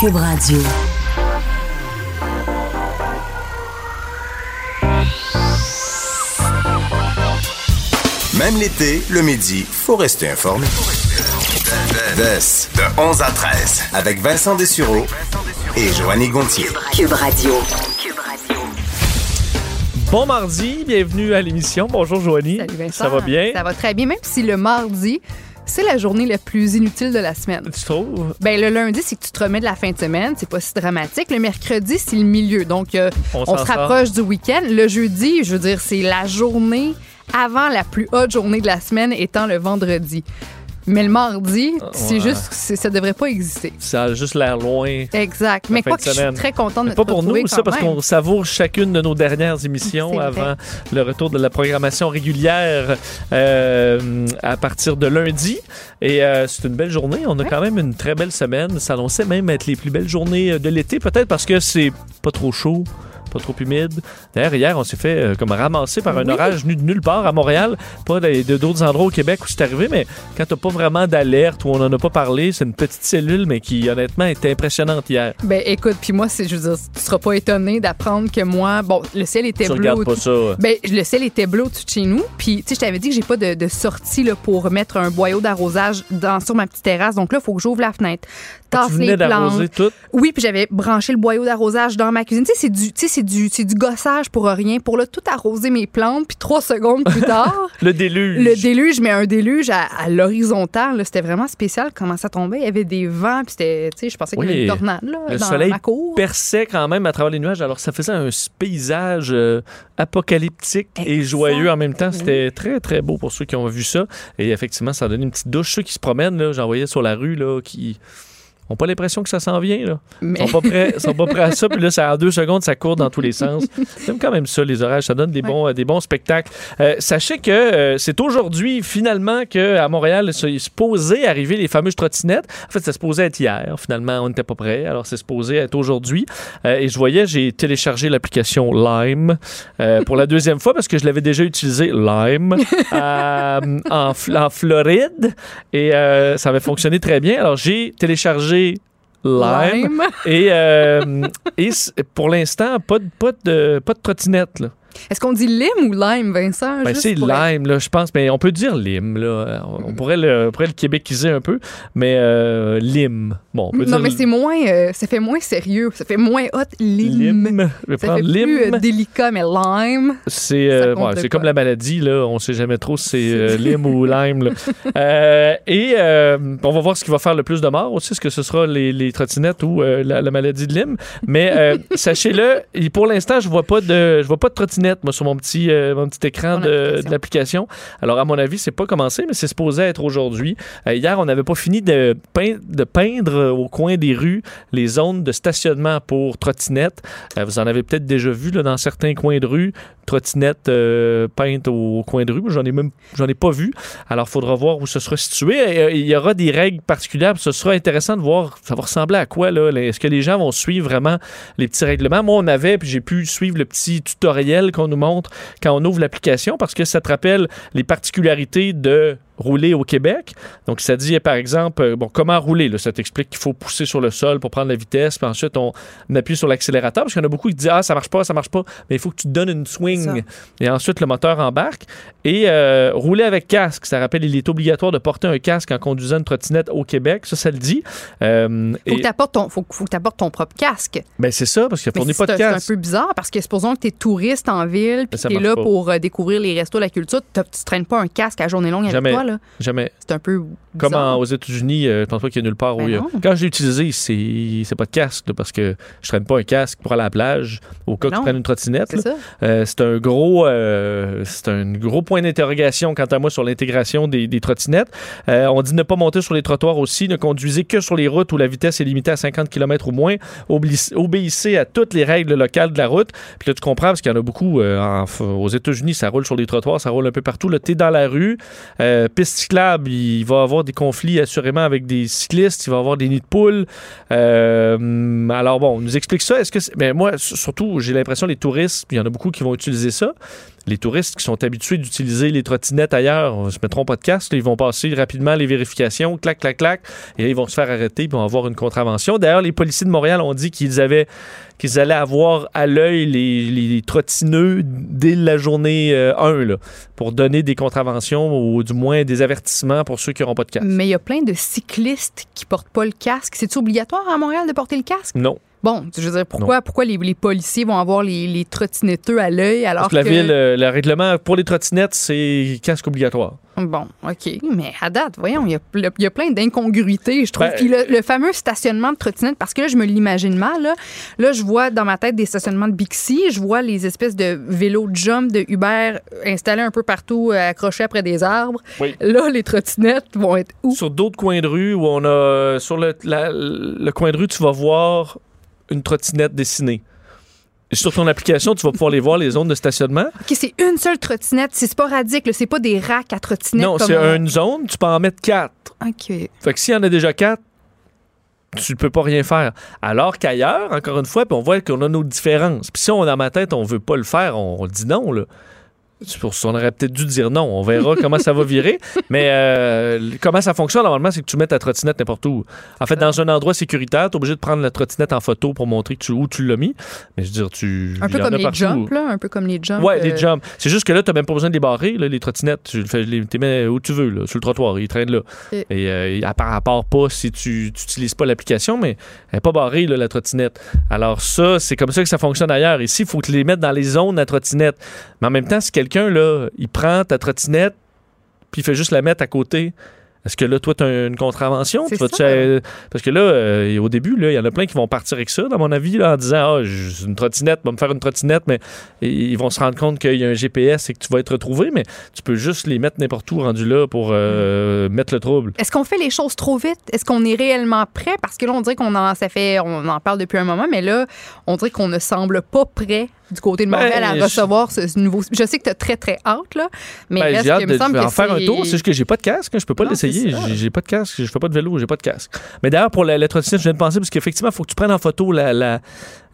Cube Radio. Même l'été, le midi, faut rester informé. de 11 à 13, avec Vincent Dessureau et Joanny Gontier. Cube Radio. Bon mardi, bienvenue à l'émission. Bonjour Joanie. Salut Vincent. Ça va bien? Ça va très bien, même si le mardi, c'est la journée la plus inutile de la semaine. Tu trouves? Ben, le lundi, c'est que tu te remets de la fin de semaine, c'est pas si dramatique. Le mercredi, c'est le milieu. Donc, euh, On se rapproche du week-end. Le jeudi, je veux dire, c'est la journée avant la plus haute journée de la semaine étant le vendredi. Mais le mardi, c'est ouais. juste, c'est- ça devrait pas exister. Ça a juste l'air loin. Exact. Mais quoi que je suis très contente de Mais pas pour nous, ça, parce qu'on savoure chacune de nos dernières émissions C'est vrai. avant le retour de la programmation régulière euh, à partir de lundi. Et euh, c'est une belle journée. On a quand même une très belle semaine. Ça annonçait même être les plus belles journées euh, de l'été, peut-être parce que c'est pas trop chaud. Pas trop humide. D'ailleurs, hier, on s'est fait euh, comme ramasser par un Oui. orage venu de nulle part à Montréal, pas d'autres endroits au Québec où c'est arrivé, mais quand t'as pas vraiment d'alerte ou on en a pas parlé, c'est une petite cellule, mais qui honnêtement était impressionnante hier. Ben écoute, puis moi, je veux dire, tu seras pas étonné d'apprendre que moi, bon, le ciel était Tu bleu. regardes pas ça. Ben, le ciel était bleu au-dessus de chez nous. Puis, tu sais, je t'avais dit que j'ai pas de, de sortie là, pour mettre un boyau d'arrosage dans, sur ma petite terrasse. Donc là, il faut que j'ouvre la fenêtre, tasse les plantes. tout. Oui, puis j'avais branché le boyau d'arrosage dans ma cuisine. Tu sais, c'est du, tu sais, c'est du, c'est du gossage pour rien. Pour là, tout arroser mes plantes. Puis trois secondes plus tard, Le déluge. le déluge, mais un déluge à, à l'horizontale. C'était vraiment spécial comment ça tombait. Il y avait des vents. Puis c'était, tu sais, je pensais qu'il y avait une tornade là, Le dans soleil ma cour. perçait quand même à travers les nuages. Alors, ça faisait un paysage euh, apocalyptique et joyeux en même temps. C'était très, très beau pour ceux qui ont vu ça. Et effectivement, ça a donné une petite douche. Ceux qui se promènent, là, j'en voyais sur la rue, là, qui n'ont pas l'impression que ça s'en vient. Là. Mais- Ils sont pas prêts, sont pas prêts à ça. Puis là, ça, en deux secondes, ça court dans tous les sens. J'aime quand même ça, les orages. Ça donne des, bons, euh, des bons spectacles. Euh, sachez que euh, c'est aujourd'hui, finalement, qu'à Montréal, c'est supposé arriver les fameuses trottinettes. En fait, ça se posait être hier. Finalement, on n'était pas prêt. Alors, c'est supposé être aujourd'hui. Et je voyais, j'ai téléchargé l'application Lime pour la deuxième fois parce que je l'avais déjà utilisé, Lime, en, Fl- en Floride. Et ça avait fonctionné très bien. Alors, j'ai téléchargé Lime. Lime. Et, euh, et pour l'instant, pas de, pas de, pas de trottinette. Est-ce qu'on dit lime ou lime, Vincent? Ben, c'est pour lime, là, je pense, mais on peut dire lime. Là. On, on pourrait le, on pourrait le québéciser un peu, mais euh, lime. Bon, on peut Non, dire mais c'est moins, euh, ça fait moins sérieux, ça fait moins hot, lime. lime. Je vais Ça fait plus lime. euh, délicat, mais lime. C'est euh, ouais, comme la maladie, là. On sait jamais trop si c'est lime ou lime. là. Et on va voir ce qui va faire le plus de morts aussi, est-ce que ce sera les, les trottinettes ou la, la maladie de Lyme. Mais sachez-le, pour l'instant, je vois pas de je vois pas de trottinette moi sur mon petit euh, mon petit écran de, application. de l'application. Alors à mon avis, c'est pas commencé, mais c'est supposé être aujourd'hui. Euh, hier, on n'avait pas fini de, pein- de peindre au coin des rues les zones de stationnement pour trottinettes. Euh, vous en avez peut-être déjà vu là, dans certains coins de rue, trottinettes peintes au, au coin de rue. Moi, J'en ai même j'en ai pas vu. Alors, il faudra voir où ce sera situé. Il y aura des règles particulières. Ce sera intéressant de voir, ça va ressembler à quoi. Est-ce que les gens vont suivre vraiment les petits règlements? Moi, on avait, puis j'ai pu suivre le petit tutoriel qu'on nous montre quand on ouvre l'application parce que ça te rappelle les particularités de rouler au Québec. Donc, ça dit, par exemple, euh, bon, comment rouler. Là, ça t'explique qu'il faut pousser sur le sol pour prendre la vitesse, puis ensuite, on appuie sur l'accélérateur, parce qu'il y en a beaucoup qui disent, ah, ça marche pas, ça marche pas, mais il faut que tu te donnes une swing. Et ensuite, le moteur embarque. Et euh, rouler avec casque, ça rappelle, il est obligatoire de porter un casque en conduisant une trottinette au Québec. Ça, ça le dit. Euh, Faut et- que ton, faut, faut que t'apportes ton propre casque. ben, c'est ça, parce fournit c'est pas de c'est un casque. peu bizarre parce que supposons que t'es touriste en ville puis ça t'es marche là pas. pour euh, découvrir les restos, la culture, tu traînes pas un casque à journée longue avec Jamais. toi là. Jamais. C'est un peu Comme en- aux États-Unis, euh, je pense pas qu'il y ait nulle part où Ben il y a. Quand je l'ai utilisé, c'est pas de casque, là, parce que je traîne pas un casque pour aller à la plage au cas que tu Non. prennes une trottinette. C'est. Euh, un gros, euh, c'est un gros point d'interrogation quant à moi sur l'intégration des, des trottinettes. Euh, on dit ne pas monter sur les trottoirs aussi, ne conduisez que sur les routes où la vitesse est limitée à 50 km ou moins. Obli- obéissez à toutes les règles locales de la route. Puis là, tu comprends parce qu'il y en a beaucoup euh, en- aux États-Unis, ça roule sur les trottoirs, ça roule un peu partout. Là, t'es dans la rue, piste cyclable, il va avoir des conflits assurément avec des cyclistes, il va y avoir des nids de poules. Euh, alors bon, on nous explique ça. Est-ce que c'est- mais moi, surtout, j'ai l'impression les touristes, il y en a beaucoup qui vont utiliser ça. Les touristes qui sont habitués d'utiliser les trottinettes ailleurs ne se mettront pas de casque. Ils vont passer rapidement les vérifications, clac, clac, clac, et ils vont se faire arrêter et vont avoir une contravention. D'ailleurs, les policiers de Montréal ont dit qu'ils avaient qu'ils allaient avoir à l'œil les, les, trottineux dès la journée 1 euh, pour donner des contraventions ou du moins des avertissements pour ceux qui n'auront pas de casque. Mais il y a plein de cyclistes qui portent pas le casque. C'est obligatoire à Montréal de porter le casque? Non. Bon, je veux dire, pourquoi, pourquoi les, les, policiers vont avoir les, les trottinetteux à l'œil alors Parce que... La ville, euh, le règlement pour les trottinettes, c'est casque obligatoire. Bon, OK. Mais à date, voyons, il y a, y a plein d'incongruités, je trouve. Ben, Puis le, fameux stationnement de trottinettes, parce que là, je me l'imagine mal. Là. là, je vois dans ma tête des stationnements de Bixi, je vois les espèces de vélos jump de Uber installés un peu partout, euh, accrochés après des arbres. Là, les trottinettes vont être où? Sur d'autres coins de rue où on a. Sur le, le coin de rue, tu vas voir une trottinette dessinée. sur ton application, tu vas pouvoir les voir, les zones de stationnement. OK, c'est une seule trottinette. C'est sporadique. C'est pas des racks à trottinettes. Non, c'est une zone. Tu peux en mettre quatre. OK. Fait que s'il y en a déjà quatre, tu ne peux pas rien faire. Alors qu'ailleurs, encore une fois, on voit qu'on a nos différences. Puis si on a ma tête, on veut pas le faire, on, on dit non. Là. On aurait peut-être dû dire non. On verra comment ça va virer. Mais euh, comment ça fonctionne normalement, c'est que tu mets ta trottinette n'importe où. En fait, dans un endroit sécuritaire, tu es obligé de prendre la trottinette en photo pour montrer que tu, où tu l'as mis. Mais je veux dire, tu. Un peu comme les jumps, là. Un peu comme les jumps. Ouais, les euh, jumps. C'est juste que là, tu n'as même pas besoin de les barrer, là, les trottinettes. Tu les, mets où tu veux, là, sur le trottoir. Ils traînent là. Et, euh, à, part, à, part, pas si tu n'utilises pas l'application, mais elle n'est pas barrée, là, la trottinette. Alors, ça, c'est comme ça que ça fonctionne ailleurs. Ici, il faut que tu les mettes dans les zones à trottinette. Mais en même temps, si quelqu'un, là, il prend ta trottinette, puis il fait juste la mettre à côté. Est-ce que là, toi, tu as une contravention? Tu parce que là, euh, au début, il y en a plein qui vont partir avec ça, dans mon avis, en disant Ah, une trottinette, va me faire une trottinette, mais ils vont se rendre compte qu'il y a un GPS et que tu vas être retrouvé, mais tu peux juste les mettre n'importe où rendu là pour euh, mm. mettre le trouble. Est-ce qu'on fait les choses trop vite? Est-ce qu'on est réellement prêt? Parce que là, on dirait qu'on en, ça fait, on en parle depuis un moment, mais là, on dirait qu'on ne semble pas prêt du côté de Montréal à ben, recevoir ce nouveau. Je sais que tu as très, très hâte, là. Mais ben, j'ai hâte de, en faire un tour. C'est juste que j'ai pas de casque. Je peux pas l'essayer. J'ai pas de casque. Je fais pas de vélo. J'ai pas de casque. Mais d'ailleurs, pour la, la trottinette, je viens de penser parce qu'effectivement, il faut que tu prennes en photo la, la,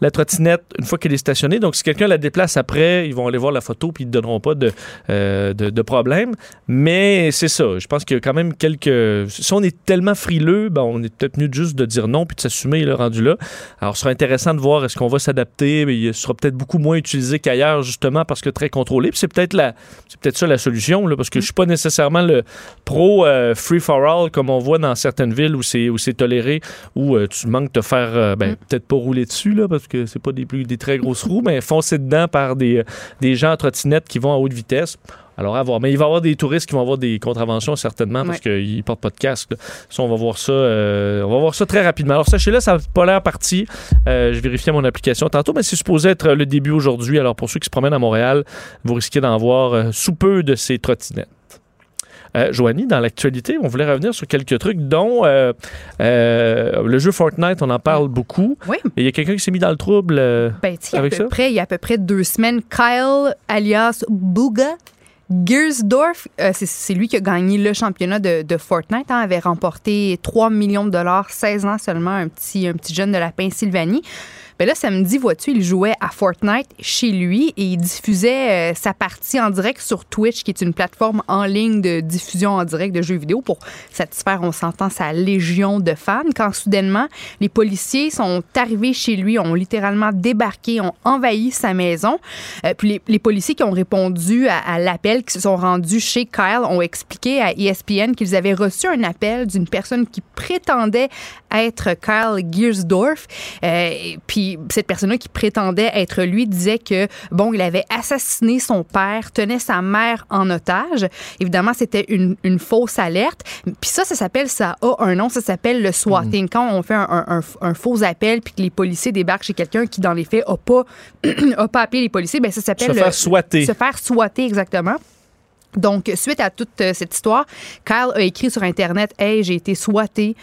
la trottinette une fois qu'elle est stationnée. Donc, si quelqu'un la déplace après, ils vont aller voir la photo puis ils ne donneront pas de, euh, de, problème. Mais c'est ça. Je pense qu'il y a quand même quelques. Si on est tellement frileux, ben, on est peut-être mieux juste de dire non puis de s'assumer le rendu là. Alors, ce sera intéressant de voir est-ce qu'on va s'adapter. Mais il sera peut-être beaucoup moins utilisé qu'ailleurs, justement, parce que très contrôlé. Puis c'est peut-être la, c'est peut-être ça la solution, là, parce que je suis pas nécessairement le pro euh, free for all comme on voit dans certaines villes où c'est toléré, où euh, tu manques de faire, ben, mm. peut-être pas rouler dessus là, parce que que c'est pas des, plus, des très grosses roues, mais foncé dedans par des, des gens en trottinette qui vont à haute vitesse. Alors, à voir. Mais il va y avoir des touristes qui vont avoir des contraventions, certainement, parce qu'ils ne portent pas de casque. Ça, on va voir ça, euh, on va voir ça très rapidement. Alors, sachez-là, ça n'a pas l'air parti. Euh, je vérifiais mon application tantôt, mais c'est supposé être le début aujourd'hui. Alors, pour ceux qui se promènent à Montréal, vous risquez d'en voir euh, sous peu de ces trottinettes. Euh, Joanie, dans l'actualité, on voulait revenir sur quelques trucs, dont euh, euh, le jeu Fortnite, on en parle beaucoup. Oui. Et il y a quelqu'un qui s'est mis dans le trouble ben, avec ça? Près, il y a à peu près deux semaines, Kyle, alias Booga, Gersdorf, c'est lui qui a gagné le championnat de, Fortnite, hein, avait remporté 3 millions de dollars, 16 ans seulement, un petit, un petit jeune de la Pennsylvanie. Ben là, samedi, vois-tu, il jouait à Fortnite chez lui et il diffusait euh, sa partie en direct sur Twitch, qui est une plateforme en ligne de diffusion en direct de jeux vidéo pour satisfaire, on s'entend, sa légion de fans. Quand soudainement, les policiers sont arrivés chez lui, ont littéralement débarqué, ont envahi sa maison. Euh, puis les, policiers qui ont répondu à, l'appel, qui se sont rendus chez Kyle, ont expliqué à ESPN qu'ils avaient reçu un appel d'une personne qui prétendait être Kyle Giersdorf. Euh, puis cette personne-là qui prétendait être lui disait que, bon, il avait assassiné son père, tenait sa mère en otage. Évidemment, c'était une, fausse alerte. Puis ça, ça s'appelle, ça a un nom, ça s'appelle le swatting. Mm. Quand on fait un, faux appel puis que les policiers débarquent chez quelqu'un qui, dans les faits, n'a pas, a pas appelé les policiers, ben ça s'appelle... Se faire swatter. Se faire swatter, exactement. Donc, suite à toute euh, cette histoire, Kyle a écrit sur Internet Hey, j'ai été swatté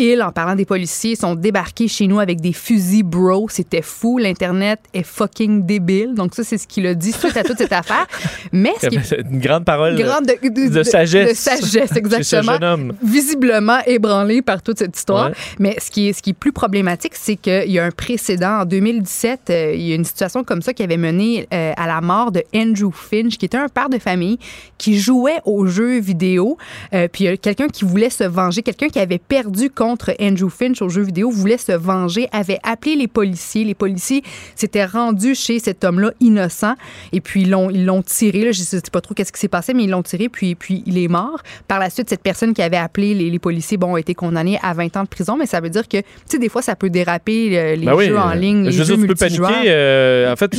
ils, en parlant des policiers, sont débarqués chez nous avec des fusils bro. C'était fou. L'Internet est fucking débile. Donc, ça, c'est ce qu'il a dit suite à toute cette affaire. Mais ce qui est Une grande parole grande de, de- de sagesse. De sagesse, chez ce exactement. jeune homme. Visiblement ébranlé par toute cette histoire. Ouais. Mais ce qui, est, ce qui est plus problématique, c'est qu'il y a un précédent. En 2017, euh, il y a une situation comme ça qui avait mené euh, à la mort de Andrew Finch, qui était un père de famille qui jouait aux jeux vidéo. Euh, puis il y a quelqu'un qui voulait se venger, quelqu'un qui avait perdu contre Andrew Finch aux jeux vidéo, voulait se venger, avait appelé les policiers. Les policiers s'étaient rendus chez cet homme-là innocent et puis ils l'ont ils l'ont tiré. Là, je sais pas trop qu'est-ce qui s'est passé, mais ils l'ont tiré puis puis il est mort. Par la suite, cette personne qui avait appelé les, les policiers, bon, a été condamnée à 20 ans de prison, mais ça veut dire que tu sais des fois ça peut déraper euh, les Ben oui, jeux en euh, ligne, les je veux jeux dire, tu peux paniquer. euh, en fait,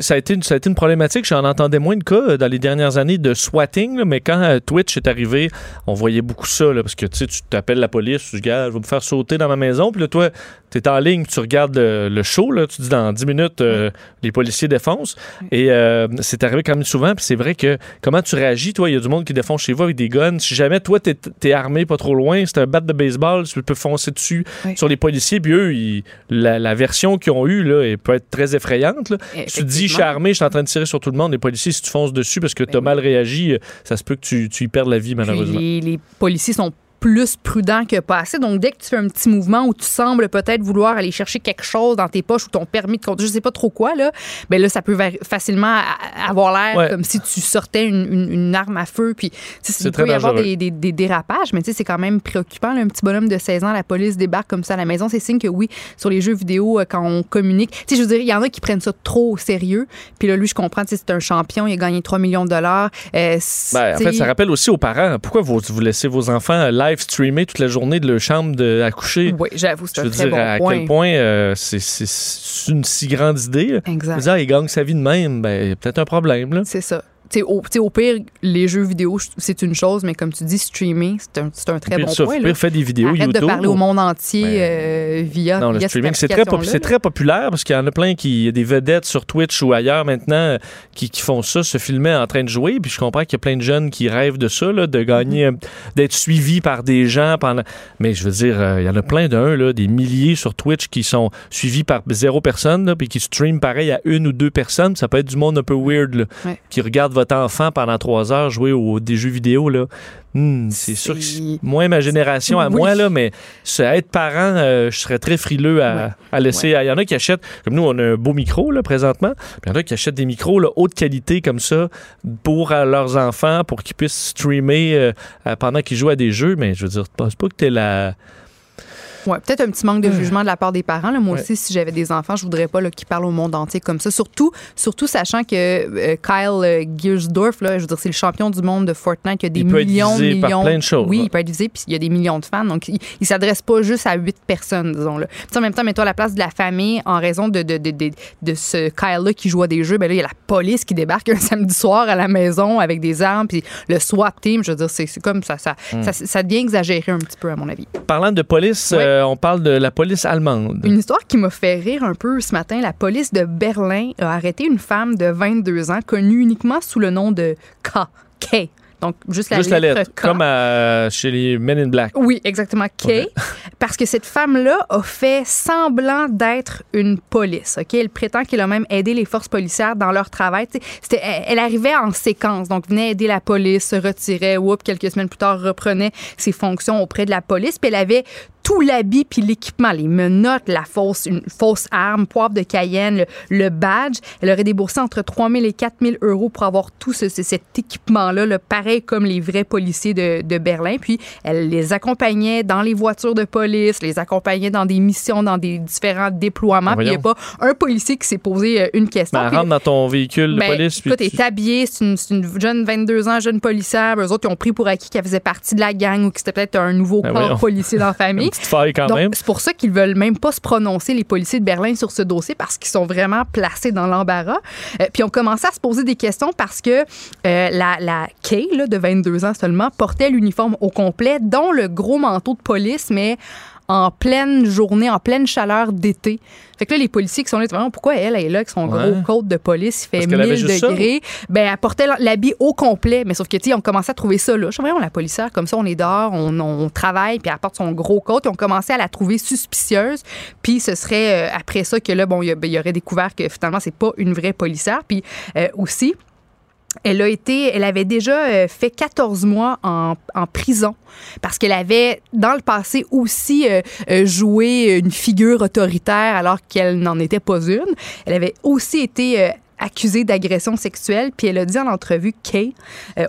ça a, été une, ça a été une problématique. J'en entendais moins de cas dans les dernières années de swatting, là, mais quand Twitch est arrivé, on voyait beaucoup ça. là, parce que tu sais, tu t'appelles la police, tu dis, je vais me faire sauter dans ma maison. Puis là, toi, tu es en ligne, tu regardes le, le show, là, tu dis dans 10 minutes, euh, les policiers défoncent. Et euh, c'est arrivé quand même souvent. Puis c'est vrai que comment tu réagis, toi, il y a du monde qui défonce chez vous avec des guns. Si jamais toi, tu es, armé pas trop loin, c'est un bat de baseball, tu peux foncer dessus Oui. sur les policiers. Puis eux, ils- la, la version qu'ils ont eue, là, elle peut être très effrayante. là. Tu te dis, je suis armé, je suis en train de tirer sur tout le monde. Les policiers, si tu fonces dessus parce que tu as Ben oui. mal réagi, euh, ça se peut que tu, tu y perdes la vie, malheureusement. les, les policiers sont plus prudents que pas assez. Donc, dès que tu fais un petit mouvement où tu sembles peut-être vouloir aller chercher quelque chose dans tes poches ou ton permis de conduire, je sais pas trop quoi, là, ben là, ça peut facilement avoir l'air Ouais. comme si tu sortais une, une- une arme à feu. Puis, tu sais, C'est il peut y avoir des, des- des dérapages, mais tu sais, c'est quand même préoccupant. là. un petit bonhomme de 16 ans, la police débarque comme ça à la maison. C'est signe que oui, sur les jeux vidéo, euh, quand on communique, tu sais, je veux dire, il y en a qui prennent ça trop au sérieux. Puis là, lui, je comprends, tu sais, c'est un champion, il a gagné 3 millions de dollars. Euh, Ben, en fait, ça rappelle aussi aux parents pourquoi vous, vous laissez vos enfants live streamer toute la journée de leur chambre de, à coucher. Oui, j'avoue, c'est Je un veux très dire, bon à point. quel point euh, c'est- une si grande idée. là. Je veux Exact. dire, il gagne sa vie de même, ben, il y a peut-être un problème. C'est ça. Au, au pire, les jeux vidéo, c'est une chose, mais comme tu dis, streamer, c'est un, un très Pire bon ça, point. là. pire fait des vidéos Arrête YouTube. de parler au monde entier Ben, euh, via, Non, le via streaming, c'est très, pop- très populaire parce qu'il y en a plein qui, il y a des vedettes sur Twitch ou ailleurs maintenant euh, qui, qui font ça, se filmer en train de jouer. Puis je comprends qu'il y a plein de jeunes qui rêvent de ça, là, de gagner, Mm-hmm. euh, d'être suivis par des gens pendant. Mais je veux dire, euh, il y en a plein d'un, là, des milliers sur Twitch qui sont suivis par zéro personne, là, puis qui streament pareil à une ou deux personnes. Ça peut être du monde un peu weird, là, Ouais. qui regarde votre enfant pendant trois heures jouer au, des jeux vidéo, là. Hmm, c'est sûr que moins ma génération à Oui. moi, là, mais être parent, euh, je serais très frileux à, à laisser. Il y en a qui achètent, comme nous, on a un beau micro là, présentement, il y en a qui achètent des micros là, haute qualité comme ça pour euh, leurs enfants, pour qu'ils puissent streamer euh, pendant qu'ils jouent à des jeux, mais je veux dire, je pense pas que t'es la. Ouais, peut-être un petit manque de jugement de la part des parents. là. Moi Ouais. aussi, si j'avais des enfants, je voudrais pas qu'ils parlent au monde entier comme ça. Surtout, surtout sachant que euh, Kyle euh, Giersdorf, là, je veux dire, c'est le champion du monde de Fortnite. Il y a des Il peut être millions, visé par millions. plein de choses, Oui, il peut être visé, puis il y a des millions de fans. Donc, il, il s'adresse pas juste à huit personnes, disons-le. Puis en même temps, mets-toi à la place de la famille en raison de, de, de, de, de ce Kyle-là qui joue à des jeux. Ben là, il y a la police qui débarque un samedi soir à la maison avec des armes, puis le SWAT team. Je veux dire, c'est comme ça ça, Hmm. ça. ça devient exagéré un petit peu, à mon avis. Parlant de police, euh, on parle de la police allemande. Une histoire qui m'a fait rire un peu ce matin. La police de Berlin a arrêté une femme de 22 ans connue uniquement sous le nom de K. K. Donc, juste la Juste lettre, la lettre, K. comme à- chez les Men in Black. Oui, exactement. K. Parce que cette femme-là a fait semblant d'être une police. Ok, Elle prétend qu'elle a même aidé les forces policières dans leur travail. C'était, elle, arrivait en séquence. Donc, venait aider la police, se retirait, whoop, quelques semaines plus tard, reprenait ses fonctions auprès de la police. Puis elle avait tout l'habit puis l'équipement, les menottes, la fausse, une fausse arme, poivre de Cayenne, le, le badge. Elle aurait déboursé entre 3 000 et 4 000 euros pour avoir tout ce- ce- cet équipement-là, là, pareil comme les vrais policiers de, de Berlin. Puis elle les accompagnait dans les voitures de police, les accompagnait dans des missions, dans des différents déploiements. Ah, Puis il n'y a pas un policier qui s'est posé euh, une question. Ben, Puis- rentre dans ton véhicule de ben, police. puis écoute, tu- elle est habillée, c'est une, jeune 22 ans, jeune policière. Eux autres, ils ont pris pour acquis qu'elle faisait partie de la gang ou que c'était peut-être un nouveau Ben corps voyons. policier dans la famille. c'est pour ça qu'ils veulent même pas se prononcer, les policiers de Berlin, sur ce dossier, parce qu'ils sont vraiment placés dans l'embarras. Euh, puis on commençait à se poser des questions parce que euh, la, la Kay, là, de 22 ans seulement, portait l'uniforme au complet, dont le gros manteau de police, mais en pleine journée, en pleine chaleur d'été. Fait que là, les policiers qui sont là, pourquoi elle est là avec son Ouais. gros coat de police, il fait Parce qu'elle avait 1000 juste ça? degrés. Ben, elle portait l'habit au complet. Mais sauf que, tu sais, on commençait à trouver ça là. Je vraiment la policière, comme ça, on est dehors, on, on travaille, puis elle porte son gros coat. Et on commençait à la trouver suspicieuse. Puis ce serait euh, après ça que là, bon, il y a- ben, il y aurait découvert que finalement, c'est pas une vraie policière. Puis euh, aussi, elle a été, elle avait déjà euh, fait 14 mois en, prison parce qu'elle avait, dans le passé, aussi euh, euh, joué une figure autoritaire alors qu'elle n'en était pas une. Elle avait aussi été accusée d'agression sexuelle, puis elle a dit en entrevue, Kay,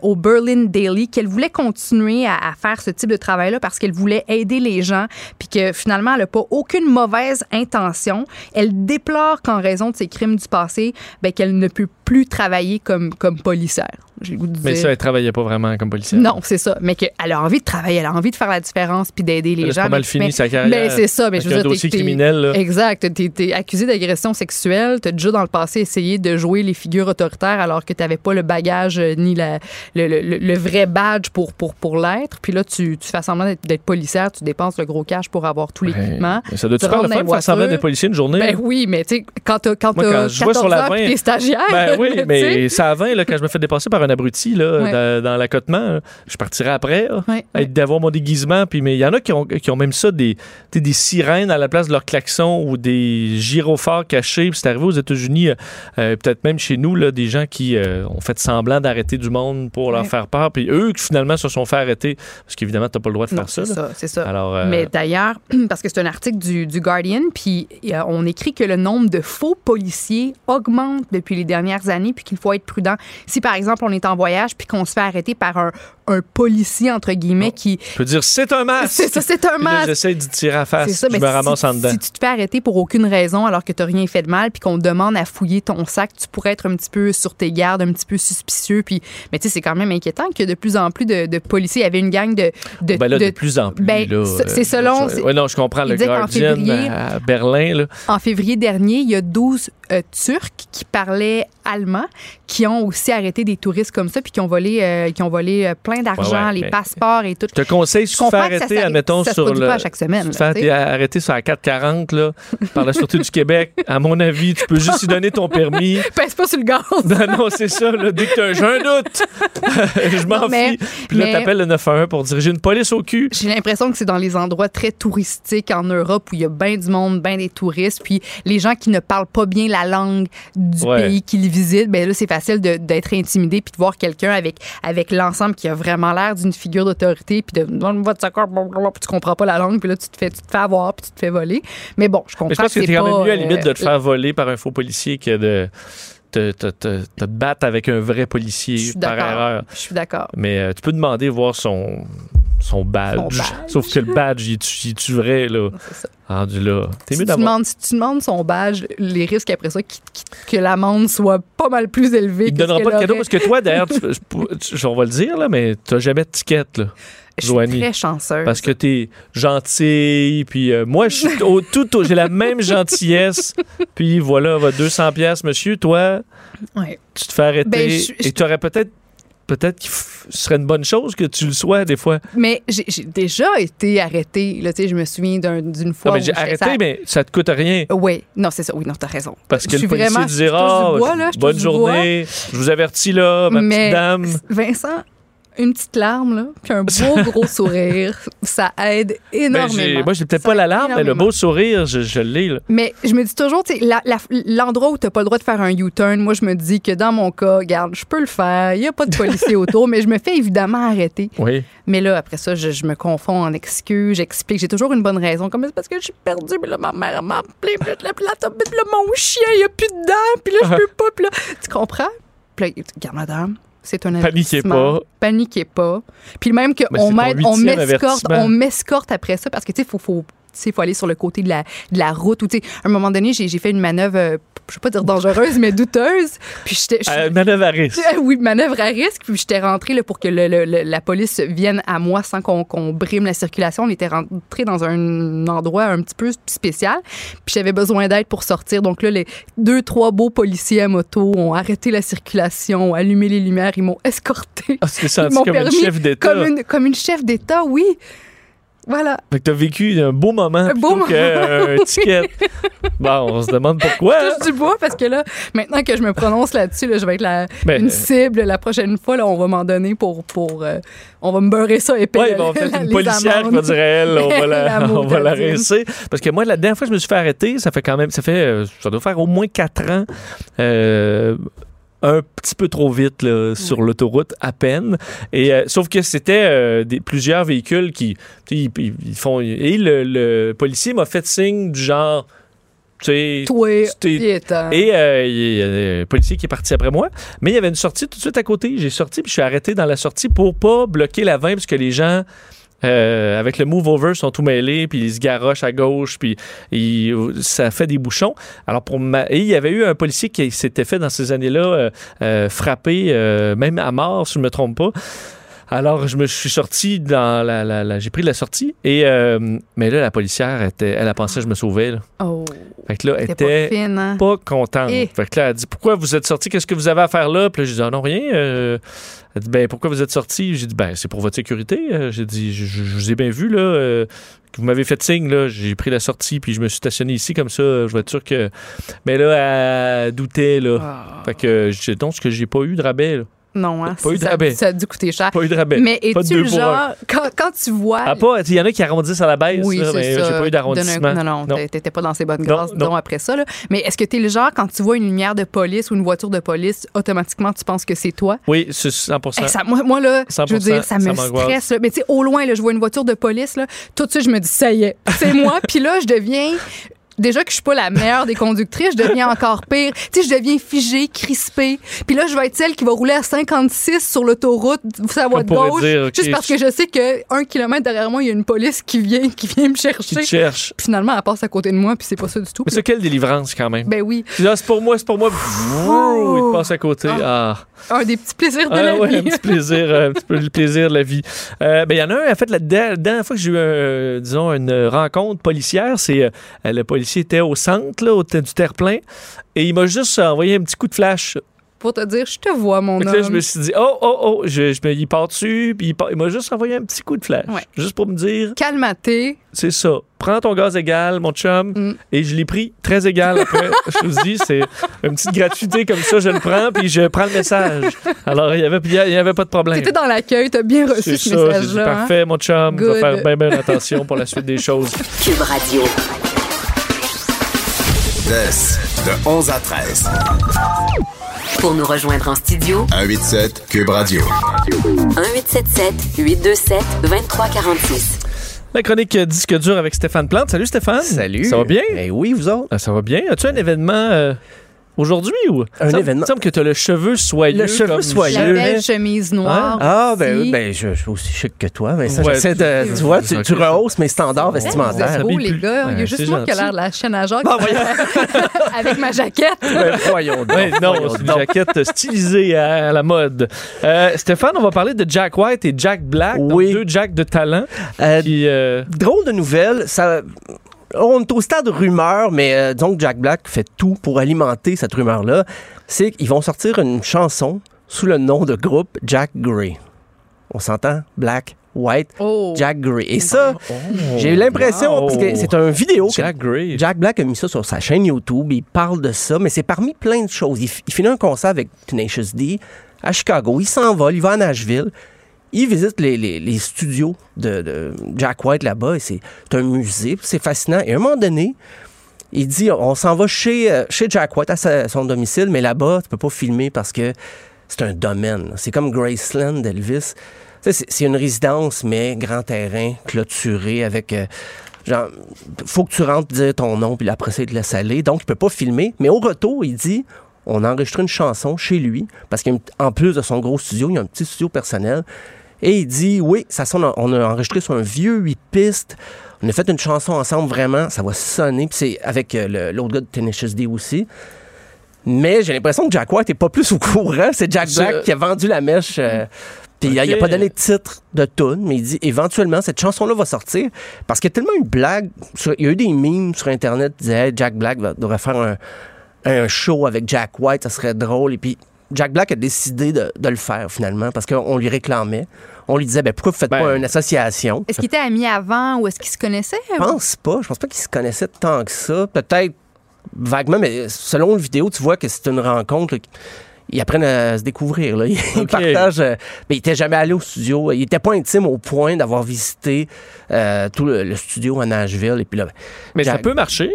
au Berlin Daily, qu'elle voulait continuer à, à faire ce type de travail-là parce qu'elle voulait aider les gens, puis que finalement, elle n'a pas aucune mauvaise intention. Elle déplore qu'en raison de ses crimes du passé, ben, qu'elle ne peut plus travailler comme, comme policière. J'ai le goût de Mais ça, elle travaillait pas vraiment comme policière. Non, c'est ça. Mais qu'elle a envie de travailler, elle a envie de faire la différence puis d'aider les Elle a gens. pas mal mais- fini mais- sa carrière. Mais c'est ça. Mais je veux un dire, dossier criminel, là. Exact. T'es es accusé d'agression sexuelle. T'as déjà dans le passé essayé de jouer les figures autoritaires alors que t'avais pas le bagage euh, ni la, le, le- le- le vrai badge pour, pour, pour l'être. Puis là, tu, tu fais semblant d'être- policière, tu dépenses le gros cash pour avoir tout l'équipement. Ouais. Ça doit Tu être super le fun de faire semblant d'être policier une journée? Ben oui, mais tu sais, quand t'as quand Moi, quand je vois 14 sur la ans 20, puis t'es stagiaire. Ben oui, tu sais? mais ça à 20, là, quand je me fais dépasser par un abruti là, Ouais. dans, dans l'accotement, je partirai après. là, Ouais, avec d'avoir mon déguisement. Puis, mais il y en a qui ont, qui ont même ça, des, des sirènes à la place de leur klaxon ou des gyrophares cachés. C'est arrivé aux États-Unis, euh, euh, peut-être même chez nous, là, des gens qui euh, ont fait semblant d'arrêter du monde pour leur faire peur. Puis eux, qui finalement se sont fait arrêter. Parce qu'évidemment, tu n'as pas le droit de Non, faire ça. c'est ça, ça. Alors, euh, Mais d'ailleurs, parce que c'est un article du, du Guardian, puis on écrit que le nombre de faux policiers augmente depuis les dernières années, puis qu'il faut être prudent. Si, par exemple, on est en voyage, puis qu'on se fait arrêter par un, un policier, entre guillemets, qui... je peux dire, c'est un masque. C'est ça, c'est un masque. J'essaie d'y tirer à face. Ça, je mais me si- ramasse en dedans. Si tu te fais arrêter pour aucune raison alors que tu n'as rien fait de mal, puis qu'on te demande à fouiller ton sac, tu pourrais être un petit peu sur tes gardes, un petit peu suspicieux. Puis, mais tu sais, c'est quand même inquiétant que de plus en plus de, de policiers, il y avait une gang de... de, Ben là, de, de- plus en plus. ben, c'est- euh, selon- ouais, non, je comprends. Le Guardian février- à Berlin, là. En février dernier, il y a 12 euh, Turcs qui parlaient allemand qui ont aussi arrêté des touristes comme ça puis qui ont volé, euh, qui ont volé euh, plein d'argent, Ouais, ouais, les passeports et tout. Je te conseille, si tu fais ça arrêter, s'arrête- admettons, ça sur le. pas à chaque semaine, Tu fais tu sais. arrêter sur la 440, là, par la Sûreté du Québec. À mon avis, tu peux juste y donner ton permis. Pèse pas sur le gaz. Non, non, c'est ça, là. Dès que j'ai un doute, je m'en fie. Puis là, t'appelles le 911 pour diriger une police au cul. J'ai l'impression que c'est dans les endroits très touristiques en Europe où il y a bien du monde, bien des touristes, puis les gens qui ne parlent pas bien la langue du Ouais. pays qu'ils visitent, ben là c'est facile de- d'être intimidé puis de voir quelqu'un avec avec l'ensemble qui a vraiment l'air d'une figure d'autorité puis de votre blablabla, puis tu comprends pas la langue puis là tu te fais tu te fais avoir puis tu te fais voler. Mais bon, je comprends Mais je pense que c'est t'es quand pas, même mieux à la limite de te euh, faire voler par un faux policier que de te, te, te, te battre avec un vrai policier par erreur. Je suis d'accord. Mais euh, tu peux demander voir son, son badge. Son badge. Sauf que le badge, il est-tu- il vrai, là? C'est ça. Rendu là. T'es Si mieux tu, d'avoir. demandes, si tu demandes son badge, les risques après ça qui- qui- que l'amende soit pas mal plus élevée Il ne donnera pas de cadeau parce que toi, d'ailleurs, tu- on va le dire, là, mais tu n'as jamais de ticket, là. Je suis très chanceuse. Parce que t'es gentil, puis euh, moi, je suis au tout, j'ai la même gentillesse, puis voilà, va 200 pièces, monsieur. Toi, Ouais. tu te fais arrêter Ben, je- je- et tu aurais peut-être, peut-être f- ce serait une bonne chose que tu le sois des fois. Mais j'ai déjà été arrêtée. Là, je me souviens d'un- d'une fois. Non, mais j'ai arrêté, ça- mais ça te coûte rien. Oui, non, c'est ça. Oui, non, t'as raison. Parce que Je le policier vraiment- dira du bois, là, bonne journée, je vous avertis là, ma Mais- petite dame. Vincent, une petite larme, là, puis un beau gros sourire, ça aide Ben, énormément. moi, j'ai peut-être pas la larme, mais le beau sourire, je, je l'ai. là. Mais je me dis toujours, l'endroit où tu n'as pas le droit de faire un U-turn, moi, je me dis que dans mon cas, regarde, je peux le faire. Il n'y a pas de policier autour, mais je me fais évidemment arrêter. Oui. Mais là, après ça, je, je me confonds en excuses, j'explique. J'ai toujours une bonne raison. Comme c'est parce que je suis perdue, mais là, ma mère m'a appelé, puis là, mon chien, il n'y a plus de dents, puis là, je peux pas, puis là, tu comprends? Puis là, regarde, madame, c'est un Paniquez pas. Paniquez pas. Puis même qu'on m'aide, on m'escorte, avertissement. on m'escorte après ça parce que, tu sais, faut, faut, sais, faut aller sur le côté de la, de la route ou, tu sais, à un moment donné, j'ai fait une manœuvre, euh, je vais pas dire dangereuse, mais douteuse. Puis Euh, manœuvre à risque. oui, manœuvre à risque. Puis j'étais rentrée là, pour que le- le- le- la police vienne à moi sans qu'on qu'on brime la circulation. On était rentré dans un endroit un petit peu spécial. Puis j'avais besoin d'aide pour sortir. Donc là, les deux, trois beaux policiers à moto ont arrêté la circulation, ont allumé les lumières, ils m'ont escorté. Ah, tu t'es Ils senti m'ont comme une permis chef d'État. Comme une, comme une chef d'État, oui. Voilà. Fait que t'as vécu un beau moment Un beau plutôt qu'un ticket. Bon, on se demande pourquoi. Je touche du bois parce que là, maintenant que je me prononce là-dessus, là, je vais être la, Ben, une cible. La prochaine fois, là, on va m'en donner pour. pour euh, on va me beurrer ça épais. Ouais, bon, peut-être une policière qui va dire à elle, on va la, on va la rincer. Parce que moi, la dernière fois que je me suis fait arrêter, ça fait quand même, ça fait, euh, ça doit faire au moins quatre ans. euh, un petit peu trop vite là, sur l'autoroute à peine et euh, sauf que c'était euh, des plusieurs véhicules qui ils, ils font et le, le policier m'a fait signe du genre tu sais et euh, il y a un policier qui est parti après moi. Mais il y avait une sortie tout de suite à côté. J'ai sorti, puis je suis arrêté dans la sortie pour pas bloquer la 20, parce que les gens, euh, avec le move over, sont tout mêlés, puis ils se garochent à gauche, puis ils- ça fait des bouchons. Alors, pour ma... Et il y avait eu un policier qui s'était fait dans ces années-là euh, euh, frapper, euh, même à mort, si je ne me trompe pas. Alors, je me suis sorti dans la. la- la- J'ai pris la sortie. Et, euh, mais là, la policière, était, elle a pensé que je me sauvais. Là. Oh, Fait que là, elle était pas fine, hein? pas contente. Eh. Fait que là, elle dit Pourquoi vous êtes sorti Qu'est-ce que vous avez à faire là? Puis là, j'ai dit Ah non, rien. Euh, elle dit Ben, pourquoi vous êtes sorti J'ai dit Ben, c'est pour votre sécurité. Euh, J'ai dit je, je- je vous ai bien vu, là. euh, vous m'avez fait signe, là. J'ai pris la sortie, puis je me suis stationné ici, comme ça. Je vais être sûr que. Mais là, elle doutait, là. Ah. Fait que j'ai donc ce que j'ai pas eu de rabais, là. Non, hein? Pas eu de ça, rabais. ça a dû coûter cher. Pas eu de rabais. Mais es-tu le genre, quand, quand tu vois. Ah, pas. Il y en a qui arrondissent à la baisse, oui, là, c'est mais j'ai pas eu d'arrondissement. Non, non, Non. t'é- t'étais pas dans ces bonnes grâces, non. disons, après ça. Là. Mais est-ce que t'es le genre, quand tu vois une lumière de police ou une voiture de police, automatiquement, tu penses que c'est toi? Oui, c'est 100 Eh, ça- moi, moi, là, je veux 100%, dire, ça me ça stresse. là. Mais tu sais, au loin, là, je vois une voiture de police, là, tout de suite, je me dis, ça y est, c'est moi. Puis là, je deviens. Déjà que je suis pas la meilleure des conductrices, je deviens encore pire. Tu sais, je deviens figée, crispée. Puis là, je vais être celle qui va rouler à 56 sur l'autoroute, voie On de gauche, dire, OK, juste parce que je sais que un kilomètre derrière moi, il y a une police qui vient, qui vient me Qui chercher. te cherche. Puis finalement, elle passe à côté de moi, puis c'est pas ça du tout. Mais c'est quelle délivrance, quand même? Ben oui, là, c'est pour moi, c'est pour moi. Ouh, il passe à côté. Ah. Un des petits plaisirs de Ah la ouais, vie. un petit plaisir, euh, un petit peu le plaisir de la vie. Euh, ben, il y en a un, en fait, la der- dernière fois que j'ai eu, un, disons, une rencontre policière, c'est euh, le policier était au centre, là, au, du terre-plein, et il m'a juste envoyé un petit coup de flash. Pour te dire, je te vois, mon que homme. là, je me suis dit, oh, oh, oh, je, je me, il part dessus, puis il, part- il m'a juste envoyé un petit coup de flash. Ouais. Juste pour me dire, Calmaté. c'est ça. Prends ton gaz égal, mon chum. Mm. Et je l'ai pris très égal après. je vous dis, c'est une petite gratuité comme ça, je le prends, puis je prends le message. Alors, il n'y avait, il y avait pas de problème. T'étais dans l'accueil, t'as bien reçu C'est ce ça, dit, message-là. hein? parfait, mon chum. Je vais Good. faire bien, bien attention pour la suite des choses. Cube Radio. De, de 11 à 13. Pour nous rejoindre en studio, 187 Cube Radio. 1877 827 2346. La chronique euh, disque dur avec Stéphane Plante. Salut Stéphane. Salut. Ça va bien? Eh oui, vous autres. Ah, ça va bien. As-tu un événement euh, aujourd'hui ou? Un semble- événement. Il semble que tu as le cheveu soyeux. Le cheveu comme soyeux. La belle chemise noire. Ah, ben, ben je, je suis aussi chic que toi. Mais ça, Ouais. j'essaie de. Tu vois, tu, rehausses mes standards vestimentaires. beaux, s'habille les gars. Il y a juste c'est moi qui a l'air de la chaîne à Jacques Bon, voyons. avec ma jaquette. Ben, voyons donc. Non, voyons c'est une donc. jaquette stylisée à, la mode. Euh, Stéphane, on va parler de Jack White et Jack Black, donc Oui. deux Jack de talent. Euh, Qui, euh, drôle de nouvelle, ça. On est au stade rumeur, mais euh, disons que Jack Black fait tout pour alimenter cette rumeur-là. C'est qu'ils vont sortir une chanson sous le nom de groupe Jack Gray. On s'entend? Black, White, Oh. Jack Gray. Et ça, j'ai eu l'impression, wow. parce que c'est un vidéo que Jack Gray. Jack Black a mis ça sur sa chaîne YouTube. Il parle de ça, mais c'est parmi plein de choses. Il, il finit un concert avec Tenacious D à Chicago. Il s'envole, il va à Nashville. Il visite les, les- studios de, Jack White là-bas. et C'est un musée, c'est fascinant. Et à un moment donné, il dit on s'en va chez, euh, chez Jack White, à son domicile, mais là-bas, tu peux pas filmer parce que c'est un domaine. C'est comme Graceland d'Elvis. C'est une résidence, mais grand terrain, clôturé avec. euh, genre, faut que tu rentres dire ton nom, puis après ça, il te laisse aller. Donc, il peut pas filmer. Mais au retour, il dit on a enregistré une chanson chez lui, parce qu'en plus de son gros studio, il y a un petit studio personnel. Et il dit oui, ça sonne, on a enregistré sur un vieux 8 pistes. On a fait une chanson ensemble, vraiment, ça va sonner. Puis c'est avec euh, le- l'autre gars de Tenacious D aussi. Mais j'ai l'impression que Jack White n'est pas plus au courant. C'est Jack Black qui a vendu la mèche. euh, puis il a- il a Ok. pas donné de titre de tune, mais il dit éventuellement cette chanson-là va sortir parce qu'il y a tellement une blague. sur- il y a eu des memes sur Internet qui disaient Hey, Jack Black va- devrait faire un, un show avec Jack White, ça serait drôle. Et puis Jack Black a décidé de, de le faire finalement parce qu'on lui réclamait. On lui disait, ben, pourquoi vous faites Ben, pas une association? Est-ce qu'ils étaient amis avant ou est-ce qu'ils se connaissaient? Je pense pas. Je pense pas qu'ils se connaissaient tant que ça. Peut-être vaguement, mais selon la vidéo, tu vois que c'est une rencontre. là, ils apprennent à se découvrir. Là. Ils partagent. euh, mais ils n'étaient jamais allés au studio. Ils n'étaient pas intimes au point d'avoir visité euh, tout le, le studio à Nashville. Et puis là, Mais ça peut marcher.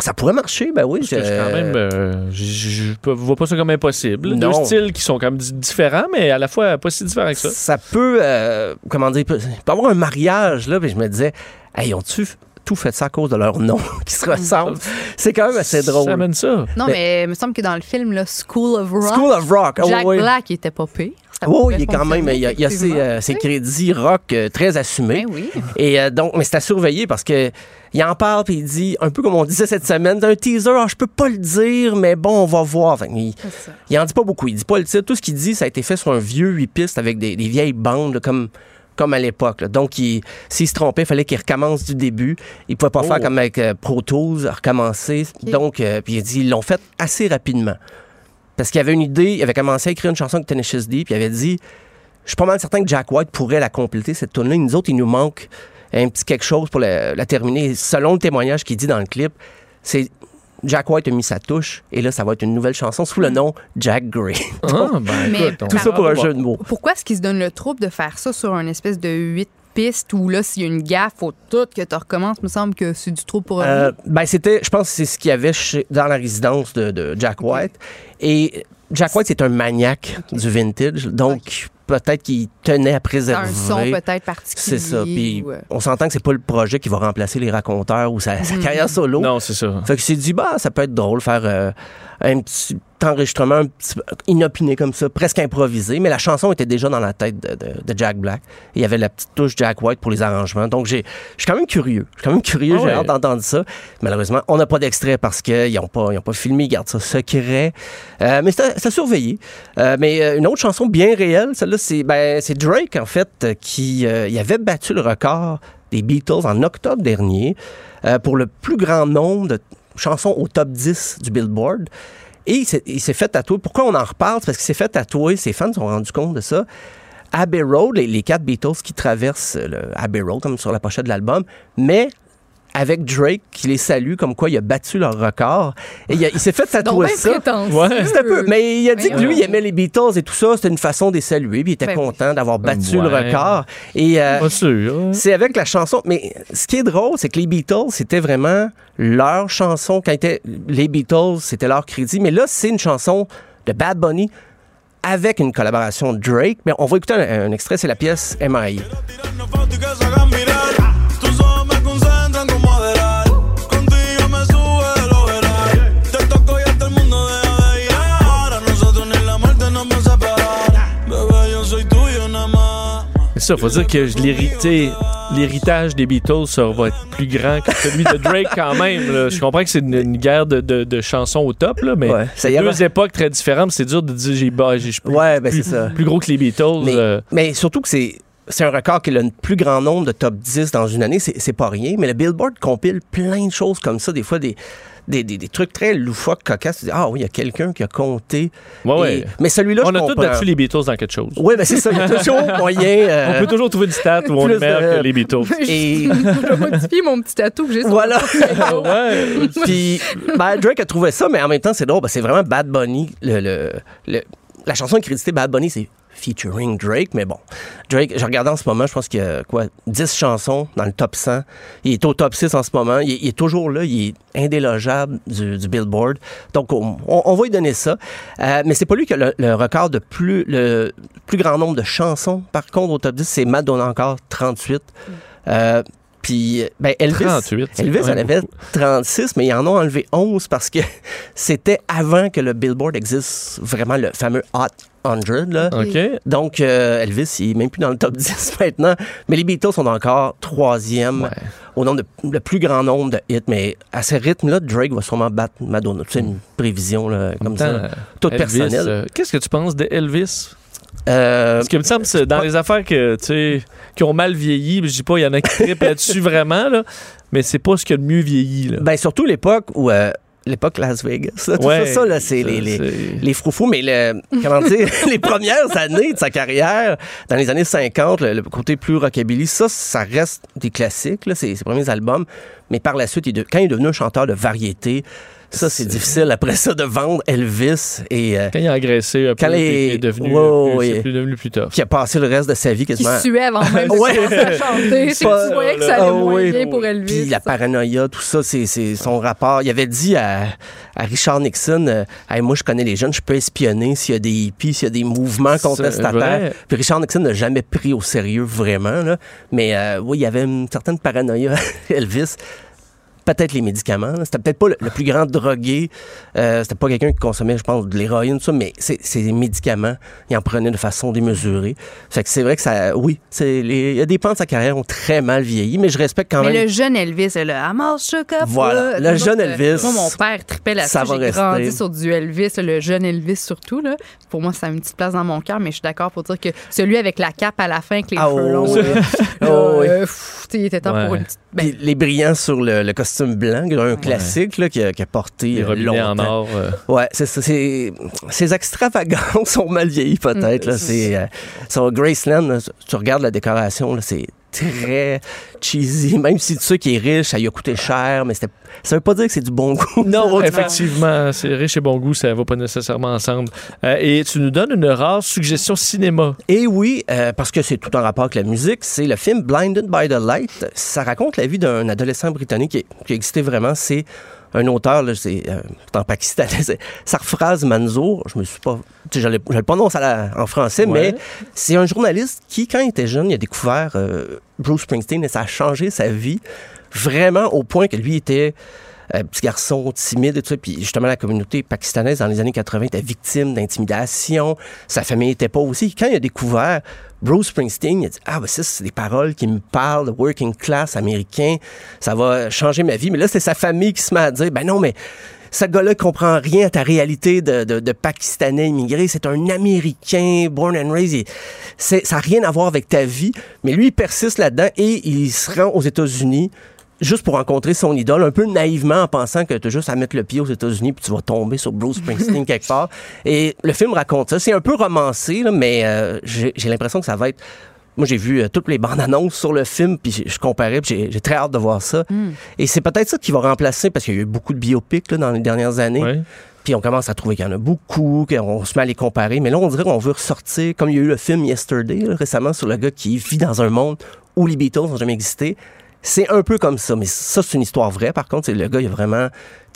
Ça pourrait marcher, ben oui. Parce que je- c'est quand même. euh, je- je je peux- vois pas ça comme impossible. Non. Deux styles qui sont quand même di- différents, mais à la fois pas si différents que ça. ça peut, euh, comment dire, peut, peut avoir un mariage, là, puis je me disais, hey, ont-tu tout fait ça à cause de leur nom qui se ressemblent? C'est quand même assez drôle. Ça amène ça. Non, Mais- mais il me semble que dans le film, là, School of Rock, School of Rock. oh, Jack oui. Black il était pas pire. Oh, il est quand même, il y a, il y a ses, euh, ses crédits rock euh, très assumés. Ben oui. Et euh, donc, mais c'est à surveiller parce que il en parle puis il dit un peu comme on disait cette semaine, un teaser, ah, je peux pas le dire, mais bon, on va voir. Il, il en dit pas beaucoup. Il dit pas le titre. Tout ce qu'il dit, ça a été fait sur un vieux 8 pistes avec des, des vieilles bandes là, comme comme à l'époque. Donc, il- s'il se trompait, il fallait qu'il recommence du début. Il pouvait pas Oh. faire comme avec euh, Pro Tools, recommencer. Donc, euh, puis il dit, ils l'ont fait assez rapidement. Parce qu'il avait une idée, il avait commencé à écrire une chanson avec Tenacious D, puis il avait dit Je suis pas mal certain que Jack White pourrait la compléter, cette tune-là. Nous autres, il nous manque un petit quelque chose pour la, terminer. Selon le témoignage qu'il dit dans le clip, c'est Jack White a mis sa touche et là, ça va être une nouvelle chanson sous le hmm. nom Jack Gray. Ah, ben, mais, tout ça pour un jeu de mots. Pourquoi est-ce qu'il se donne le trouble de faire ça sur un espèce de 8 piste où là, s'il y a une gaffe, faut tout que tu recommences? Il me semble que c'est du trop pour euh, ben c'était, je pense que c'est ce qu'il y avait dans la résidence de, Jack White. Et Jack White, c'est un maniaque du vintage. Donc, peut-être qu'il tenait à préserver. Un son peut-être particulier. C'est ça. Puis, euh. on s'entend que c'est pas le projet qui va remplacer les raconteurs ou sa, hmm. carrière solo. Non, c'est ça. Fait que c'est dit, bah, ça peut être drôle faire euh, un petit enregistrement un petit peu inopiné comme ça, presque improvisé. Mais la chanson était déjà dans la tête de, de- de Jack Black. Et il y avait la petite touche Jack White pour les arrangements. Donc, j'ai, je suis quand même curieux. Je suis quand même curieux. Ah j'ai hâte d'entendre ça. Malheureusement, on n'a pas d'extrait parce qu'ils n'ont pas, ils ont pas filmé. Ils gardent ça secret. Euh, mais c'est à, surveiller. Euh, mais euh, une autre chanson bien réelle, celle-là, c'est, ben, c'est Drake, en fait, qui euh, il avait battu le record des Beatles en octobre dernier pour le plus grand nombre de chansons au top 10 du Billboard. Et il s'est, fait tatouer. Pourquoi on en reparle? Parce qu'il s'est fait tatouer. Ses fans se sont rendus compte de ça. Abbey Road, les, les quatre Beatles qui traversent le Abbey Road, comme sur la pochette de l'album, mais avec Drake qui les salue comme quoi il a battu leur record. Et il, a- il s'est fait tatouer ça. Ouais. Un peu. Mais il a dit que lui, il aimait les Beatles et tout ça. C'était une façon de les saluer. Puis il était Ben content d'avoir battu Ouais. le record. Et euh, hein. c'est avec la chanson. Mais ce qui est drôle, c'est que les Beatles, c'était vraiment leur chanson. Quand étaient les Beatles, c'était leur crédit. Mais là, c'est une chanson de Bad Bunny avec une collaboration de Drake. Mais on va écouter un, un extrait, c'est la pièce M.I. ça, faut dire que l'hérité- l'héritage des Beatles ça va être plus grand que celui de Drake quand même. là. Je comprends que c'est une, une guerre de, de- de chansons au top, là, mais Ouais, c'est deux époques très différentes. C'est dur de dire j'ai bah, Ouais, ben plus- ça. plus gros que les Beatles. Mais, euh, mais surtout que c'est. C'est un record qui a le plus grand nombre de top 10 dans une année, c'est pas rien. Mais le Billboard compile plein de choses comme ça, des fois des, des, des- des trucs très loufoques, cocasses. Tu dis, ah oui, il y a quelqu'un qui a compté. ouais, ouais. Et- mais celui-là, On je a tous battu les Beatles dans quelque chose. Oui, ben c'est ça. Il y a toujours moyen. euh, On peut toujours trouver une stat où on est meilleur de- que les Beatles. Et Je vais modifier mon petit tatou que j'ai sur voilà. ouais. Puis ben, Drake a trouvé ça, mais en même temps, c'est drôle. ben, c'est vraiment Bad Bunny. Le, le- le- la chanson est créditée Bad Bunny, c'est featuring Drake, mais bon. Drake, je regarde en ce moment, je pense qu'il y a quoi, 10 chansons dans le top 100. Il est au top 6 en ce moment. Il est, toujours là, il est indélogeable du, Billboard. Donc, on, va lui donner ça. Euh, mais c'est pas lui qui a le, record de plus, le plus grand nombre de chansons. Par contre, au top 10, c'est Madonna encore, 38. Euh, puis, ben, Elvis. 38. c'est Elvis quand en avait beaucoup. 36, mais ils en ont enlevé 11 parce que c'était avant que le Billboard existe, vraiment le fameux Hot 100. Là. OK. Donc, euh, Elvis, il est même plus dans le top 10 maintenant. Mais les Beatles sont encore troisième Ouais. au nombre de le plus grand nombre de hits. Mais à ce rythme-là, Drake va sûrement battre Madonna. C'est une prévision là, En comme ça, toute Elvis, personnelle. euh, Qu'est-ce que tu penses de Elvis? Euh, Parce que me semble que c'est dans pas- les affaires que, tu sais, qui ont mal vieilli, je dis pas, il y en a qui trippent là-dessus vraiment, là, mais c'est pas ce qui a le mieux vieilli. Là. ben, surtout l'époque où euh, l'époque Las Vegas. là. Tout Ouais, ça, ça, là, c'est ça, les, les, c'est- les froufous, mais le, comment dire, les premières années de sa carrière, dans les années 50, le, le côté plus rockabilly, ça, ça reste des classiques, là, ses, ses premiers albums. Mais par la suite, il est de- quand il est devenu un chanteur de variété, ça, c'est difficile après ça de vendre Elvis et euh, Quand il a peu, Quand il les- est devenu, Ouais, plus, c'est plus devenu plus tough. qui a passé le reste de sa vie Qui quasiment. suait avant même de Ouais. chanter. C'est Pas- que tu voyais que ça allait Ah moins oui. bien pour Elvis. Puis la paranoïa, tout ça, c'est son rapport. Il avait dit à, à Richard Nixon, euh, Hey, moi je connais les jeunes, je peux espionner s'il y a des hippies, s'il y a des mouvements contestataires. Puis Richard Nixon n'a jamais pris au sérieux vraiment. Là. Mais euh, oui, il y avait une certaine paranoïa Elvis. Peut-être les médicaments. C'était peut-être pas le, le plus grand drogué. Euh, C'était pas quelqu'un qui consommait, je pense, de l'héroïne, ça, mais c'est des médicaments. Il en prenait de façon démesurée. Fait que c'est vrai que ça, oui, il y a des pans de sa carrière ont très mal vieilli, mais je respecte quand Mais même. le jeune Elvis, le Amos Shook Up. Voilà, là, le jeune Elvis, Moi, mon père tripait ça là-dessus. va J'ai grandi sur du Elvis, le jeune Elvis surtout. Là. Pour moi, ça a une petite place dans mon cœur, mais je suis d'accord pour dire que celui avec la cape à la fin, avec les Ah, cheveux oh, longs, oui. Oh, oui. Il était temps Ouais. pour une petite. ben, les brillants sur le, le costume blanc, un classique là, qui, a, qui a porté Les euh, robinets en longtemps. or. euh, Ouais, c'est ça. c'est- Ces extravagances sont mal vieillies, peut-être. là. C'est euh, sur Graceland, là, tu regardes la décoration, là, c'est très cheesy. Même si tu sais qu'il est riche, ça lui a coûté cher, mais c'était- ça veut pas dire que c'est du bon goût. Non, effectivement, c'est riche et bon goût, ça va pas nécessairement ensemble. Euh, et tu nous donnes une rare suggestion cinéma. Et oui, euh, parce que c'est tout en rapport avec la musique, c'est le film Blinded by the Light. Ça raconte la vie d'un adolescent britannique qui, qui existait vraiment. C'est un auteur, là, c'est euh, en pakistanais, c'est Sarfraz Manzour. Je me suis pas. tu sais, Je le, je le prononce à la- en français, Ouais. mais c'est un journaliste qui, quand il était jeune, il a découvert euh, Bruce Springsteen et ça a changé sa vie vraiment au point que lui était un petit garçon timide et tout ça. Puis justement, la communauté pakistanaise dans les années 80 était victime d'intimidation. Sa famille était pas aussi. Quand il a découvert Bruce Springsteen, il a dit Ah, ben ça, c'est des paroles qui me parlent, working class américain. Ça va changer ma vie. Mais là, c'est sa famille qui se met à dire Ben non, mais ce gars-là comprend rien à ta réalité de, de, de Pakistanais immigré. C'est un Américain, born and raised. Ça n'a rien à voir avec ta vie. Mais lui, il persiste là-dedans et il se rend aux États-Unis juste pour rencontrer son idole, un peu naïvement en pensant que tu as juste à mettre le pied aux États-Unis puis tu vas tomber sur Bruce Springsteen quelque part. Et le film raconte ça. C'est un peu romancé, là, mais euh, j'ai l'impression que ça va être... Moi, j'ai vu euh, toutes les bandes annonces sur le film, puis je comparais, puis j'ai- j'ai très hâte de voir ça. Et c'est peut-être ça qui va remplacer, parce qu'il y a eu beaucoup de biopics là, dans les dernières années. Puis on commence à trouver qu'il y en a beaucoup, qu'on se met à les comparer. Mais là, on dirait qu'on veut ressortir, comme il y a eu le film Yesterday là, récemment sur le gars qui vit dans un monde où les Beatles n'ont jamais existé. C'est un peu comme ça, mais ça, c'est une histoire vraie. Par contre, le gars, il a vraiment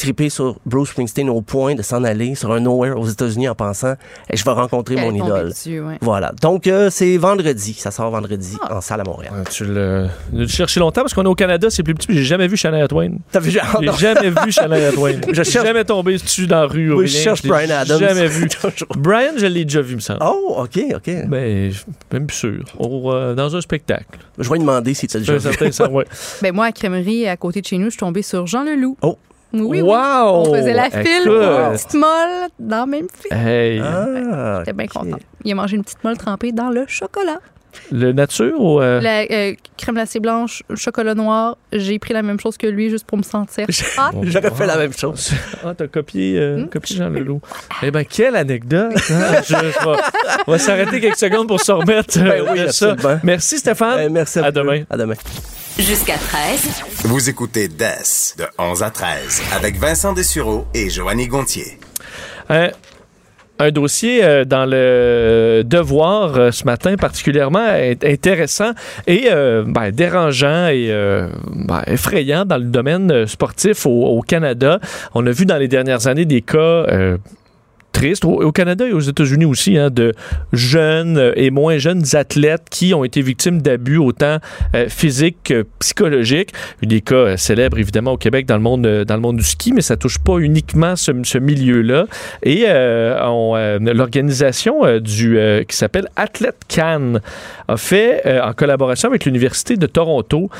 trippé sur Bruce Springsteen au point de s'en aller sur un nowhere aux États-Unis en pensant Eh, je vais rencontrer elle mon idole. dessus, ouais. Voilà. Donc, euh, c'est vendredi. Ça sort vendredi Ah. en salle à Montréal. Ouais, Tu le, le cherches longtemps parce qu'on est au Canada, c'est plus petit, puis j'ai jamais vu Shania Twain. T'as vu, J'ai jamais vu Shania Twain. Je J'ai cherche- jamais tombé dessus dans la rue. ou Oui, je cherche l'ai Bryan Adams. Jamais vu. Brian, je l'ai déjà vu, me semble. Oh, OK, OK. Ben, je- même plus sûr. Au, euh, dans un spectacle. Je vais lui demander si tu as déjà vu. certain ouais. Ben, moi, à Crèmerie, à côté de chez nous, je suis tombée sur Jean Leloup. Oh. Oui! On faisait la file pour une petite molle dans la même file. Hey, Ah, J'étais bien ok. contente. Il a mangé une petite molle trempée dans le chocolat. le nature ou. euh, La euh, crème glacée blanche, chocolat noir. J'ai pris la même chose que lui juste pour me sentir hot. J'aurais fait la même chose. Ah, t'as copié, euh, Hmm? copié Jean Leloup. Eh ben, quelle anecdote! hein? Je- je vais- on va s'arrêter quelques secondes pour se remettre Ben oui, de ça. Merci Stéphane. Eh, merci À vous. demain. À demain. Jusqu'à 13. Vous écoutez DES de 11 à 13 avec Vincent Dessureau et Joanny Gontier. Un, un dossier euh, dans le Devoir euh, ce matin particulièrement int- intéressant et euh, ben, dérangeant et euh, ben, effrayant dans le domaine euh, sportif au, au Canada. On a vu dans les dernières années des cas tristes au, Canada et aux États-Unis aussi hein, de jeunes euh, et moins jeunes athlètes qui ont été victimes d'abus autant euh, physiques que psychologiques. Des cas euh, célèbres évidemment au Québec dans le monde dans le monde du ski, mais ça touche pas uniquement ce, milieu-là. Et on, l'organisation du qui s'appelle Athlete Can a fait en collaboration avec l'université de Toronto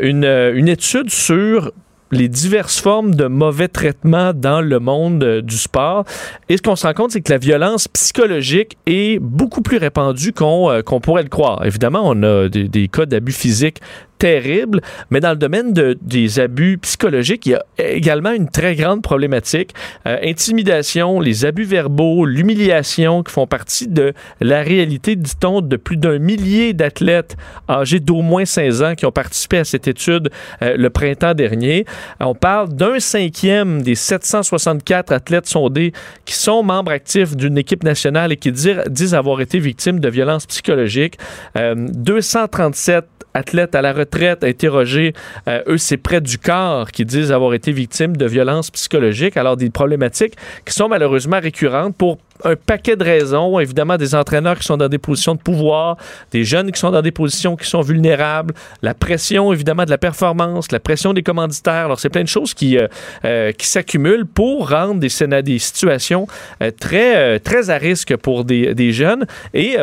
une, une étude sur les diverses formes de mauvais traitements dans le monde euh, du sport. Et ce qu'on se rend compte, c'est que la violence psychologique est beaucoup plus répandue qu'on euh, pourrait le croire. Évidemment, on a des, des cas d'abus physiques terrible, mais dans le domaine de, des abus psychologiques, il y a également une très grande problématique. Euh, intimidation, les abus verbaux, l'humiliation qui font partie de la réalité, dit-on, de plus d'un millier d'athlètes âgés d'au moins 16 ans qui ont participé à cette étude euh, le printemps dernier. On parle d'un cinquième des 764 athlètes sondés qui sont membres actifs d'une équipe nationale et qui disent, disent avoir été victimes de violences psychologiques. Euh, 237 athlètes à la retraite interrogés, euh, eux, c'est près du quart qui disent avoir été victimes de violences psychologiques. Alors, des problématiques qui sont malheureusement récurrentes pour un paquet de raisons. Évidemment, des entraîneurs qui sont dans des positions de pouvoir, des jeunes qui sont dans des positions qui sont vulnérables, la pression, évidemment, de la performance, la pression des commanditaires. Alors, c'est plein de choses qui, euh, euh, qui s'accumulent pour rendre des, des situations euh, très, très à risque pour des, des jeunes. Et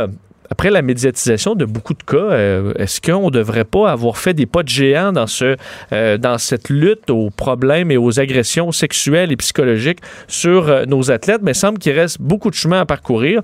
après la médiatisation de beaucoup de cas, euh, est-ce qu'on ne devrait pas avoir fait des pas de géant dans, ce, euh, dans cette lutte aux problèmes et aux agressions sexuelles et psychologiques sur euh, nos athlètes? Mais il semble qu'il reste beaucoup de chemin à parcourir.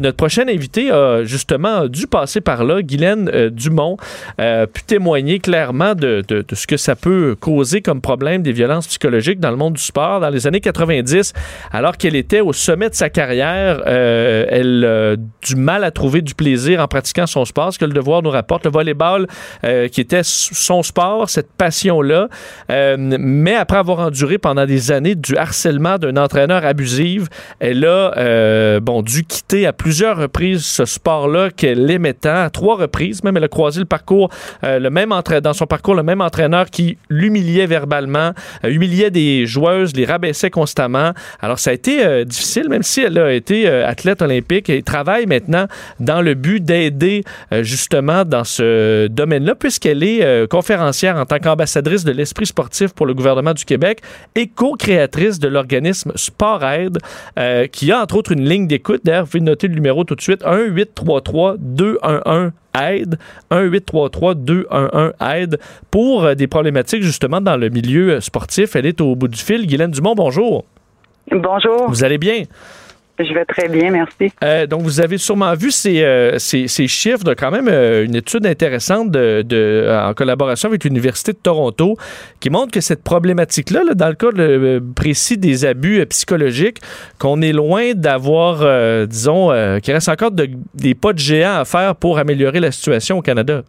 notre prochaine invité a justement dû passer par là. Guylaine Dumont pu témoigner clairement de, de, ce que ça peut causer comme problème des violences psychologiques dans le monde du sport. Dans les années 90, alors qu'elle était au sommet de sa carrière, elle a du mal à trouver du plaisir en pratiquant son sport, ce que le devoir nous rapporte. Le volleyball, euh, qui était son sport, cette passion-là, euh, mais après avoir enduré pendant des années du harcèlement d'un entraîneur abusif, elle a euh, bon, dû quitter à plusieurs reprises ce sport-là qu'elle aimait tant, à trois reprises même. Elle a croisé le parcours, le même dans son parcours, le même entraîneur qui l'humiliait verbalement, humiliait des joueuses, les rabaissait constamment. Alors ça a été difficile, même si elle a été athlète olympique et travaille maintenant dans le le but d'aider euh, justement dans ce domaine-là, puisqu'elle est euh, conférencière en tant qu'ambassadrice de l'esprit sportif pour le gouvernement du Québec et co-créatrice de l'organisme Sport Aide, euh, qui a entre autres une ligne d'écoute. D'ailleurs, vous pouvez noter le numéro tout de suite 1 833 211 aide 1 833 211 aide pour des problématiques justement dans le milieu sportif. Elle est au bout du fil. Guylaine Dumont, bonjour. Bonjour. Vous allez bien? Je vais très bien, merci. Euh, donc, vous avez sûrement vu ces, euh, ces, chiffres de quand même euh, une étude intéressante en collaboration avec l'Université de Toronto qui montre que cette problématique-là, là, dans le cas précis des abus psychologiques, qu'on est loin d'avoir, disons, qu'il reste encore de, des pas de géant à faire pour améliorer la situation au Canada.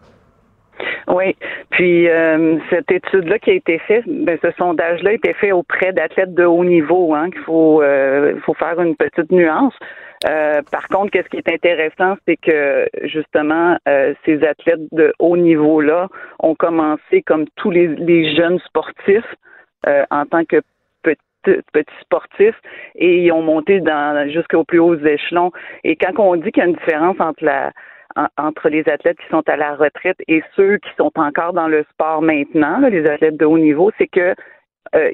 Oui. Puis euh, cette étude-là qui a été faite, ben, ce sondage-là a été fait auprès d'athlètes de haut niveau. Hein, qu'il faut, euh, faut faire une petite nuance. Euh, par contre, qu'est-ce qui est intéressant, c'est que justement, ces athlètes de haut niveau-là ont commencé comme tous les, les jeunes sportifs en tant que petits sportifs et ils ont monté dans jusqu'aux plus hauts échelons. Et quand on dit qu'il y a une différence entre la entre les athlètes qui sont à la retraite et ceux qui sont encore dans le sport maintenant, les athlètes de haut niveau, c'est que euh,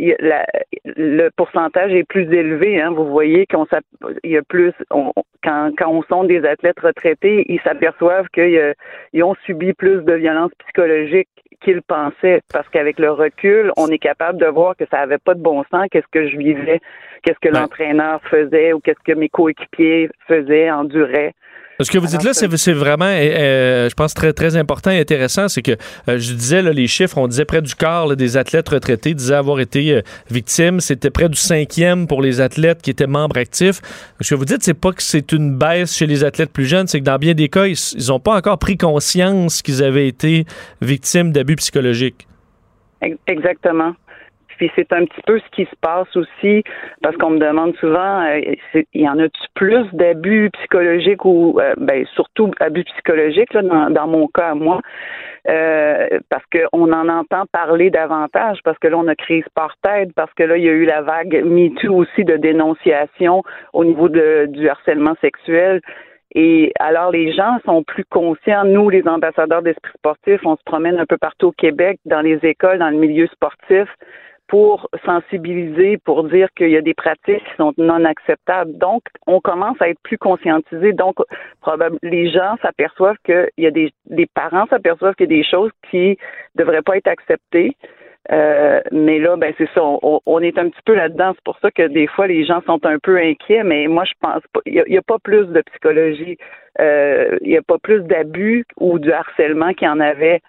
le pourcentage est plus élevé. Hein. Vous voyez qu'on il y a plus quand, quand on sont des athlètes retraités, ils s'aperçoivent qu'ils ont subi plus de violences psychologiques qu'ils pensaient parce qu'avec le recul, on est capable de voir que ça avait pas de bon sens. Qu'est-ce que je vivais, qu'est-ce que l'entraîneur faisait ou qu'est-ce que mes coéquipiers faisaient, enduraient. Ce que vous dites là, c'est vraiment, euh, euh, je pense, très, très important et intéressant. C'est que euh, je disais, là, les chiffres, on disait près du quart des athlètes retraités disaient avoir été victimes. C'était près du cinquième pour les athlètes qui étaient membres actifs. Ce que vous dites, c'est pas que c'est une baisse chez les athlètes plus jeunes, c'est que dans bien des cas, ils n'ont pas encore pris conscience qu'ils avaient été victimes d'abus psychologiques. Exactement. Puis c'est un petit peu ce qui se passe aussi, parce qu'on me demande souvent, euh, il y en a-tu plus d'abus psychologiques ou, euh, ben, surtout abus psychologiques là, dans, mon cas moi, euh, parce qu'on en entend parler davantage, parce que là on a créé Sportaid, parce que là il y a eu la vague MeToo aussi de dénonciation au niveau de, du harcèlement sexuel. Et alors, les gens sont plus conscients. Nous, les ambassadeurs d'esprit sportif, on se promène un peu partout au Québec, dans les écoles, dans le milieu sportif pour sensibiliser, pour dire qu'il y a des pratiques qui sont non acceptables. Donc, on commence à être plus conscientisé. Donc, probablement, les gens s'aperçoivent qu'il y a des, les parents s'aperçoivent qu'il y a des choses qui devraient pas être acceptées. Euh, mais là, ben c'est ça, on, est un petit peu là-dedans. C'est pour ça que des fois les gens sont un peu inquiets. Mais moi, je pense pas. Il n'y a, pas plus de psychologie. Euh, il n'y a pas plus d'abus ou de harcèlement qu'il y en avait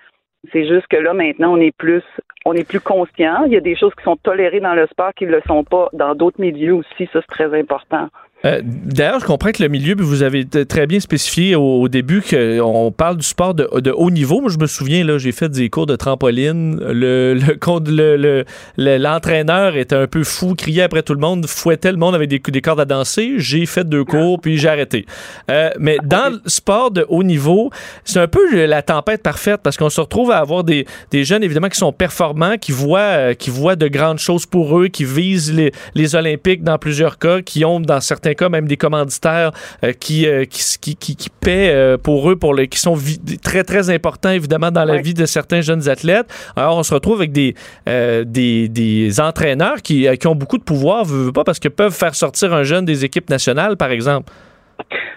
C'est juste que là, maintenant, on est plus, on est plus conscient. Il y a des choses qui sont tolérées dans le sport qui ne le sont pas dans d'autres milieux aussi. Ça, c'est très important. Euh, D'ailleurs, je comprends que le milieu, vous avez très bien spécifié au, au début qu'on parle du sport de, haut niveau. Moi, je me souviens, là, j'ai fait des cours de trampoline. Le, le, con- le- le- le- l'entraîneur était un peu fou, criait après tout le monde, fouettait le monde avec des, des cordes à danser. J'ai fait deux cours, puis j'ai arrêté. Euh, mais dans le sport de haut niveau, c'est un peu la tempête parfaite parce qu'on se retrouve à avoir des, des jeunes, évidemment, qui sont performants, qui voient, euh, qui voient de grandes choses pour eux, qui visent les, les Olympiques dans plusieurs cas, qui ont, dans certains cas, même des commanditaires euh, qui, euh, qui, qui, qui, paient euh, pour eux, pour les, qui sont très, très importants, évidemment, dans la vie de certains jeunes athlètes. Alors, on se retrouve avec des, euh, des, des entraîneurs qui, qui ont beaucoup de pouvoir, veux, veux pas, parce que peuvent faire sortir un jeune des équipes nationales, par exemple.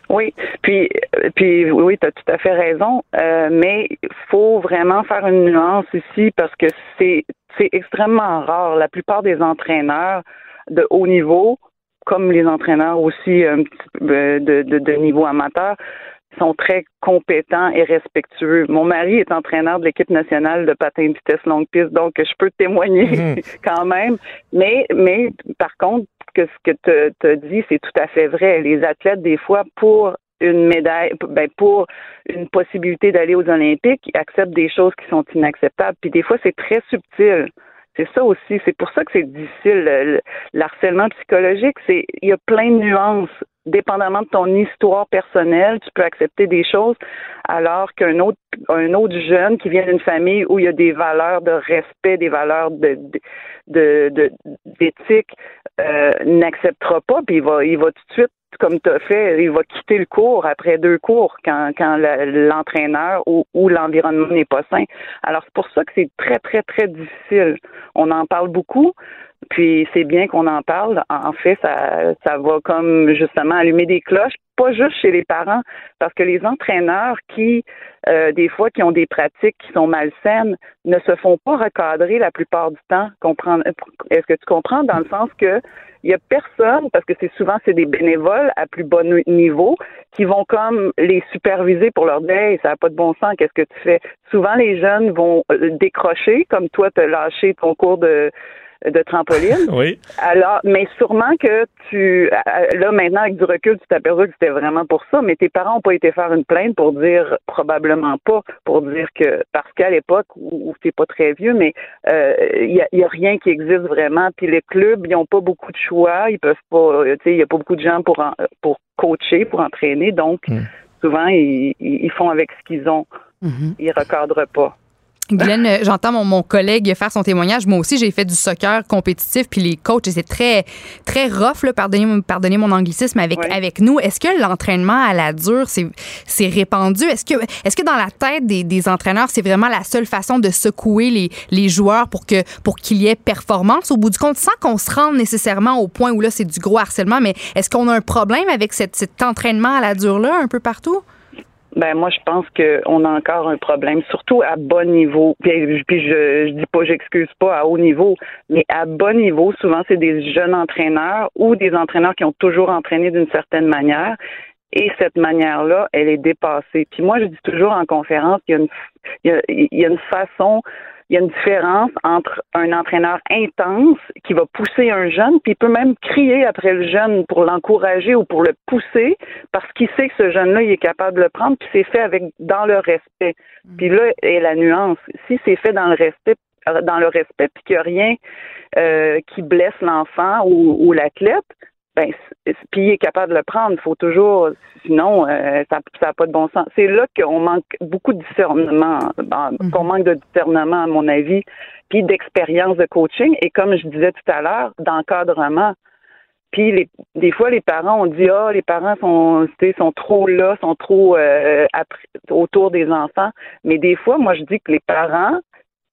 Oui, puis, puis oui, tu as tout à fait raison, euh, mais il faut vraiment faire une nuance ici parce que c'est c'est extrêmement rare. La plupart des entraîneurs de haut niveau, comme les entraîneurs aussi un petit peu, euh, de, de, de niveau amateur, sont très compétents et respectueux. Mon mari est entraîneur de l'équipe nationale de patin de vitesse longue piste, donc je peux témoigner Mhm. quand même. Mais, mais par contre, que ce que tu as dit, c'est tout à fait vrai. Les athlètes, des fois, pour une médaille, ben pour une possibilité d'aller aux Olympiques, acceptent des choses qui sont inacceptables. Puis des fois, c'est très subtil. C'est ça aussi. C'est pour ça que c'est difficile. Le, le- le harcèlement psychologique, c'est il y a plein de nuances. Dépendamment de ton histoire personnelle, tu peux accepter des choses, alors qu'un autre un autre jeune qui vient d'une famille où il y a des valeurs de respect, des valeurs de de- de- d'éthique, euh, n'acceptera pas, puis il va il va tout de suite comme tu as fait, il va quitter le cours après deux cours quand, quand l'entraîneur ou, ou l'environnement n'est pas sain. Alors, c'est pour ça que c'est très, très, très difficile. On en parle beaucoup, puis c'est bien qu'on en parle. En fait, ça, ça va comme justement allumer des cloches, pas juste chez les parents, parce que les entraîneurs qui, euh, des fois, qui ont des pratiques qui sont malsaines, ne se font pas recadrer la plupart du temps. Est-ce que tu comprends? Dans le sens que il y a personne, parce que c'est souvent c'est des bénévoles à plus bas niveau, qui vont comme les superviser pour leur dire hey, ça n'a pas de bon sens, qu'est-ce que tu fais? Souvent les jeunes vont euh, décrocher, comme toi, te lâcher ton cours de de trampoline. Oui. Alors, mais sûrement que tu, euh, là maintenant avec du recul, tu t'aperçois que c'était vraiment pour ça, mais tes parents n'ont pas été faire une plainte pour dire probablement pas, pour dire que parce qu'à l'époque où, où t'es pas très vieux, mais euh, il y, a, y a rien qui existe vraiment. Puis les clubs, ils ont pas beaucoup de choix, ils peuvent pas, euh, tu sais, il y a pas beaucoup de gens pour en- pour coacher, pour entraîner, donc Mm. souvent ils, ils font avec ce qu'ils ont, Mhm. ils recadrent pas. Guylaine, euh, j'entends mon, mon collègue faire son témoignage. Moi aussi, j'ai fait du soccer compétitif, puis les coachs, c'est très, très rough, là, pardonnez, pardonnez mon anglicisme, avec, nous. Est-ce que l'entraînement à la dure, c'est répandu? Est-ce que, est que dans la tête des, des entraîneurs, c'est vraiment la seule façon de secouer les, les joueurs pour que pour qu'il y ait performance? Au bout du compte, sans qu'on se rende nécessairement au point où là, c'est du gros harcèlement, mais est-ce qu'on a un problème avec cette, cet entraînement à la dure-là un peu partout? Ben moi je pense qu'on a encore un problème, surtout à bas niveau. Puis, puis je, je dis pas, j'excuse pas à haut niveau, mais à bas niveau, souvent c'est des jeunes entraîneurs ou des entraîneurs qui ont toujours entraîné d'une certaine manière. Et cette manière-là, elle est dépassée. Puis moi, je dis toujours en conférence, il y a une, il y a, il y a une façon, il y a une différence entre un entraîneur intense qui va pousser un jeune, puis il peut même crier après le jeune pour l'encourager ou pour le pousser, parce qu'il sait que ce jeune-là, il est capable de le prendre, puis c'est fait avec dans le respect. Puis là est la nuance. Si c'est fait dans le respect, dans le respect, puis qu'il n'y a rien euh, qui blesse l'enfant ou, ou l'athlète, ben, puis il est capable de le prendre. Il faut toujours, sinon, euh, ça n'a pas de bon sens. C'est là qu'on manque beaucoup de discernement, ben, qu'on manque de discernement, à mon avis, puis d'expérience de coaching. Et comme je disais tout à l'heure, d'encadrement. Puis les, des fois, les parents ont dit ah les parents sont tu sais, sont trop là, sont trop euh, autour des enfants. Mais des fois, moi je dis que les parents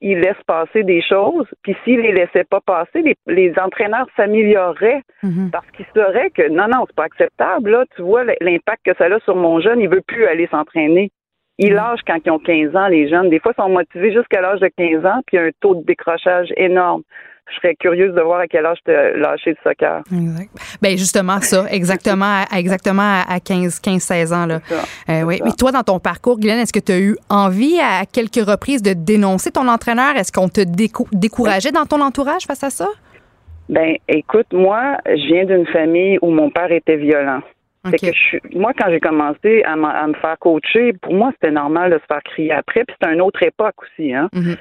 ils laissent passer des choses, puis s'ils les laissaient pas passer, les, les entraîneurs s'amélioreraient parce qu'ils sauraient que non non c'est pas acceptable là. Tu vois l'impact que ça a sur mon jeune, il veut plus aller s'entraîner. Ils lâchent quand ils ont 15 ans, les jeunes. Des fois, ils sont motivés jusqu'à l'âge de 15 ans, puis il y a un taux de décrochage énorme. Je serais curieuse de voir à quel âge tu as lâché le soccer. Exact. Ben justement ça, exactement, à, exactement à 15, 15 16 ans là. Ça. Euh, oui. Mais toi, dans ton parcours, Guylaine, est-ce que tu as eu envie à quelques reprises de dénoncer ton entraîneur? Est-ce qu'on te décou- décourageait dans ton entourage face à ça? Ben, écoute, moi, je viens d'une famille où mon père était violent. Fait que je moi, quand j'ai commencé à, me faire coacher, pour moi, c'était normal de se faire crier après. Puis c'était une autre époque aussi, hein. Mhm.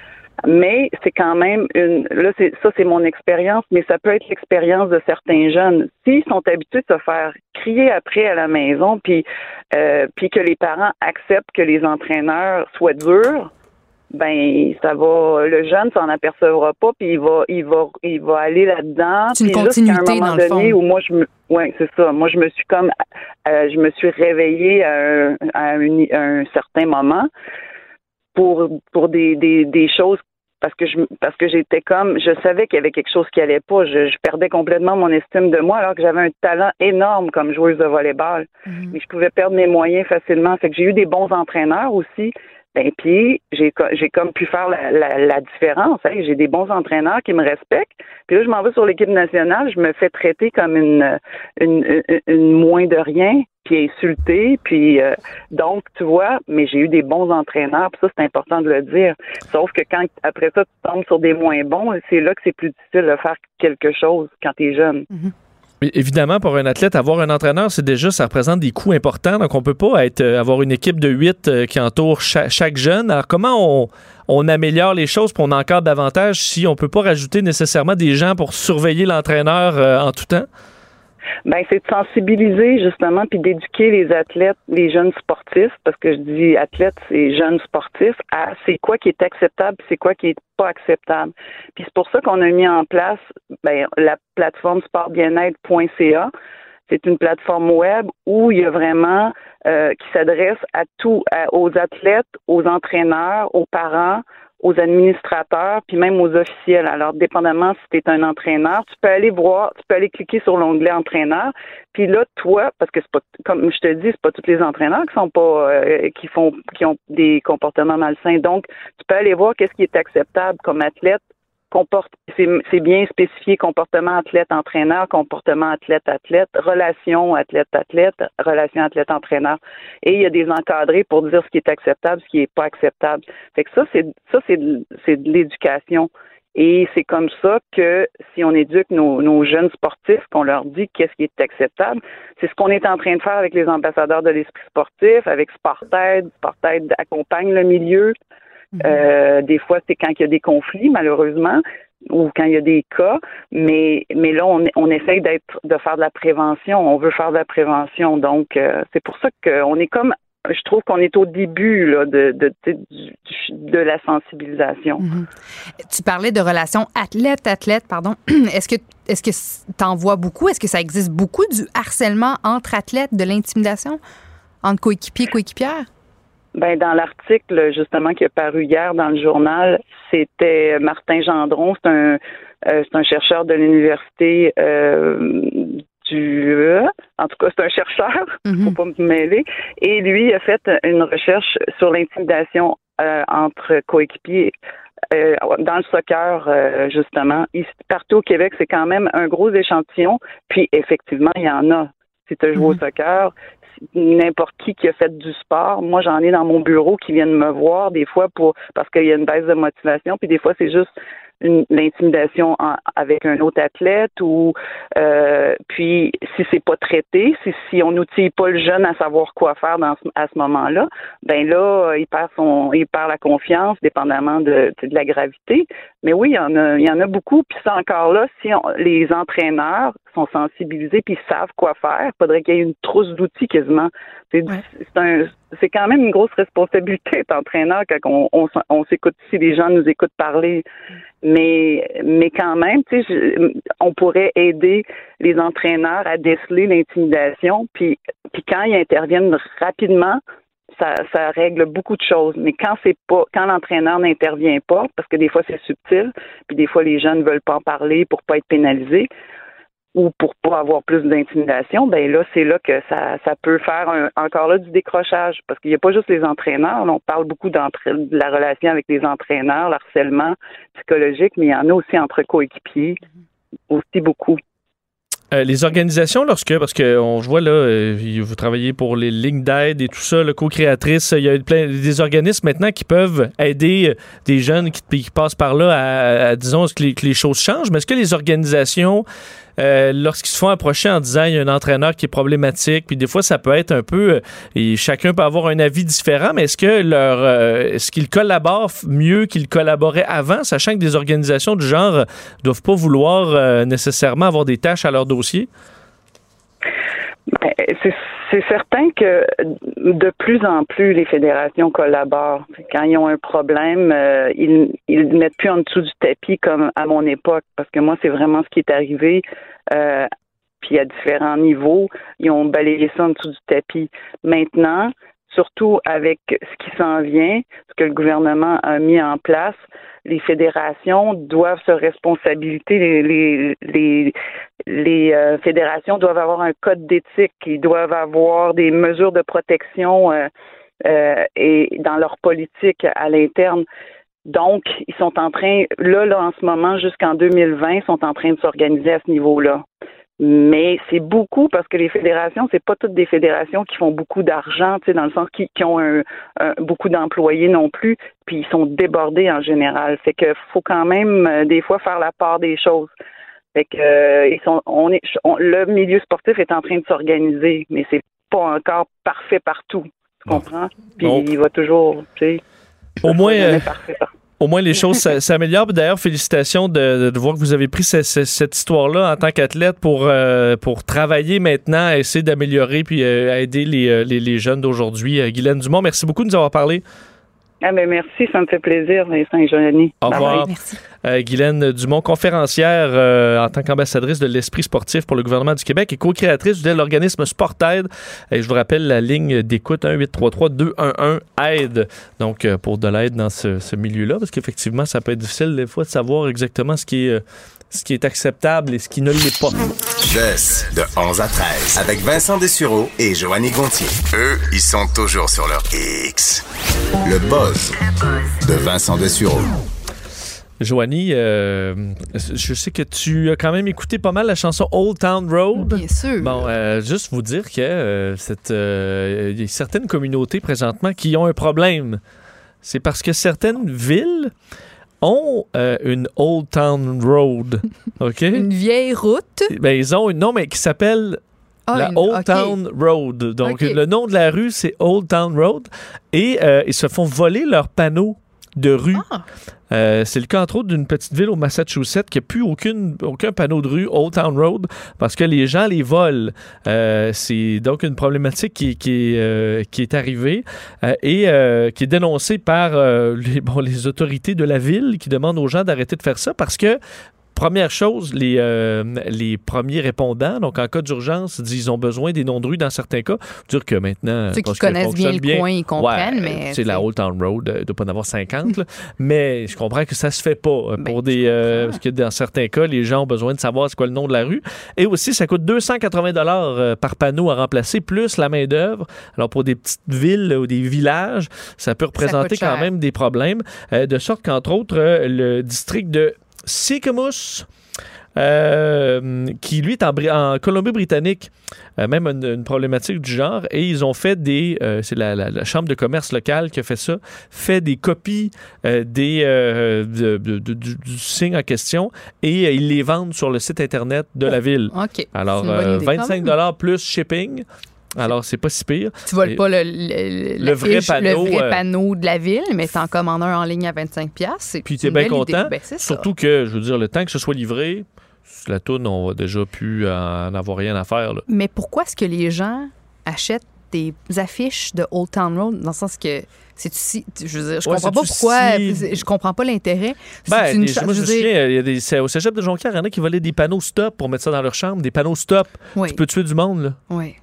Mais c'est quand même une. Là, c'est ça, c'est mon expérience, mais ça peut être l'expérience de certains jeunes. S'ils sont habitués de se faire crier après à la maison, puis euh, puis que les parents acceptent que les entraîneurs soient durs, ben ça va. Le jeune s'en apercevra pas, puis il va, il va, il va aller là-dedans. C'est une puis continuité, un moment dans le donné fond. où moi je me, ouais, c'est ça. Moi je me suis comme, euh, je me suis réveillée à un, à un- à un certain moment pour pour des, des, des choses parce que je parce que j'étais comme je savais qu'il y avait quelque chose qui allait pas. Je, je perdais complètement mon estime de moi alors que j'avais un talent énorme comme joueuse de volleyball. Mais je pouvais perdre mes moyens facilement. Fait que j'ai eu des bons entraîneurs aussi. Ben puis j'ai j'ai comme pu faire la, la, la différence. Hein. j'ai des bons entraîneurs qui me respectent. Puis là je m'en vais sur l'équipe nationale. Je me fais traiter comme une une, une, une moins de rien puis insultée puis euh, donc, tu vois, mais j'ai eu des bons entraîneurs, puis ça, c'est important de le dire. Sauf que quand, après ça, tu tombes sur des moins bons, c'est là que c'est plus difficile de faire quelque chose quand tu es jeune. Mais Évidemment, pour un athlète, avoir un entraîneur, c'est déjà, ça représente des coûts importants. Donc, on peut pas être, euh, avoir une équipe de huit euh, qui entoure cha- chaque, jeune. Alors, comment on, on améliore les choses pour on encadre davantage si on peut pas rajouter nécessairement des gens pour surveiller l'entraîneur euh, en tout temps? Ben, c'est de sensibiliser, justement, puis d'éduquer les athlètes, les jeunes sportifs, parce que je dis athlètes, c'est jeunes sportifs, à c'est quoi qui est acceptable, c'est quoi qui est pas acceptable. Puis c'est pour ça qu'on a mis en place ben, la plateforme sportbienêtre.ca. C'est une plateforme web où il y a vraiment euh, qui s'adresse à tous, aux athlètes, aux entraîneurs, aux parents, aux administrateurs, puis même aux officiels. Alors, dépendamment si tu es un entraîneur, tu peux aller voir, tu peux aller cliquer sur l'onglet entraîneur, puis là, toi, parce que c'est pas, comme je te dis, c'est pas tous les entraîneurs qui sont pas, euh, qui font, qui ont des comportements malsains. Donc, tu peux aller voir qu'est-ce qui est acceptable comme athlète comporte c'est bien spécifié comportement athlète entraîneur comportement athlète athlète relation athlète athlète relation athlète entraîneur et il y a des encadrés pour dire ce qui est acceptable ce qui est pas acceptable fait que ça c'est ça c'est de, l'éducation et c'est comme ça que si on éduque nos, nos jeunes sportifs, qu'on leur dit qu'est-ce qui est acceptable, c'est ce qu'on est en train de faire avec les ambassadeurs de l'esprit sportif, avec Sportaid. Sportaid accompagne le milieu. Euh, des fois, c'est quand il y a des conflits, malheureusement, ou quand il y a des cas. Mais, mais là, on, on essaye d'être, de faire de la prévention. On veut faire de la prévention. Donc, euh, c'est pour ça qu'on est comme, je trouve qu'on est au début là, de, de, de, de la sensibilisation. Tu parlais de relations athlète-athlète, pardon. Est-ce que est-ce que t'en vois beaucoup? Est-ce que ça existe beaucoup du harcèlement entre athlètes, de l'intimidation entre coéquipiers, coéquipières? Ben, dans l'article, justement, qui est paru hier dans le journal, c'était Martin Gendron, c'est un, euh, c'est un chercheur de l'université euh, du... euh, en tout cas, c'est un chercheur, Mhm. faut pas me mêler. Et lui a fait une recherche sur l'intimidation euh, entre coéquipiers euh, dans le soccer, euh, justement. Ici, partout au Québec, c'est quand même un gros échantillon. Puis, effectivement, il y en a. Si tu joué au soccer, n'importe qui qui a fait du sport. Moi, j'en ai dans mon bureau qui viennent me voir des fois pour parce qu'il y a une baisse de motivation, puis des fois c'est juste l'intimidation en- avec un autre athlète ou euh, puis si c'est pas traité, si, si on n'outille pas le jeune à savoir quoi faire dans ce- à ce moment-là, ben là il perd son il perd la confiance dépendamment de, de la gravité. Mais oui, il y en a il y en a beaucoup puis ça encore là si on- les entraîneurs sont sensibilisés puis savent quoi faire, faudrait qu'il y ait une trousse d'outils quasiment. C'est Ouais. c'est un c'est quand même une grosse responsabilité d'être entraîneur quand on, on, s'écoute si les gens nous écoutent parler. Mais mais quand même, tu sais, on pourrait aider les entraîneurs à déceler l'intimidation, puis puis quand ils interviennent rapidement, ça, ça règle beaucoup de choses. Mais quand c'est pas, quand l'entraîneur n'intervient pas, parce que des fois c'est subtil, puis des fois les jeunes ne veulent pas en parler pour pas être pénalisés, ou pour pas avoir plus d'intimidation, ben là, c'est là que ça, ça peut faire un- encore là du décrochage. Parce qu'il n'y a pas juste les entraîneurs. Là, on parle beaucoup de la relation avec les entraîneurs, l'harcèlement psychologique, mais il y en a aussi entre coéquipiers, aussi beaucoup. Euh, les organisations, lorsque, parce que on je vois là, euh, vous travaillez pour les lignes d'aide et tout ça, le co-créatrice, il y a plein, des organismes maintenant qui peuvent aider euh, des jeunes qui, qui passent par là à, à- disons, que les, que les choses changent. Mais est-ce que les organisations, euh, lorsqu'ils se font approcher en disant il y a un entraîneur qui est problématique, puis des fois ça peut être un peu, euh, et chacun peut avoir un avis différent, mais est-ce que leur, euh, est-ce qu'ils collaborent mieux qu'ils collaboraient avant, sachant que des organisations du genre doivent pas vouloir nécessairement avoir des tâches à leur dossier? Ben, C'est c'est certain que de plus en plus les fédérations collaborent. Quand ils ont un problème, euh, ils ils le mettent plus en dessous du tapis comme à mon époque, parce que moi c'est vraiment ce qui est arrivé. Euh, puis à différents niveaux, ils ont balayé ça en dessous du tapis. Maintenant, surtout avec ce qui s'en vient, ce que le gouvernement a mis en place, les fédérations doivent se responsabiliser. Les, les, euh, fédérations doivent avoir un code d'éthique. Ils doivent avoir des mesures de protection euh, euh, et dans leur politique à l'interne. Donc, ils sont en train, là, là, en ce moment, jusqu'en 2020, ils sont en train de s'organiser à ce niveau-là. Mais c'est beaucoup parce que les fédérations, c'est pas toutes des fédérations qui font beaucoup d'argent, tu sais, dans le sens qui, qui ont un, un- beaucoup d'employés non plus, puis ils sont débordés en général. Fait que faut quand même euh, des fois faire la part des choses. Fait que euh, ils sont, on est, on- le milieu sportif est en train de s'organiser, mais c'est pas encore parfait partout. Tu comprends? Puis il va toujours, tu sais. Au moins, euh, parfait partout. Au moins, les choses s'a- s'améliorent. D'ailleurs, félicitations de, de voir que vous avez pris ce- ce- cette histoire-là en tant qu'athlète pour, euh, pour travailler maintenant, à essayer d'améliorer puis euh, à aider les, euh, les, les jeunes d'aujourd'hui. Euh, Guylaine Dumont, merci beaucoup de nous avoir parlé. Ah ben merci, ça me fait plaisir, Vincent et Joanie. Au Bye revoir. bye. Merci. Euh, Guylaine Dumont, conférencière euh, en tant qu'ambassadrice de l'esprit sportif pour le gouvernement du Québec et co-créatrice de l'organisme Sportaide. Et je vous rappelle la ligne d'écoute 1-833-211-AIDE. Donc, euh, pour de l'aide dans ce, milieu-là, parce qu'effectivement, ça peut être difficile des fois de savoir exactement ce qui est, acceptable et ce qui ne l'est pas. Chess de 11 à 13 avec Vincent Dessureau et Joanny Gontier. Eux, ils sont toujours sur leur X. Le buzz de Vincent Dessureau. Joanie, euh, je sais que tu as quand même écouté pas mal la chanson Old Town Road. Bien sûr. Bon, euh, juste vous dire que euh, cette, y a certaines communautés présentement qui ont un problème. C'est parce que certaines villes ont une Old Town Road. OK? Une vieille route? Ben, ils ont une nom, mais qui s'appelle Ah, la une- Old. Town Road. Donc, le nom de la rue, c'est Old Town Road. Et ils se font voler leurs panneaux de rue. Ah. Euh, c'est le cas, entre autres, d'une petite ville au Massachusetts qui n'a plus aucune, aucun panneau de rue Old Town Road parce que les gens les volent. Euh, c'est donc une problématique qui, euh, qui est arrivée et qui est dénoncée par les, bon, les autorités de la ville qui demandent aux gens d'arrêter de faire ça parce que Première chose, les, euh, les premiers répondants, donc en cas d'urgence, disent qu'ils ont besoin des noms de rue dans certains cas. Dire que maintenant, Ceux qui connaissent bien le coin, ils comprennent, Ouais, mais. C'est la Old Town Road, euh, il doit pas en avoir 50, là. mais je comprends que ça se fait pas euh, Ben, pour des euh, parce que dans certains cas, les gens ont besoin de savoir c'est quoi le nom de la rue et aussi ça coûte 280 dollars euh, par panneau à remplacer plus la main d'œuvre. Alors pour des petites villes ou des villages, ça peut représenter quand même des problèmes euh, de sorte qu'entre autres le district de Sycamus euh, qui lui est en, Bri- en Colombie-Britannique, euh, même une, une problématique du genre, et ils ont fait des, euh, c'est la, la- la chambre de commerce locale qui a fait ça, fait des copies euh, des de- de- de- du, du signe en question et ils les vendent sur le site internet de la ville. OK. Alors C'est une bonne euh, idée quand 25 même. dollars plus shipping. Alors c'est pas si pire. Tu voles pas le, le, Le vrai l'affiche, panneau, le vrai euh, panneau de la ville, mais t'en commandes un en ligne à 25$. c'est Puis une bien content. Ben. Surtout que je veux dire le temps que ce soit livré, la toune on va déjà plus en avoir rien à faire là. Mais pourquoi est-ce que les gens achètent des affiches de Old Town Road dans le sens que c'est si je veux dire je Ouais, comprends pas pourquoi si- je comprends pas l'intérêt C'est Ben, une moi, je je me veux dire, souviens, il y a des, c'est au cégep de Jonquière, il y en a qui volaient des panneaux stop pour mettre ça dans leur chambre, des panneaux stop. oui, Tu peux tuer du monde, là. oui.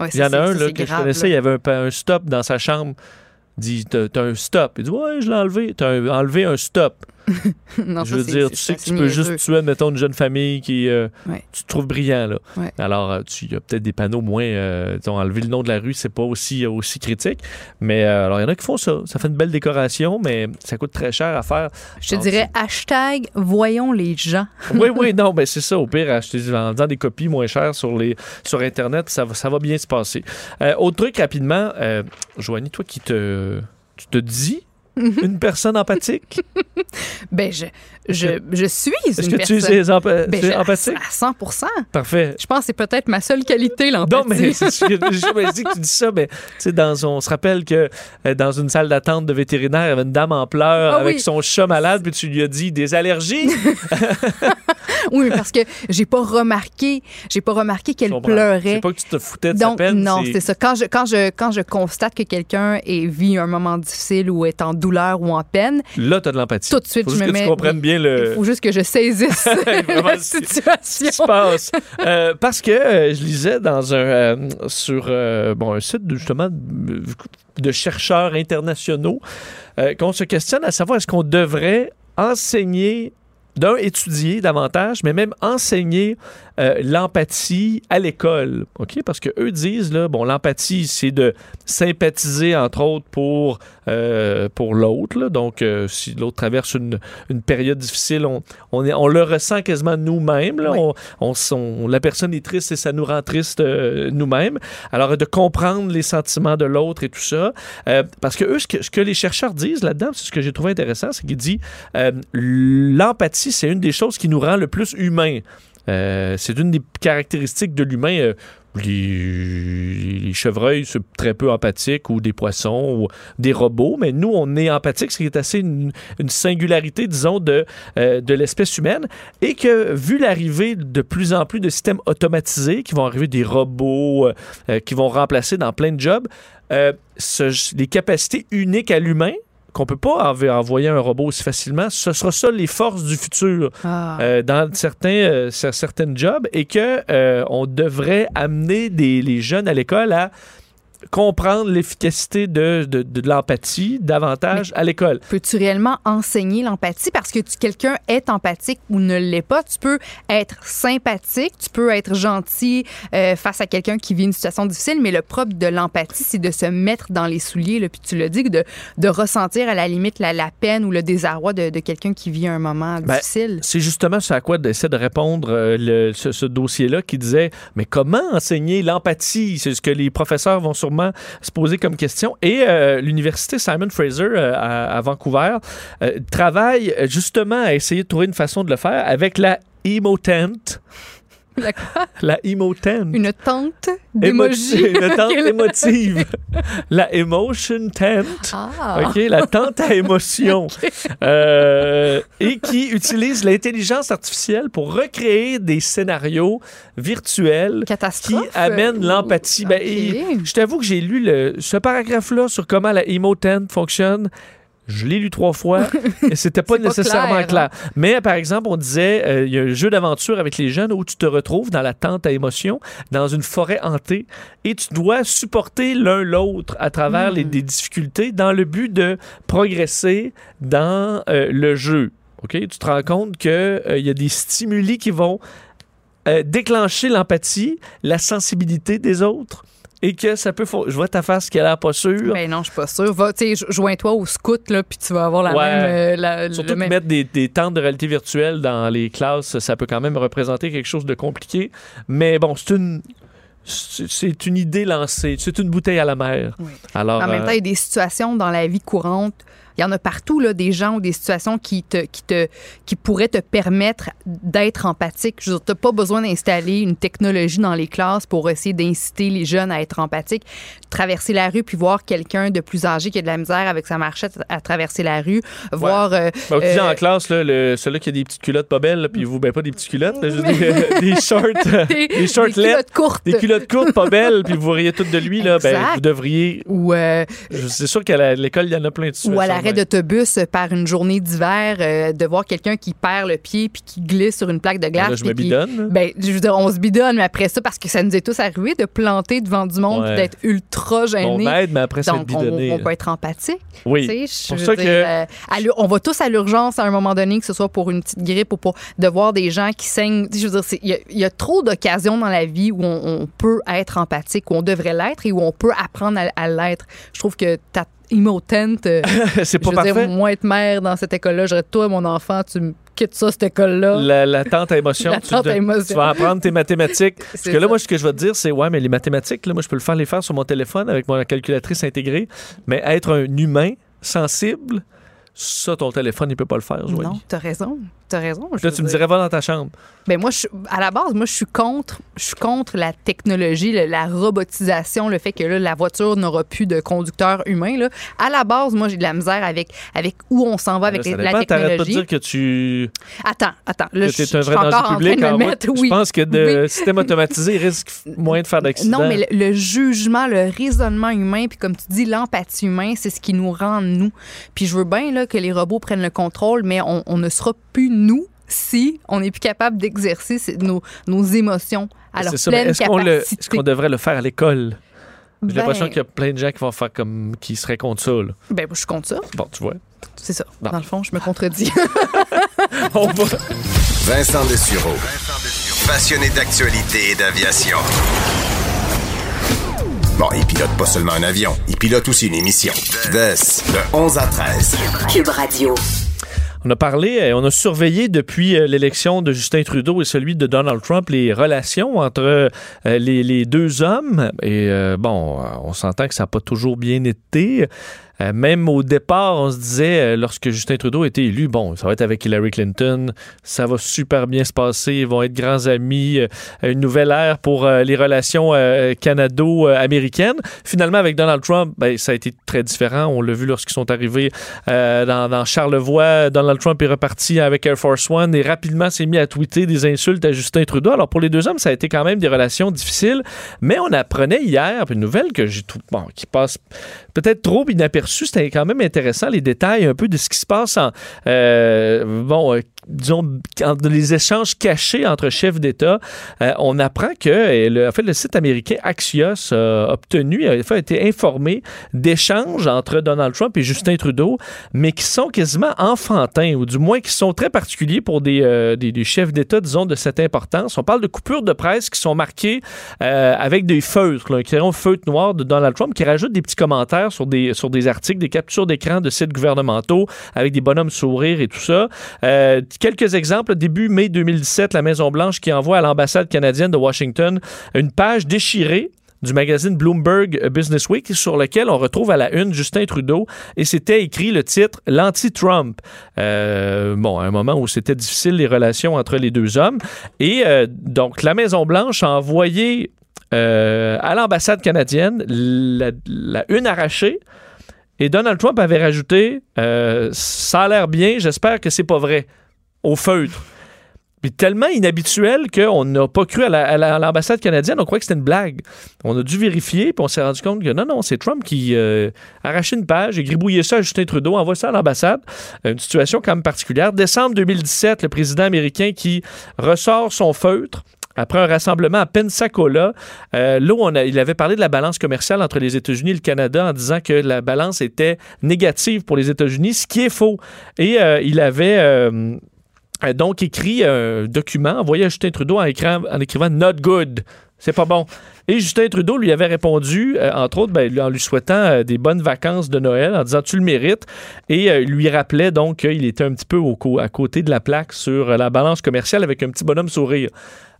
Ouais, Il y en a un là, que je connaissais, là. il y avait un, un stop dans sa chambre. Il dit T'as un stop. Il dit Ouais, je l'ai enlevé. T'as enlevé un stop. Non, Je veux dire, tu sais que tu peux juste tuer, admettons, une jeune famille qui euh, Ouais. tu te trouves brillant. Là. Ouais. Alors, euh, tu- il y a peut-être des panneaux moins. Euh, enlever le nom de la rue, c'est pas aussi, aussi critique. Mais euh, alors, il y en a qui font ça. Ça fait une belle décoration, mais ça coûte très cher à faire. Je te dirais hashtag voyons les gens. oui, oui, non, mais c'est ça. Au pire, acheter en faisant des copies moins chères sur, les, sur Internet, ça va, ça va bien se passer. Euh, autre truc rapidement, euh, Joanie, toi qui te, tu te dis. Une personne empathique, Ben, je, je, je suis est-ce une que tu personne. es empa- Ben, tu es je- empathique? À 100% Parfait. Je pense que c'est peut-être ma seule qualité, Non, l'empathie. mais c'est ce que je me dis que tu dis ça, mais tu sais, dans, on se rappelle que euh, dans une salle d'attente de vétérinaire, il y avait une dame en pleurs Ah avec oui. son chat malade, puis tu lui as dit des allergies. Oui, mais parce que j'ai pas remarqué, j'ai pas remarqué qu'elle pleurait. C'est pas que tu te foutais de sa Donc, peine. non, c'est ça. Quand je, quand, je, quand je constate que quelqu'un vit un moment difficile ou est en douleur ou en peine, Là, tu as de l'empathie. tout de suite, Faut je juste me que mets. tu comprennes bien il le, faut juste que je saisisse la situation. se passe. Euh, parce que euh, je lisais dans un euh, sur bon un site de, justement de, chercheurs internationaux qu'on se questionne à savoir est-ce qu'on devrait enseigner d'un étudier davantage, mais même enseigner euh, l'empathie à l'école, ok? Parce que eux disent là, bon, l'empathie c'est de sympathiser entre autres pour euh, pour l'autre, donc euh, si l'autre traverse une, une période difficile, on on, est, on le ressent quasiment nous-mêmes. Oui. On, on, la personne est triste et ça nous rend triste nous-mêmes. Alors de comprendre les sentiments de l'autre et tout ça, parce que eux, ce que, ce que les chercheurs disent là-dedans, c'est ce que j'ai trouvé intéressant, c'est qu'ils disent l'empathie, c'est une des choses qui nous rend le plus humains. Euh, c'est une des caractéristiques de l'humain. euh, les, chevreuils, c'est très peu empathiques, ou des poissons, ou des robots, mais nous, on est empathique, ce qui est assez une, singularité, disons, de, euh, de l'espèce humaine, et que vu l'arrivée de plus en plus de systèmes automatisés, qui vont arriver des robots, qui vont remplacer dans plein de jobs, les capacités uniques à l'humain, qu'on peut pas env- envoyer un robot aussi facilement, ce sera ça les forces du futur Ah. euh, dans certains, euh, jobs et que euh, on devrait amener des, les jeunes à l'école à comprendre l'efficacité de, de, de l'empathie davantage à l'école. Peux-tu réellement enseigner l'empathie? Parce que quelqu'un est empathique ou ne l'est pas. Tu peux être sympathique, tu peux être gentil euh, face à quelqu'un qui vit une situation difficile, mais le propre de l'empathie, c'est de se mettre dans les souliers, là, puis tu le dis, de, de ressentir à la limite la, la peine ou le désarroi de, de quelqu'un qui vit un moment Ben, difficile. C'est justement ce à quoi essaie de répondre euh, le- ce, ce dossier-là qui disait mais comment enseigner l'empathie? C'est ce que les professeurs vont se poser comme question. Et euh, l'université Simon Fraser euh, à, à Vancouver euh, travaille justement à essayer de trouver une façon de le faire avec la Emotent. La La Emotent. Une tente Émoji- d'émoji. Une tente émotive. la Emotion Tent. Ah. OK, la tente à émotion. Euh, et qui utilise l'intelligence artificielle pour recréer des scénarios virtuels qui amènent l'empathie. Ben, je t'avoue que j'ai lu le- ce paragraphe-là sur comment la Emotent fonctionne. Je l'ai lu trois fois et c'était pas nécessairement clair, hein? Mais par exemple, on disait, euh, il y a un jeu d'aventure avec les jeunes où tu te retrouves dans la tente à émotion, dans une forêt hantée, et tu dois supporter l'un l'autre à travers Hmm. les, des difficultés dans le but de progresser dans euh, le jeu. OK? Tu te rends compte qu'il y a des stimuli qui vont euh, déclencher l'empathie, la sensibilité des autres, et que ça peut... Je vois ta face qui a l'air pas sûre. Ben non, je suis pas sûre. Va, tu sais, jo- joins-toi au scout, là, puis tu vas avoir la Ouais. même. euh, la- Surtout même- mettre des, des tentes de réalité virtuelle dans les classes, ça peut quand même représenter quelque chose de compliqué. Mais bon, c'est une, c'est une idée lancée. C'est une bouteille à la mer. Oui. Alors, En même euh, temps, il y a des situations dans la vie courante. Il y en a partout, là, des gens ou des situations qui, te, qui, te, qui pourraient te permettre d'être empathique. Je veux dire, t'as pas besoin d'installer une technologie dans les classes pour essayer d'inciter les jeunes à être empathiques. Traverser la rue puis voir quelqu'un de plus âgé qui a de la misère avec sa marchette à traverser la rue. Voir. euh, ben, vous disiez euh, en classe, là, le, celui qui a des petites culottes pas belles, là, puis vous, ben pas des petites culottes, là, juste des, des shorts, euh, des, des des culottes courtes. des culottes courtes pas belles, puis vous riez toutes de lui, là, ben, vous devriez. Ou, euh, C'est sûr qu'à l'école, il y en a plein de ou à la arrêt d'autobus par une journée d'hiver, euh, de voir quelqu'un qui perd le pied puis qui glisse sur une plaque de glace. Là, je me qui- bidonne. Ben, je veux dire, on se bidonne, mais après ça, parce que ça nous est tous arrivé de planter devant du monde Ouais. d'être ultra On gêné. aide, mais après, Donc, on, bidonné. on là. peut être empathique. Oui. Je pour ça dire, que- euh, à on va tous à l'urgence à un moment donné, que ce soit pour une petite grippe ou pour de voir des gens qui saignent. Je veux dire, il y, a- il y a trop d'occasions dans la vie où on, on peut être empathique, où on devrait l'être et où on peut apprendre à, à l'être. Je trouve que ta emo tent, euh, c'est je pas veux parfait. dire, moi être mère dans cette école-là, j'aurais toi, mon enfant, tu me quittes ça, cette école-là. La, la tente à émotion. La tu, tente à émotion. tu vas apprendre tes mathématiques. Parce que là, ça. moi, ce que je vais te dire, c'est ouais, mais les mathématiques, là, moi, je peux le faire les faire sur mon téléphone avec ma calculatrice intégrée. Mais être un humain sensible, ça, ton téléphone, il peut pas le faire, Joanie. Non, t'as raison. T'as raison. je Là, tu me dirais, va dans ta chambre. Ben moi, je, à la base, moi, je suis contre, je suis contre la technologie, le- la robotisation, le fait que là, la voiture n'aura plus de conducteur humain. Là. À la base, moi, j'ai de la misère avec, avec où on s'en va avec Là, les- la t'arrêtes pas de technologie. dire que tu Attends, attends. Là, que je, t'es je un suis vrai encore danger en train public. de me vrai. mettre, Je pense que Oui. système automatisé, risque moins de faire d'accidents? Non, mais le, le jugement, le raisonnement humain, puis comme tu dis, l'empathie humaine, c'est ce qui nous rend nous. Puis je veux bien là, que les robots prennent le contrôle, mais on, on ne sera plus nous si on n'est plus capable d'exercer nos, nos émotions à leur ça, pleine est-ce qu'on, le, capacité. est-ce qu'on devrait le faire à l'école? J'ai Ben, l'impression qu'il y a plein de gens qui vont faire comme qui seraient contre ça. là. ben, je suis contre ça. Bon, tu vois. C'est ça. Bon. Dans le fond, je me contredis. On va. Vincent Dessureau. Passionné d'actualité et d'aviation. Bon, il pilote pas seulement un avion, il pilote aussi une émission. De, de 11 à 13. Cube Radio. On a parlé, euh, on a surveillé depuis euh, l'élection de Justin Trudeau et celui de Donald Trump les relations entre euh, les, les deux hommes. Et euh, bon, on s'entend que ça n'a pas toujours bien été. Euh, même au départ, on se disait, euh, lorsque Justin Trudeau été élu, bon, ça va être avec Hillary Clinton, ça va super bien se passer, ils vont être grands amis, euh, une nouvelle ère pour les relations canado-américaines. Finalement, avec Donald Trump, ben, ça a été très différent. On l'a vu lorsqu'ils sont arrivés dans, Charlevoix. Donald Trump est reparti avec Air Force One et rapidement s'est mis à tweeter des insultes à Justin Trudeau. Alors, pour les deux hommes, ça a été quand même des relations difficiles, mais on apprenait hier une nouvelle que j'ai tout, qui passe peut-être trop inaperçue. C'était quand même intéressant, les détails un peu de ce qui se passe en, euh, bon, euh, disons, les échanges cachés entre chefs d'État. Euh, on apprend que, le, en fait, le site américain Axios a obtenu, a, été informé d'échanges entre Donald Trump et Justin Trudeau, mais qui sont quasiment enfantins, ou du moins qui sont très particuliers pour des, euh, des, chefs d'État, disons, de cette importance. On parle de coupures de presse qui sont marquées euh, avec des feutres, un crayon feutre noir de Donald Trump qui rajoute des petits commentaires sur des, sur des articles, des captures d'écran de sites gouvernementaux avec des bonhommes sourires et tout ça. Quelques exemples. Début mai 2017, la Maison-Blanche qui envoie à l'ambassade canadienne de Washington une page déchirée du magazine Bloomberg Business Week sur lequel on retrouve à la une Justin Trudeau et c'était écrit le titre L'anti-Trump. Euh, bon, à un moment où c'était difficile les relations entre les deux hommes. Et euh, donc la Maison-Blanche a envoyé euh, à l'ambassade canadienne la, la une arrachée et Donald Trump avait rajouté Ça a l'air bien, j'espère que c'est pas vrai, au feutre. Puis tellement inhabituel qu'on n'a pas cru à la- à la- à l'ambassade canadienne, on croyait que c'était une blague. On a dû vérifier, puis on s'est rendu compte que non, non, c'est Trump qui euh, a arraché une page et gribouillé ça à Justin Trudeau, envoie ça à l'ambassade. Une situation quand même particulière. Décembre 2017, le président américain qui ressort son feutre après un rassemblement à Pensacola, euh, là où on a- il avait parlé de la balance commerciale entre les États-Unis et le Canada en disant que la balance était négative pour les États-Unis, ce qui est faux. Et euh, il avait euh, donc écrit un document envoyé à Justin Trudeau en, écrivant Not good. C'est pas bon. Et Justin Trudeau lui avait répondu, euh, entre autres, ben, en lui souhaitant euh, des bonnes vacances de Noël, en disant tu le mérites. Et euh, lui rappelait donc qu'il était un petit peu au à côté de la plaque sur euh, la balance commerciale avec un petit bonhomme sourire.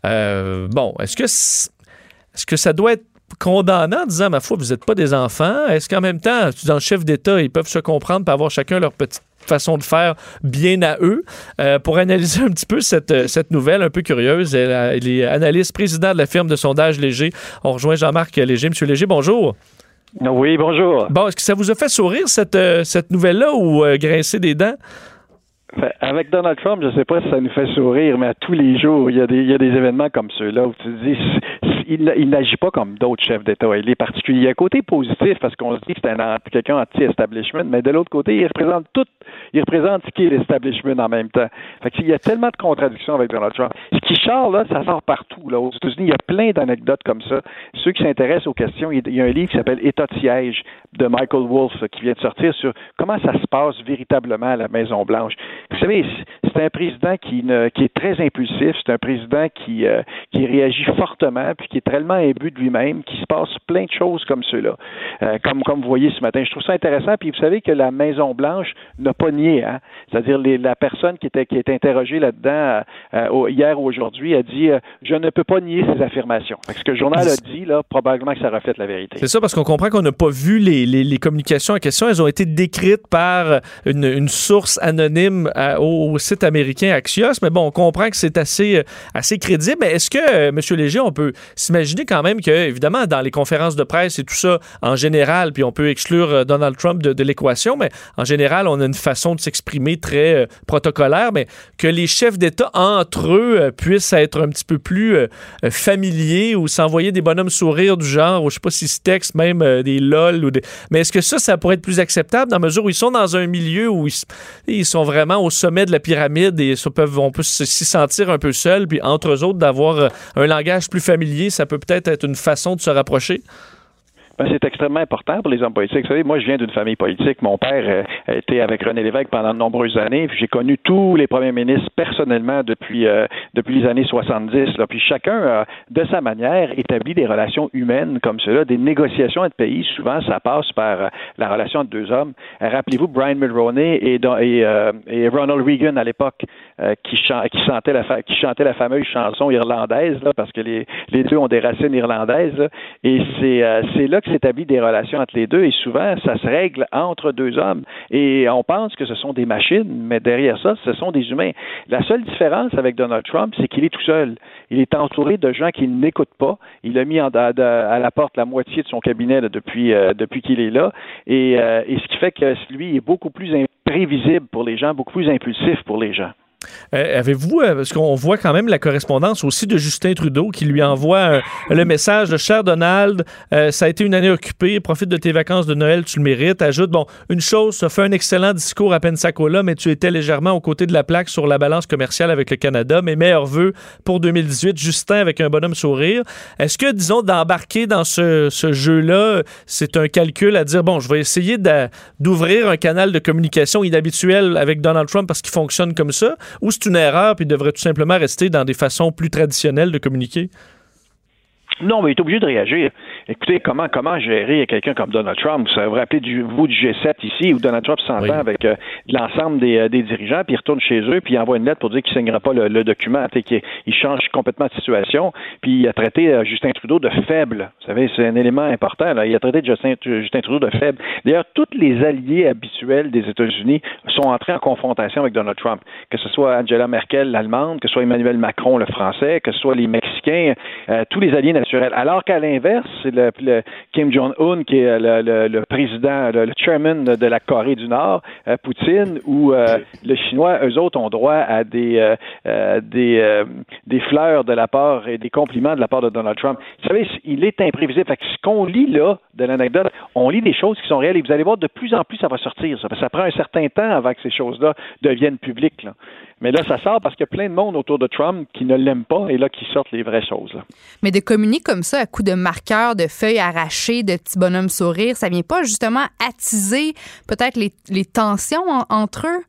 Euh, bon, est-ce que, est-ce que ça doit être condamnant en disant, ma foi, vous n'êtes pas des enfants? Est-ce qu'en même temps, dans le chef d'État, ils peuvent se comprendre pour avoir chacun leur petite façon de faire bien à eux? Euh, pour analyser un petit peu cette, euh, cette nouvelle un peu curieuse, elle, est analyste, président de la firme de sondage Léger. On rejoint Jean-Marc Léger. Monsieur Léger, bonjour. Oui, bonjour. Bon, est-ce que ça vous a fait sourire cette, euh, cette nouvelle-là ou euh, grincer des dents? Fait, Avec Donald Trump, je ne sais pas si ça nous fait sourire, mais à tous les jours, il y a des, il y a des événements comme ceux-là où tu te dis, il, il n'agit pas comme d'autres chefs d'État. Il est particulier. Il y a un côté positif parce qu'on se dit que c'est un, quelqu'un anti-establishment, mais de l'autre côté, il représente tout, il représente ce qui est l'establishment en même temps. Fait qu'il y a tellement de contradictions avec Donald Trump. Ce qui ça sort partout. Aux États-Unis, il y a plein d'anecdotes comme ça. Ceux qui s'intéressent aux questions, il y a un livre qui s'appelle État de siège de Michael Wolff qui vient de sortir sur comment ça se passe véritablement à la Maison-Blanche. Vous savez, c'est un président qui, qui est très impulsif, c'est un président qui, euh, qui réagit fortement, puis qui est tellement imbu de lui-même, qu'il se passe plein de choses comme ceux-là. Euh, comme, vous voyez ce matin. Je trouve ça intéressant, puis vous savez que la Maison-Blanche n'a pas nié, hein? c'est-à-dire la personne qui était, qui interrogée là-dedans euh, hier ou aujourd'hui a dit Je ne peux pas nier ces affirmations. ce que le journal a dit, là, probablement que ça reflète la vérité. C'est ça, parce qu'on comprend qu'on n'a pas vu les, les, les, communications en question. Elles ont été décrites par une, une source anonyme au, site américain Axios, mais bon, on comprend que c'est assez, assez crédible. Mais est-ce que, euh, M. Léger, on peut s'imaginer quand même que, évidemment, dans les conférences de presse et tout ça, en général, puis on peut exclure euh, Donald Trump de, de l'équation, mais en général, on a une façon de s'exprimer très euh, protocolaire, mais que les chefs d'État, entre eux, puissent être un petit peu plus familiers ou s'envoyer des bonhommes sourires du genre, ou je sais pas si se texte même des lol ou des... Mais est-ce que ça, ça pourrait être plus acceptable dans la mesure où ils sont dans un milieu où ils, sont vraiment au sommet de la pyramide et ça peuvent, on peut s'y sentir un peu seul, puis entre eux autres, d'avoir un langage plus familier, ça peut peut-être être une façon de se rapprocher? Ben, c'est extrêmement important pour les hommes politiques. Vous savez, moi, je viens d'une famille politique. Mon père euh, a été avec René Lévesque pendant de nombreuses années. J'ai connu tous les premiers ministres personnellement depuis, euh, depuis les années 70. Là. Puis chacun, de sa manière, établi des relations humaines comme cela, des négociations entre pays. Souvent, ça passe par euh, la relation entre deux hommes. Rappelez-vous Brian Mulroney et, et Ronald Reagan à l'époque qui, chantait la qui chantait la fameuse chanson irlandaise, parce que les, les deux ont des racines irlandaises. Et c'est là que s'établit des relations entre les deux et souvent, ça se règle entre deux hommes. Et on pense que ce sont des machines, mais derrière ça, ce sont des humains. La seule différence avec Donald Trump, c'est qu'il est tout seul. Il est entouré de gens qui ne l'écoutent pas. Il a mis à, la porte la moitié de son cabinet depuis, euh, depuis qu'il est là. Et, euh, et ce qui fait que lui est beaucoup plus imprévisible pour les gens, beaucoup plus impulsif pour les gens. Euh, avez-vous, euh, parce qu'on voit quand même la correspondance aussi de Justin Trudeau qui lui envoie euh, le message de cher Donald, ça a été une année occupée, profite de tes vacances de Noël, tu le mérites. Ajoute, bon, une chose, ça fait un excellent discours à Pensacola, mais tu étais légèrement aux côtés de la plaque sur la balance commerciale avec le Canada. Mes meilleurs voeux pour 2018, Justin avec un bonhomme sourire. Est-ce que, disons, d'embarquer dans ce, ce jeu-là, c'est un calcul à dire, bon, je vais essayer d'ouvrir un canal de communication inhabituel avec Donald Trump parce qu'il fonctionne comme ça? Ou c'est une erreur puis devrait tout simplement rester dans des façons plus traditionnelles de communiquer? Non, mais il est obligé de réagir. Écoutez, comment comment gérer quelqu'un comme Donald Trump? Vous vous rappelez du, vous du G7 ici, où Donald Trump s'entend avec euh, l'ensemble des, euh, des, dirigeants, puis il retourne chez eux, puis il envoie une lettre pour dire qu'il ne signera pas le, le document, qu'il il change complètement de situation, puis il a traité euh, Justin Trudeau de faible. Vous savez, c'est un élément important. Là. Il a traité Justin, Justin Trudeau de faible. D'ailleurs, tous les alliés habituels des États-Unis sont entrés en confrontation avec Donald Trump, que ce soit Angela Merkel, l'Allemande, que ce soit Emmanuel Macron, le Français, que ce soit les Mexicains, tous les alliés alors qu'à l'inverse, c'est le, Kim Jong-un qui est le, président, le, chairman de la Corée du Nord, euh, Poutine, ou euh, le Chinois, eux autres ont droit à des, euh, des, des fleurs de la part et des compliments de la part de Donald Trump. Vous savez, il est imprévisible. Fait ce qu'on lit là, de l'anecdote, on lit des choses qui sont réelles et vous allez voir, de plus en plus, ça va sortir. Ça, ça prend un certain temps avant que ces choses-là deviennent publiques. Là. Mais là, ça sort parce qu'il y a plein de monde autour de Trump qui ne l'aiment pas et là, qui sortent les vraies choses. Mais de communiquer comme ça à coups de marqueurs, de feuilles arrachées, de petits bonhommes sourires, ça vient pas justement attiser peut-être les, les tensions entre eux?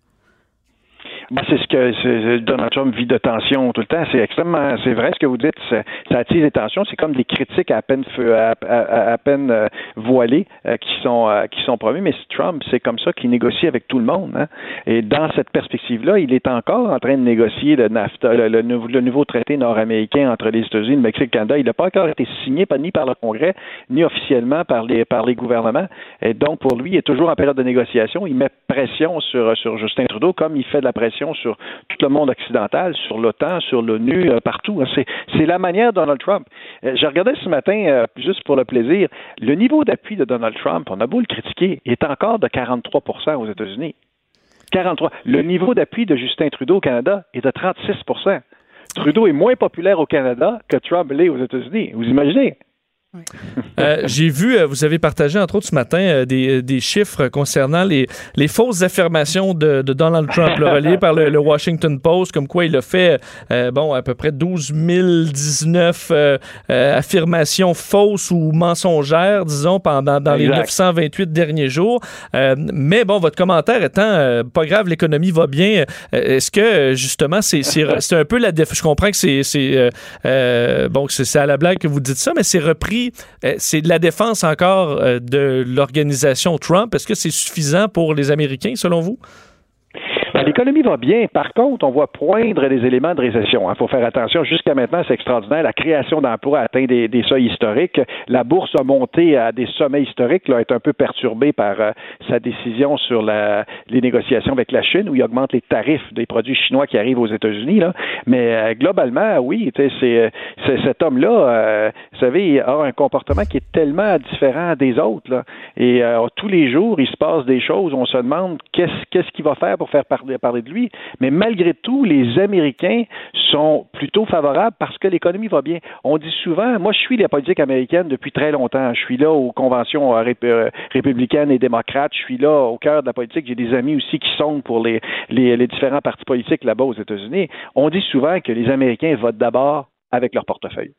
Ben, c'est ce que Donald Trump vit de tension tout le temps. C'est extrêmement, c'est vrai ce que vous dites. Ça, attise les tensions. C'est comme des critiques à peine à, à, à peine euh, voilées euh, qui sont euh, qui sont promis. Mais Trump, c'est comme ça qu'il négocie avec tout le monde. Hein. Et dans cette perspective-là, il est encore en train de négocier le NAFTA, le, le, nouveau traité nord-américain entre les États-Unis, le Mexique, et le Canada. Il n'a pas encore été signé ni par le Congrès ni officiellement par les par les gouvernements. Et donc pour lui, il est toujours en période de négociation. Il met pression sur sur Justin Trudeau comme il fait de la pression sur tout le monde occidental, sur l'OTAN, sur l'ONU, euh, partout. Hein. C'est la manière de Donald Trump. Euh, j'ai regardé ce matin, euh, juste pour le plaisir, le niveau d'appui de Donald Trump, on a beau le critiquer, est encore de 43% aux États-Unis. 43. Le niveau d'appui de Justin Trudeau au Canada est de 36% Trudeau est moins populaire au Canada que Trump l'est aux États-Unis. Vous imaginez? Euh, J'ai vu, euh, vous avez partagé entre autres ce matin euh, des, des, chiffres concernant les, les fausses affirmations de, de Donald Trump, reliées par le, le, Washington Post, comme quoi il a fait euh, bon à peu près 12 019 affirmations fausses ou mensongères, disons, pendant dans les 928 derniers jours. mais bon, votre commentaire étant pas grave, l'économie va bien. Est-ce que justement c'est c'est un peu la déf je comprends que c'est c'est bon c'est à la blague que vous dites ça, mais c'est repris euh, c'est de la défense encore euh, de l'organisation Trump. Est-ce que c'est suffisant pour les Américains, selon vous? Ben, l'économie va bien. Par contre, on voit poindre des éléments de récession. Il faut faire attention. Jusqu'à maintenant, c'est extraordinaire. La création d'emplois a atteint des, seuils historiques. La bourse a monté à des sommets historiques, là, est un peu perturbée par euh, sa décision sur les négociations avec la Chine, où il augmente les tarifs des produits chinois qui arrivent aux États-Unis. Mais euh, globalement, oui, c'est, c'est cet homme-là, euh, vous savez, a un comportement qui est tellement différent des autres. Là. Et tous les jours, il se passe des choses. On se demande qu'est-ce, qu'est-ce qu'il va faire pour faire partie parler de lui. Mais malgré tout, les Américains sont plutôt favorables parce que l'économie va bien. On dit souvent, moi je suis la politique américaine depuis très longtemps. Je suis là aux conventions euh, euh, républicaines et démocrates. Je suis là au cœur de la politique. J'ai des amis aussi qui sont pour les, les différents partis politiques là-bas aux États-Unis. On dit souvent que les Américains votent d'abord avec leur portefeuille.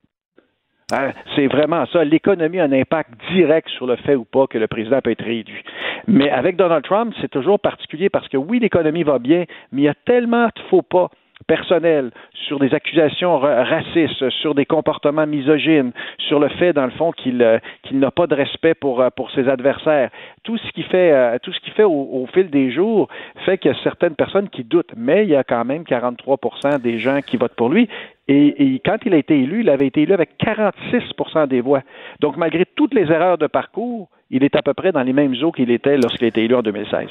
Hein? C'est vraiment ça. L'économie a un impact direct sur le fait ou pas que le président peut être réélu. Mais avec Donald Trump, c'est toujours particulier parce que oui, l'économie va bien, mais il y a tellement de faux pas personnels, sur des accusations racistes, sur des comportements misogynes, sur le fait, dans le fond, qu'il euh, n'a pas de respect pour, euh, pour ses adversaires. Tout ce qui fait, euh, tout ce qui fait au, au, fil des jours fait qu'il y a certaines personnes qui doutent, mais il y a quand même 43% des gens qui votent pour lui. Et, quand il a été élu, il avait été élu avec 46% des voix. Donc, malgré toutes les erreurs de parcours, il est à peu près dans les mêmes eaux qu'il était lorsqu'il a été élu en 2016.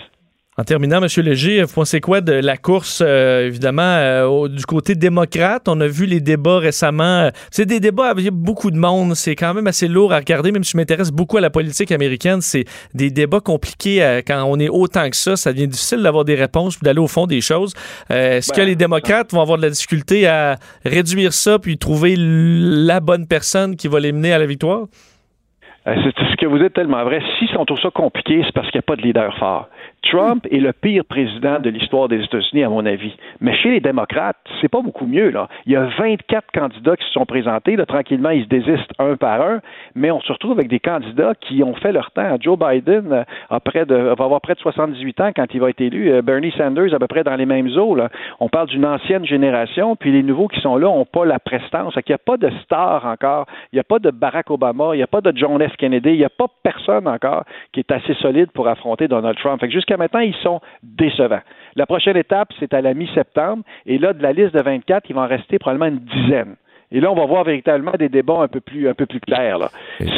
En terminant, M. Léger, vous pensez quoi de la course, euh, évidemment, euh, au, du côté démocrate? On a vu les débats récemment. C'est des débats avec beaucoup de monde. C'est quand même assez lourd à regarder, même si je m'intéresse beaucoup à la politique américaine. C'est des débats compliqués euh, quand on est autant que ça. Ça devient difficile d'avoir des réponses puis d'aller au fond des choses. Euh, Est-ce ben, que les démocrates vont avoir de la difficulté à réduire ça puis trouver la bonne personne qui va les mener à la victoire? C'est ce que vous dites tellement vrai. Si on trouve ça compliqué, c'est parce qu'il n'y a pas de leader fort. Trump est le pire président de l'histoire des États-Unis, à mon avis. Mais chez les démocrates, c'est pas beaucoup mieux. Là. Il y a 24 candidats qui se sont présentés. Là, tranquillement, ils se désistent un par un. Mais on se retrouve avec des candidats qui ont fait leur temps. Joe Biden euh, va avoir près de 78 ans quand il va être élu. Euh, Bernie Sanders, à peu près dans les mêmes eaux. Là. On parle d'une ancienne génération, puis les nouveaux qui sont là n'ont pas la prestance. Il n'y a pas de star encore. Il n'y a pas de Barack Obama. Il n'y a pas de John F. Kennedy. Il n'y a pas personne encore qui est assez solide pour affronter Donald Trump. Jusqu'à maintenant, ils sont décevants. La prochaine étape, c'est à la mi-septembre. Et là, de la liste de 24, il va en rester probablement une dizaine. Et là, on va voir véritablement des débats un peu plus, un peu plus clairs. Là.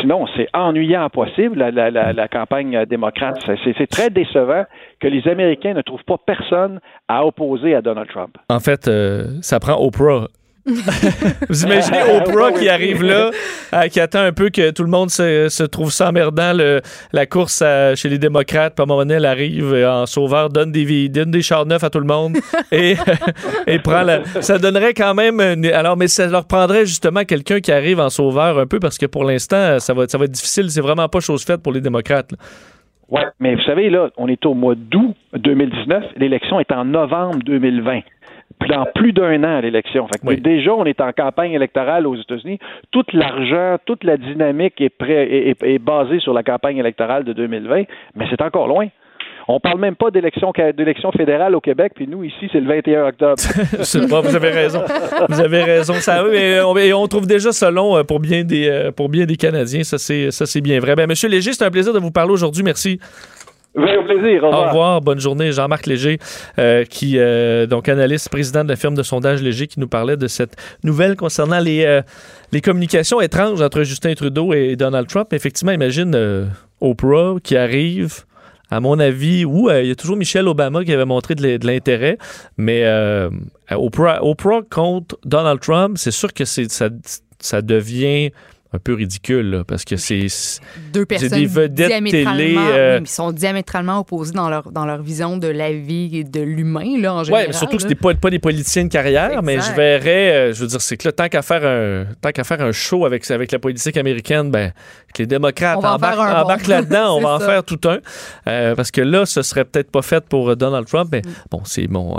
Sinon, c'est ennuyant possible, la, la, la, la campagne démocrate. C'est très décevant que les Américains ne trouvent pas personne à opposer à Donald Trump. En fait, euh, ça prend Oprah Vous imaginez Oprah qui arrive là, euh, qui attend un peu que tout le monde se, se trouve s'emmerdant le, la course à, chez les démocrates. Puis à un moment donné, elle arrive en sauveur, donne des, donne des chars neufs à tout le monde et, et prend la. Ça donnerait quand même. Une, alors, mais ça leur prendrait justement quelqu'un qui arrive en sauveur un peu parce que pour l'instant, ça va, ça va être difficile. C'est vraiment pas chose faite pour les démocrates. Là. Oui, mais vous savez, là, on est au mois d'août 2019. L'élection est en novembre 2020 dans plus d'un an à l'élection. Oui. Déjà, on est en campagne électorale aux États-Unis. Tout l'argent, toute la dynamique est, prêt, est, est, basée sur la campagne électorale de 2020, mais c'est encore loin. On parle même pas d'élection d'élection fédérale au Québec, puis nous ici c'est le 21 octobre. vous avez raison. Vous avez raison. Ça, mais on, et on trouve déjà ça long euh, pour bien des euh, pour bien des Canadiens. Ça c'est ça c'est bien vrai. Ben, Monsieur Léger, c'est un plaisir de vous parler aujourd'hui. Merci. Oui, au plaisir. Au revoir. Au revoir. Bonne journée. Jean-Marc Léger, euh, qui, euh, donc, analyste, président de la firme de sondage Léger, qui nous parlait de cette nouvelle concernant les, euh, les communications étranges entre Justin Trudeau et Donald Trump. Effectivement, imagine Oprah qui arrive. À mon avis, ou il y a toujours Michelle Obama qui avait montré de l'intérêt, mais Oprah, Oprah contre Donald Trump, c'est sûr que ça, ça devient un peu ridicule, là, parce que c'est. c'est- Deux C'est personnes des vedettes diamétralement, télé, euh, oui, mais ils sont diamétralement opposés dans leur, dans leur vision de la vie et de l'humain, là, en général. Ouais, mais surtout que là. c'était pas, pas des politiciens de carrière, mais je verrais, euh, je veux dire, c'est que là, tant qu'à faire un, tant qu'à faire un show avec, avec la politique américaine, ben, que les démocrates embarquent, bon. là-dedans, on C'est va en ça. faire tout un. Euh, parce que là, ce serait peut-être pas fait pour euh, Donald Trump, mais bon, c'est mon.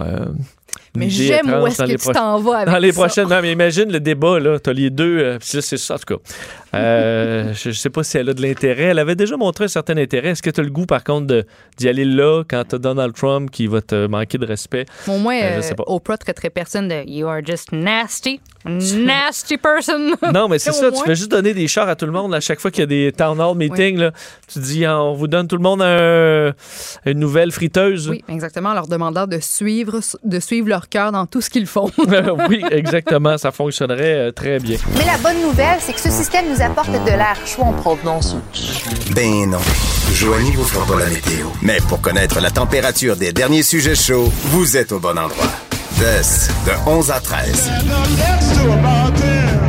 Mais j'aime où est-ce que tu t'en vas avec Dans les ça. prochaines. Non, mais imagine le débat, là. T'as les deux. euh, c'est ça, en tout cas. Euh, je, je sais pas si elle a de l'intérêt. Elle avait déjà montré un certain intérêt. Est-ce que tu as le goût, par contre, d'y aller là quand t'as Donald Trump qui va te manquer de respect? Au moins, Euh, euh. Oprah traiterait personne de You are just nasty, nasty person. Non, mais c'est ça. Tu fais juste donner des chars à tout le monde. À chaque fois qu'il y a des town hall meetings, là, tu dis ah, on vous donne tout le monde un- une nouvelle friteuse. Oui, exactement, en leur demandant de suivre, de suivre leur cœur dans tout ce qu'ils font. oui, exactement. Ça fonctionnerait euh, très bien. Mais la bonne nouvelle, c'est que ce système nous apporte de l'air chaud en provenance. Ben non. Joanie vous fera pas la météo. Mais pour connaître la température des derniers sujets chauds, vous êtes au bon endroit. De 11 à 13. And I'm next to about 10.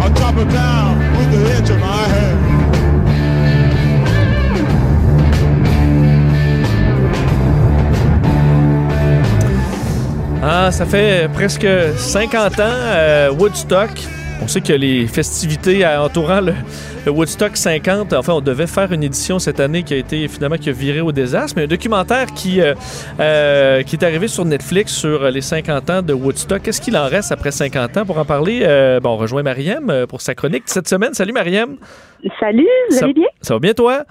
On top of town with the hitch in my head. Ah, ça fait presque 50 ans, euh, Woodstock. On sait que les festivités entourant le, le Woodstock 50, enfin, on devait faire une édition cette année qui a été finalement qui a viré au désastre, mais un documentaire qui, euh, euh, qui est arrivé sur Netflix sur les 50 ans de Woodstock. Qu'est-ce qu'il en reste après 50 ans? Pour en parler, euh, bon, on rejoint Mariam pour sa chronique cette semaine. Salut Mariam. Salut, vous Ça- allez bien? Ça va bien toi?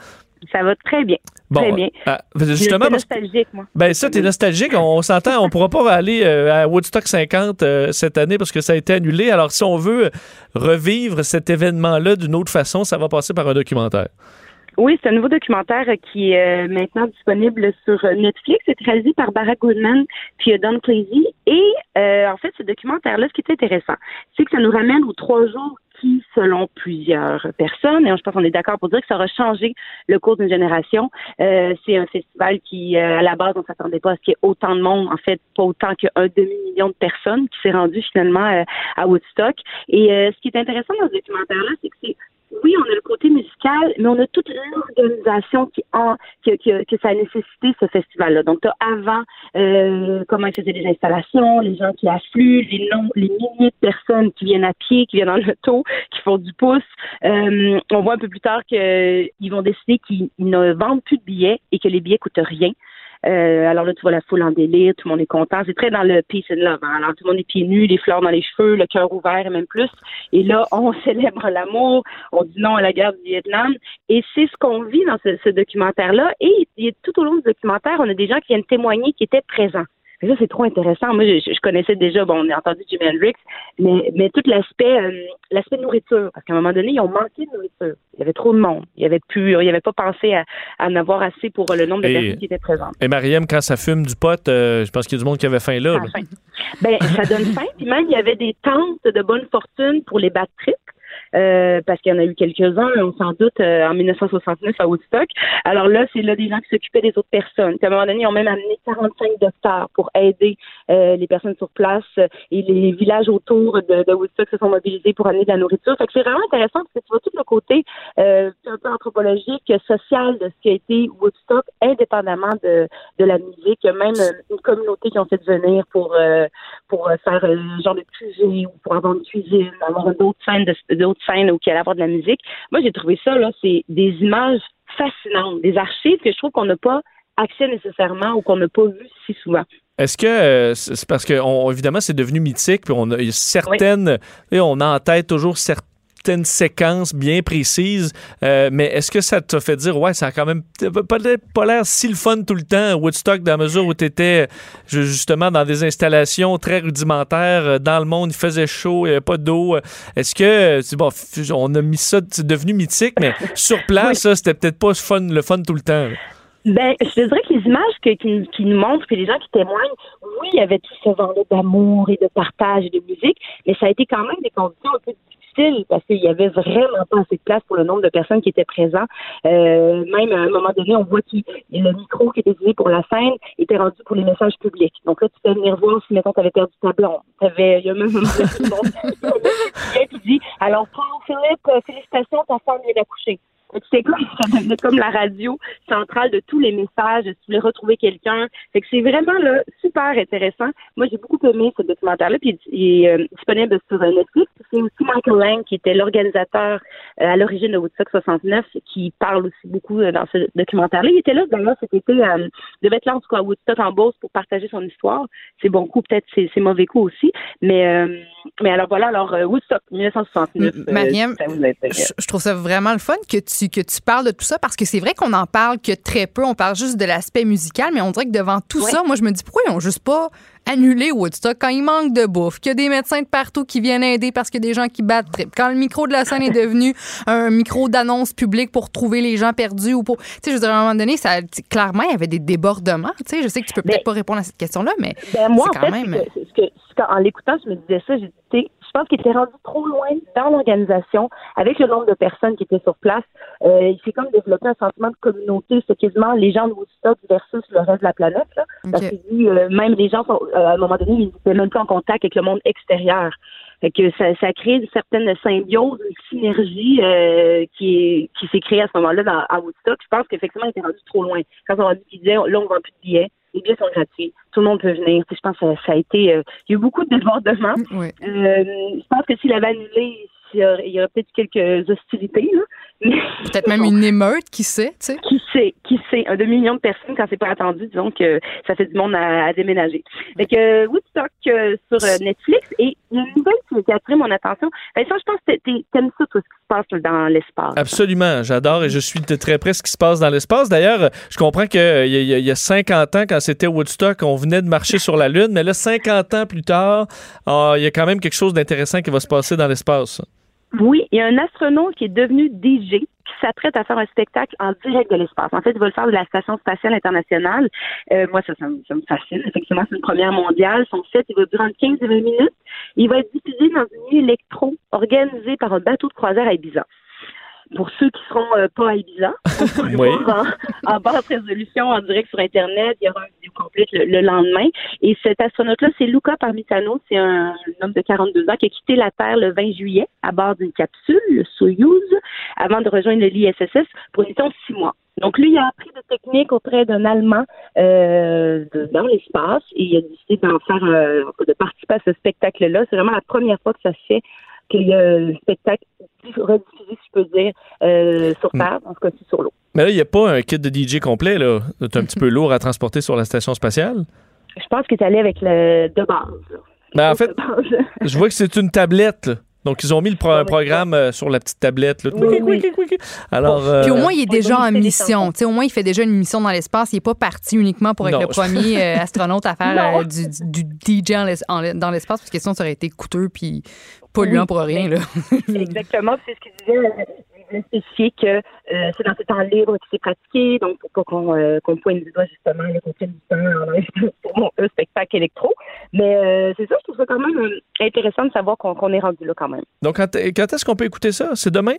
Ça va très bien. Bon, Très bien. justement, J'étais parce que- nostalgique, moi. Ben ça, t'es nostalgique. On, on s'entend, on pourra pas aller euh, à Woodstock 50 euh, cette année parce que ça a été annulé. Alors, si on veut revivre cet événement-là d'une autre façon, ça va passer par un documentaire. Oui, c'est un nouveau documentaire euh, qui est euh, maintenant disponible sur euh, Netflix. C'est réalisé par Barack Goodman puis euh, Don Clasey. Et euh, en fait, ce documentaire-là, ce qui est intéressant, c'est que ça nous ramène aux trois jours selon plusieurs personnes, et je pense qu'on est d'accord pour dire que ça aura changé le cours d'une génération. Euh, c'est un festival qui, euh, à la base, on s'attendait pas à ce qu'il y ait autant de monde, en fait, pas autant qu'un demi-million de personnes qui s'est rendu finalement euh, à Woodstock. Et euh, ce qui est intéressant dans ce documentaire-là, c'est que c'est oui, on a le côté musical, mais on a toute l'organisation qui en que, que, que ça a nécessité ce festival-là. Donc, tu as avant euh, comment ils faisaient les installations, les gens qui affluent, les noms, les milliers de personnes qui viennent à pied, qui viennent en auto, qui font du pouce. Euh, on voit un peu plus tard qu'ils vont décider qu'ils ne vendent plus de billets et que les billets coûtent rien. Euh, alors là, tu vois la foule en délire, tout le monde est content. C'est très dans le peace and love. hein. Alors tout le monde est pieds nus, les fleurs dans les cheveux, le cœur ouvert et même plus. Et là, on célèbre l'amour, on dit non à la guerre du Vietnam. Et c'est ce qu'on vit dans ce, documentaire-là. Et, et tout au long du documentaire, on a des gens qui viennent témoigner qui étaient présents. Et ça, c'est trop intéressant. Moi, je, je connaissais déjà, bon, on a entendu Jimi Hendrix, mais, mais tout l'aspect euh, l'aspect nourriture. Parce qu'à un moment donné, ils ont manqué de nourriture. Il y avait trop de monde. Il y avait plus, il y avait pas pensé à, à en avoir assez pour le nombre de Et- personnes qui étaient présentes. Et Mariam, quand ça fume du pot, euh, je pense qu'il y a du monde qui avait faim là. La fin. Ben, ça donne faim. Puis même, il y avait des tentes de bonne fortune pour les bad trips. Euh, parce qu'il y en a eu quelques-uns, on s'en doute, euh, en 1969 à Woodstock. Alors là, c'est là des gens qui s'occupaient des autres personnes. Puis à un moment donné, ils ont même amené 45 docteurs pour aider euh, les personnes sur place et les villages autour de, de Woodstock se sont mobilisés pour amener de la nourriture. Fait que c'est vraiment intéressant parce que tu vois tout le côté euh, un peu anthropologique, social de ce qui a été Woodstock, indépendamment de, de la musique. Il y a même euh, une communauté qui ont fait venir pour pour faire un genre de cuisine ou pour avoir une cuisine, avoir d'autres scènes, de- d'autres scènes où il allait avoir de la musique. Moi, j'ai trouvé ça, là, c'est des images fascinantes, des archives que je trouve qu'on n'a pas accès nécessairement ou qu'on n'a pas vu si souvent. Est-ce que euh, c'est parce que on- évidemment c'est devenu mythique, puis on a certaines, et on a en tête toujours certaines séquences bien précises, euh, mais est-ce que ça t'a fait dire ouais ça a quand même pas, pas l'air si le fun tout le temps Woodstock dans la mesure où tu étais justement dans des installations très rudimentaires euh, dans le monde, il faisait chaud, il n'y avait pas d'eau. Est-ce que euh, bon, on a mis ça, c'est devenu mythique, mais sur place, ça, c'était peut-être pas fun, le fun tout le temps. là. Ben, je te dirais que les images que, qui, qui nous montrent, puis les gens qui témoignent, oui, il y avait tout ce vent-là d'amour et de partage et de musique, mais ça a été quand même des conditions un peu parce qu'il y avait vraiment pas assez de place pour le nombre de personnes qui étaient présentes. Euh, même à un moment donné, on voit que le micro qui était utilisé pour la scène était rendu pour les messages publics. Donc là, tu peux venir voir si, mettons, tu avais perdu ta blonde. Il y a même un qui dit Alors, Paul Philippe, euh, félicitations, ta femme vient d'accoucher. C'est comme, ça devenait comme la radio centrale de tous les messages, si tu voulais retrouver quelqu'un. Fait que c'est vraiment là, super intéressant. Moi, j'ai beaucoup aimé ce documentaire-là, puis il est euh, disponible sur euh, Netflix. C'est aussi Michael Lang, qui était l'organisateur euh, à l'origine de Woodstock 69, qui parle aussi beaucoup euh, dans ce documentaire-là. Il était là, d'ailleurs, cet été, euh, devait être là, en tout cas, à Woodstock en Beauce pour partager son histoire. C'est bon coup, peut-être c'est c'est mauvais coup aussi. Mais, euh, mais alors voilà, alors euh, Woodstock 1969. euh, Mariam, je trouve ça vraiment le fun que tu, que tu parles de tout ça parce que c'est vrai qu'on en parle que très peu. On parle juste de l'aspect musical, mais on dirait que devant tout Ouais. ça, moi, je me dis pourquoi ils ont juste pas annulé Woodstock quand il manque de bouffe, qu'il y a des médecins de partout qui viennent aider parce qu'il y a des gens qui battent trip. Quand le micro de la scène est devenu un micro d'annonce publique pour trouver les gens perdus ou pour. Tu sais, je veux dire, à un moment donné, ça, clairement, il y avait des débordements. Tu sais, je sais que tu peux peut-être Mais- pas répondre à cette question-là, mais Ben, moi, en fait, même. que- que, en l'écoutant, je me disais ça, j'ai dit, je pense qu'il était rendu trop loin dans l'organisation avec le nombre de personnes qui étaient sur place. Euh, il s'est comme développé un sentiment de communauté. C'est quasiment les gens de Woodstock versus le reste de la planète. Là. Parce que euh, même les gens, sont, euh, à un moment donné, ils n'étaient même plus en contact avec le monde extérieur. Fait que ça, ça crée une certaine symbiose, une synergie euh, qui, est, qui s'est créée à ce moment-là dans, à Woodstock. Je pense qu'effectivement, il était rendu trop loin. Quand on a dit qu'il disait, là, on vend plus de billets, les billets sont gratuits, tout le monde peut venir. Tu sais, je pense que ça, ça a été... euh, il y a eu beaucoup de débordements. Oui. Euh, je pense que s'il avait annulé, il y aurait, aurait peut-être quelques hostilités. Peut-être même une émeute, qui sait, tu sais? qui sait, qui sait, un demi-million de personnes quand c'est pas attendu, disons que ça fait du monde à, à déménager. Fait que euh, Woodstock euh, sur euh, Netflix et une nouvelle qui, qui a attiré mon attention. Ben, ça, je pense que t'aimes ça, tout ce qui se passe dans l'espace. Absolument, j'adore et je suis de très près ce qui se passe dans l'espace. D'ailleurs, je comprends qu'il y, y a 50 ans, quand c'était Woodstock, on venait de marcher sur la Lune, mais là, 50 ans plus tard, ah, il y a quand même quelque chose d'intéressant qui va se passer dans l'espace. Oui, il y a un astronaute qui est devenu DJ qui s'apprête à faire un spectacle en direct de l'espace. En fait, il va le faire de la Station spatiale internationale. Euh, moi, ça, ça, me- ça me fascine. Effectivement, c'est une première mondiale. Son set, il va durer entre 15 et 20 minutes. Il va être diffusé dans une nuit électro organisée par un bateau de croisière à Ibiza. Pour ceux qui seront euh, pas à Ibiza, on Oui. en, en basse résolution, en direct sur Internet. Il y aura une vidéo complète le, le lendemain. Et cet astronaute-là, c'est Luca Parmitano. C'est un, homme de 42 ans qui a quitté la Terre le 20 juillet à bord d'une capsule, le Soyuz, avant de rejoindre l'ISSS pour une mission de six mois. Donc, lui, il a appris des techniques auprès d'un Allemand euh, de- dans l'espace et il a décidé d'en faire, euh, de participer à ce spectacle-là. C'est vraiment la première fois que ça se fait qu'il y a un spectacle rediffusé, si je peux dire, euh, sur Terre, dans ce cas-ci sur l'eau. Mais là, il n'y a pas un kit de DJ complet, là. C'est un petit peu lourd à transporter sur la station spatiale? Je pense qu'il est allé avec le de base. là. Ben, en fait, je vois que c'est une tablette, là. Donc, ils ont mis le pro- un programme euh, sur la petite tablette. là. Oui, oui. Alors, euh, Puis au moins, il est déjà en mission. chansons. Tu sais, au moins, il fait déjà une mission dans l'espace. Il n'est pas parti uniquement pour être Non. le premier euh, astronaute à faire euh, du, du DJ en l'es- en- dans l'espace, parce que sinon, ça aurait été coûteux puis polluant Oui. pour rien. Là. Exactement, c'est ce qu'il disait. Euh, voulait spécifier que euh, c'est dans ce temps libre qu'il s'est pratiqué, donc pour pas qu'on euh, pointe du doigt justement le tienne du temps pour un spectacle électro. Mais euh, c'est ça, je trouve ça quand même euh, intéressant de savoir qu'on est rendu là quand même. donc quand est-ce qu'on peut écouter ça? C'est demain?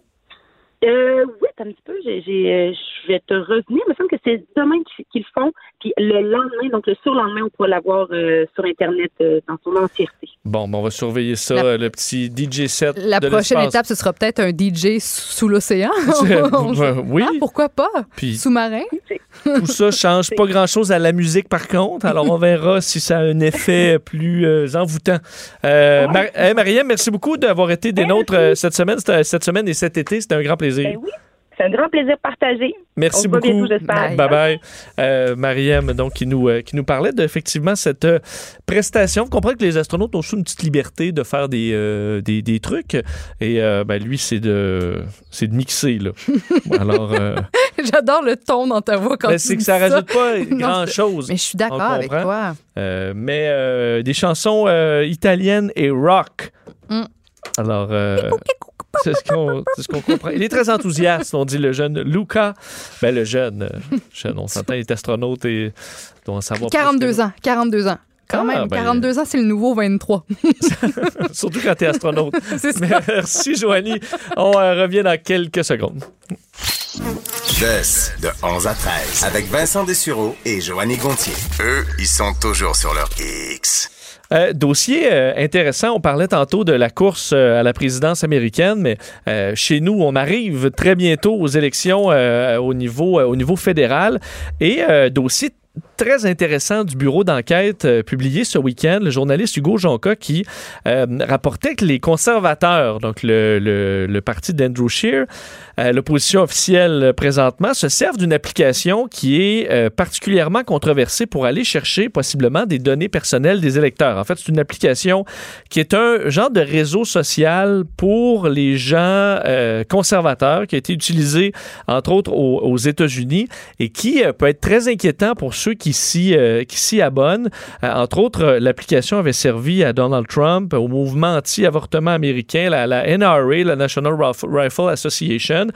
Euh, oui, un petit peu, j'ai, j'ai, euh, je vais te revenir. Il me semble que c'est demain qu'ils, font, puis le lendemain, donc le surlendemain, on pourra l'avoir euh, sur Internet euh, dans son entièreté. Bon, ben, on va surveiller ça, La- le petit DJ set La de prochaine l'espace. étape, ce sera peut-être un DJ sous sous l'océan. Ben, oui. Ah, pourquoi pas? Puis Sous-marin? tout ça change pas grand-chose à la musique, par contre. Alors, on verra si ça a un effet plus euh, envoûtant. Euh, Mar- hey, Marianne, merci beaucoup d'avoir été des nôtres euh, cette semaine, cette semaine et cet été. C'était un grand plaisir. Ben oui, c'est un grand plaisir partagé. Merci On beaucoup. bientôt, j'espère. Bye bye. Euh, Mariam, donc, qui nous, euh, qui nous parlait de, effectivement, cette euh, prestation. Vous comprenez que les astronautes ont sous une petite liberté de faire des, euh, des, des trucs. Et euh, ben, lui, c'est de, c'est de mixer, là. Alors, euh, J'adore le ton dans ta voix quand ben, tu c'est que dis ça rajoute pas Non, grand-chose. Mais je suis d'accord On avec toi. Euh, mais euh, des chansons euh, italiennes et rock. Mm. Alors, euh, c'est ce qu'on c'est ce qu'on comprend. Il est très enthousiaste, on dit le jeune Luca. Ben, le jeune, euh, jeune on s'entend, il est astronaute et doit en savoir plus que 42 nous. ans. 42 ans. Quand Ah, même, ben- 42 ans, c'est le nouveau 23. Surtout quand t'es astronaute. c'est ça. Merci, Joanie. On euh, revient dans quelques secondes. De 11 à 13 avec Vincent Dessureau et Joanny Gontier. Eux, ils sont toujours sur leur X. Euh, dossier euh, intéressant. On parlait tantôt de la course euh, à la présidence américaine, mais chez nous, on arrive très bientôt aux élections au, niveau, au niveau fédéral. Et dossier très intéressant du bureau d'enquête euh, publié ce week-end, le journaliste Hugo Jonca qui euh, rapportait que les conservateurs, donc le, le- parti d'Andrew Scheer, euh, l'opposition officielle présentement, se servent d'une application qui est euh, particulièrement controversée pour aller chercher possiblement des données personnelles des électeurs. En fait, c'est une application qui est un genre de réseau social pour les gens conservateurs qui a été utilisé entre autres aux, aux États-Unis et qui peut être très inquiétant pour ceux qui euh, qui s'y abonnent. Euh, entre autres, euh, l'application avait servi à Donald Trump, au mouvement anti-avortement américain, la, la NRA, la National Rif- Rifle Association.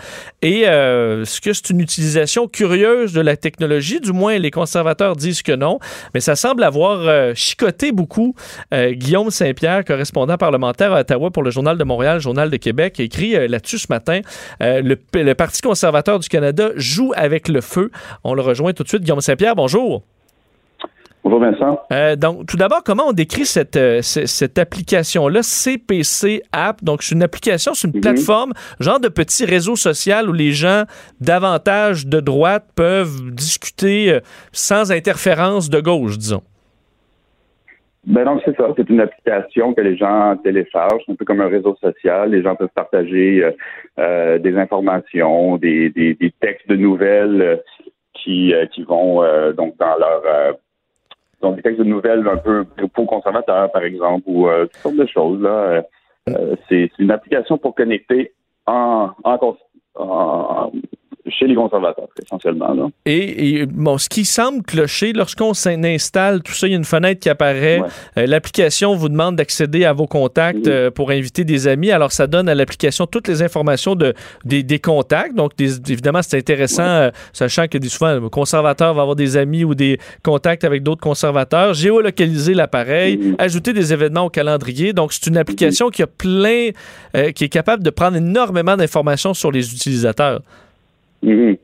Et euh, ce que c'est une utilisation curieuse de la technologie, du moins les conservateurs disent que non, mais ça semble avoir euh, chicoté beaucoup. Euh, Guillaume Saint-Pierre, correspondant parlementaire à Ottawa pour le Journal de Montréal, Journal de Québec, écrit euh, là-dessus ce matin. Euh, le Parti conservateur du Canada joue avec le feu. On le rejoint tout de suite. Guillaume Saint-Pierre, bonjour. Bonjour Vincent? Euh, donc, tout d'abord, comment on décrit cette, euh, cette application-là, CPC App? Donc, c'est une application, c'est une Mhm. plateforme, genre de petit réseau social où les gens davantage de droite peuvent discuter euh, sans interférence de gauche, disons. Ben donc c'est ça, c'est une application que les gens téléchargent, un peu comme un réseau social. Les gens peuvent partager des informations, des, des, des textes de nouvelles qui qui vont donc dans leur donc des textes de nouvelles un peu pour conservateurs par exemple ou euh, toutes sortes de choses là. Euh, euh, c'est c'est une application pour connecter en, en, en- chez les conservateurs essentiellement là. Et, et, bon, ce qui semble clocher, lorsqu'on s'installe, tout ça, il y a une fenêtre qui apparaît. Euh, L'application vous demande d'accéder à vos contacts euh, pour inviter des amis. Alors, ça donne à l'application toutes les informations de, des, des contacts. Donc, des- évidemment, c'est intéressant, euh, sachant que des, souvent, le conservateur va avoir des amis ou des contacts avec d'autres conservateurs. Géolocaliser l'appareil, ajouter des événements au calendrier. Donc, c'est une application qui a plein, qui est capable de prendre énormément d'informations sur les utilisateurs. Mhm.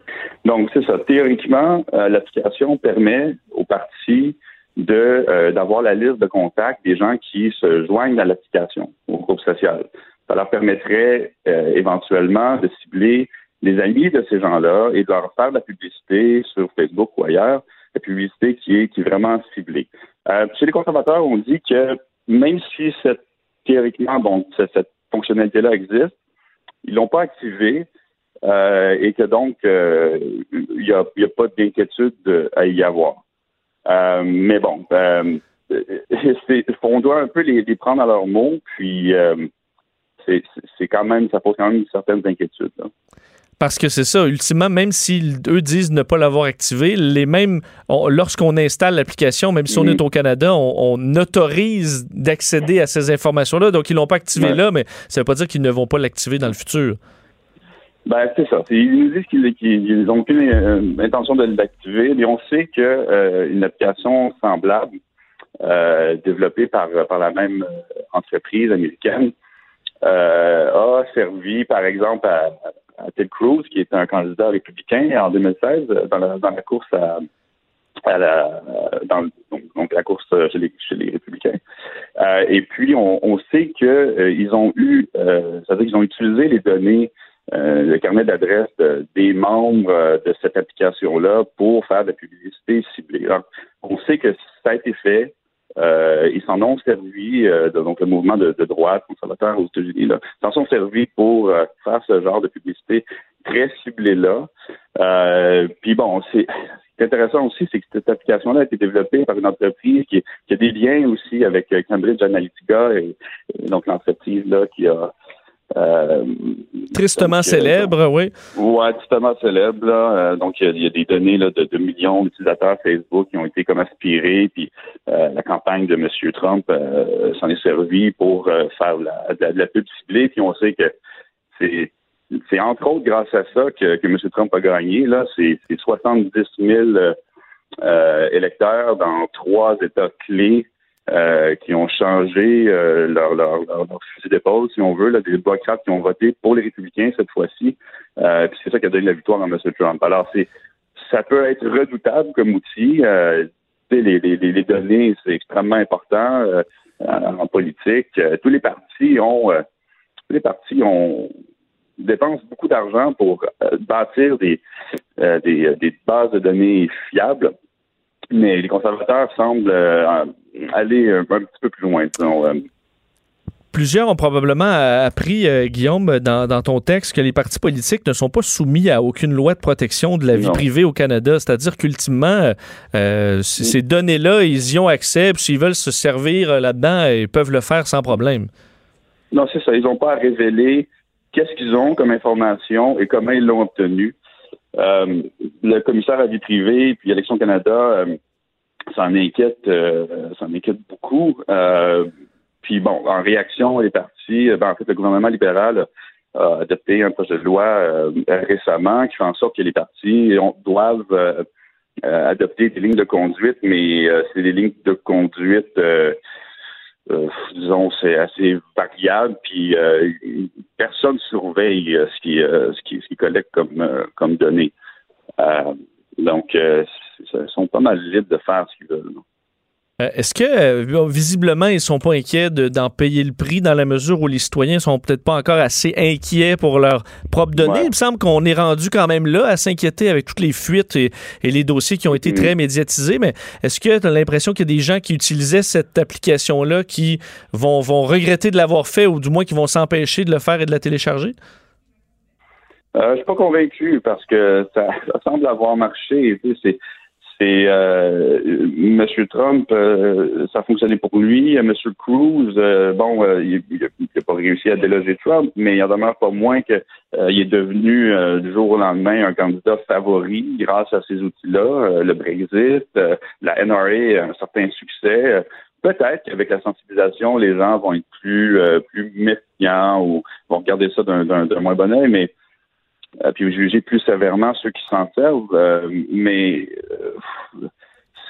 Donc, c'est ça. Théoriquement, euh, l'application permet aux partis de euh, d'avoir la liste de contacts des gens qui se joignent à l'application, au groupe social. Ça leur permettrait euh, éventuellement de cibler les amis de ces gens-là et de leur faire de la publicité sur Facebook ou ailleurs, la publicité qui est, qui est vraiment ciblée. Euh, chez les conservateurs, on dit que même si cette, théoriquement, bon, cette, cette fonctionnalité-là existe, ils l'ont pas activée euh, et que donc euh, il n'y a, pas d'inquiétude euh, à y avoir. Euh, mais bon, euh, on doit un peu les, les prendre à leur mot, puis euh, c'est quand même, ça pose quand même certaines inquiétudes. là. Parce que c'est ça, ultimement, même si eux disent ne pas l'avoir activé, les mêmes, on- lorsqu'on installe l'application, même si on est au Canada, on, on autorise d'accéder à ces informations-là. Donc, ils l'ont pas activé Ouais. là, mais ça veut pas dire qu'ils ne vont pas l'activer dans le futur. Ben, c'est ça. Ils nous disent qu'ils qu'ils n'ont aucune euh, intention de l'activer, mais on sait que euh, une application semblable, euh, développée par, par la même euh, entreprise américaine, a servi, par exemple, à, Ted Cruz, qui est un candidat républicain en 2016, euh, dans la, dans la course à, la, dans donc, la course chez les, chez les républicains. Et puis, on, sait que euh, ils ont eu, c'est-à-dire qu'ils ont utilisé les données euh, le carnet d'adresse de- des membres euh, de cette application-là pour faire de la publicité ciblée. On sait que ça a été fait. Euh, ils s'en ont servi, euh, de- donc le mouvement de, de droite conservateur aux États-Unis, s'en sont servis pour euh, faire ce genre de publicité très ciblée-là. Puis bon, c'est intéressant aussi, c'est que cette application-là a été développée par une entreprise qui, qui a des liens aussi avec Cambridge Analytica, et, et donc l'entreprise là qui a euh, Tristement donc, euh, célèbre, oui. Ouais, tristement célèbre. Là. Euh, donc, il y, a- il y a des données là, de, de millions d'utilisateurs Facebook qui ont été comme aspirés, puis la campagne de M. Trump s'en est servie pour faire de la, pub ciblée, puis on sait que c'est c'est entre autres grâce à ça que, que M. Trump a gagné. Là, c'est c'est 70 000 euh, euh, électeurs dans trois États clés euh, qui ont changé euh, leur, leur, leur, leur fusil d'épaule, si on veut, là, des démocrates qui ont voté pour les républicains cette fois-ci. Euh, puis c'est ça qui a donné la victoire à M. Trump. Alors, c'est ça peut être redoutable comme outil. Euh, les, les, les, données, c'est extrêmement important euh, en politique. Euh, tous les partis ont tous les partis ont dépensent beaucoup d'argent pour bâtir des, des, des bases de données fiables mais les conservateurs semblent euh, aller un, un, petit peu plus loin, disons. Euh. Plusieurs ont probablement appris, euh, Guillaume, dans, dans, ton texte, que les partis politiques ne sont pas soumis à aucune loi de protection de la vie non. privée au Canada. C'est-à-dire qu'ultimement, euh, ces données-là, ils y ont accès. S'ils veulent se servir là-dedans, ils peuvent le faire sans problème. Non, c'est ça. Ils n'ont pas à révéler qu'est-ce qu'ils ont comme information et comment ils l'ont obtenu. Euh, le commissaire à vie privée puis Élection Canada euh, s'en inquiète, euh, s'en inquiète beaucoup. Euh, puis bon, en réaction, les partis, ben, en fait, le gouvernement libéral a adopté un projet de loi récemment qui fait en sorte que les partis doivent adopter des lignes de conduite, mais c'est des lignes de conduite disons, c'est assez variable, puis euh, personne surveille euh, ce qui, ce qui, ce qui collecte comme, comme données. donc, ils sont pas mal libres de faire ce qu'ils veulent. Non? Est-ce que, visiblement, ils sont pas inquiets d'en payer le prix dans la mesure où les citoyens sont peut-être pas encore assez inquiets pour leurs propres données? Ouais. Il me semble qu'on est rendu quand même là à s'inquiéter avec toutes les fuites et, et, les dossiers qui ont été mmh. très médiatisés, mais est-ce que tu as l'impression qu'il y a des gens qui utilisaient cette application-là qui vont, vont regretter de l'avoir fait ou du moins qui vont s'empêcher de le faire et de la télécharger? Euh, je suis pas convaincu parce que ça, ça semble avoir marché. C'est c'est euh, M. Trump, euh, ça a fonctionné pour lui. M. Cruz, euh, bon, euh, il n'a pas réussi à déloger Trump, mais il en demeure pas moins qu'il euh, est devenu du jour au lendemain un candidat favori grâce à ces outils-là, le Brexit, la NRA, un certain succès. Peut-être qu'avec la sensibilisation, les gens vont être plus plus méfiants ou vont regarder ça d'un moins bon oeil, mais euh, puis juger plus sévèrement ceux qui s'en servent. Euh, mais euh,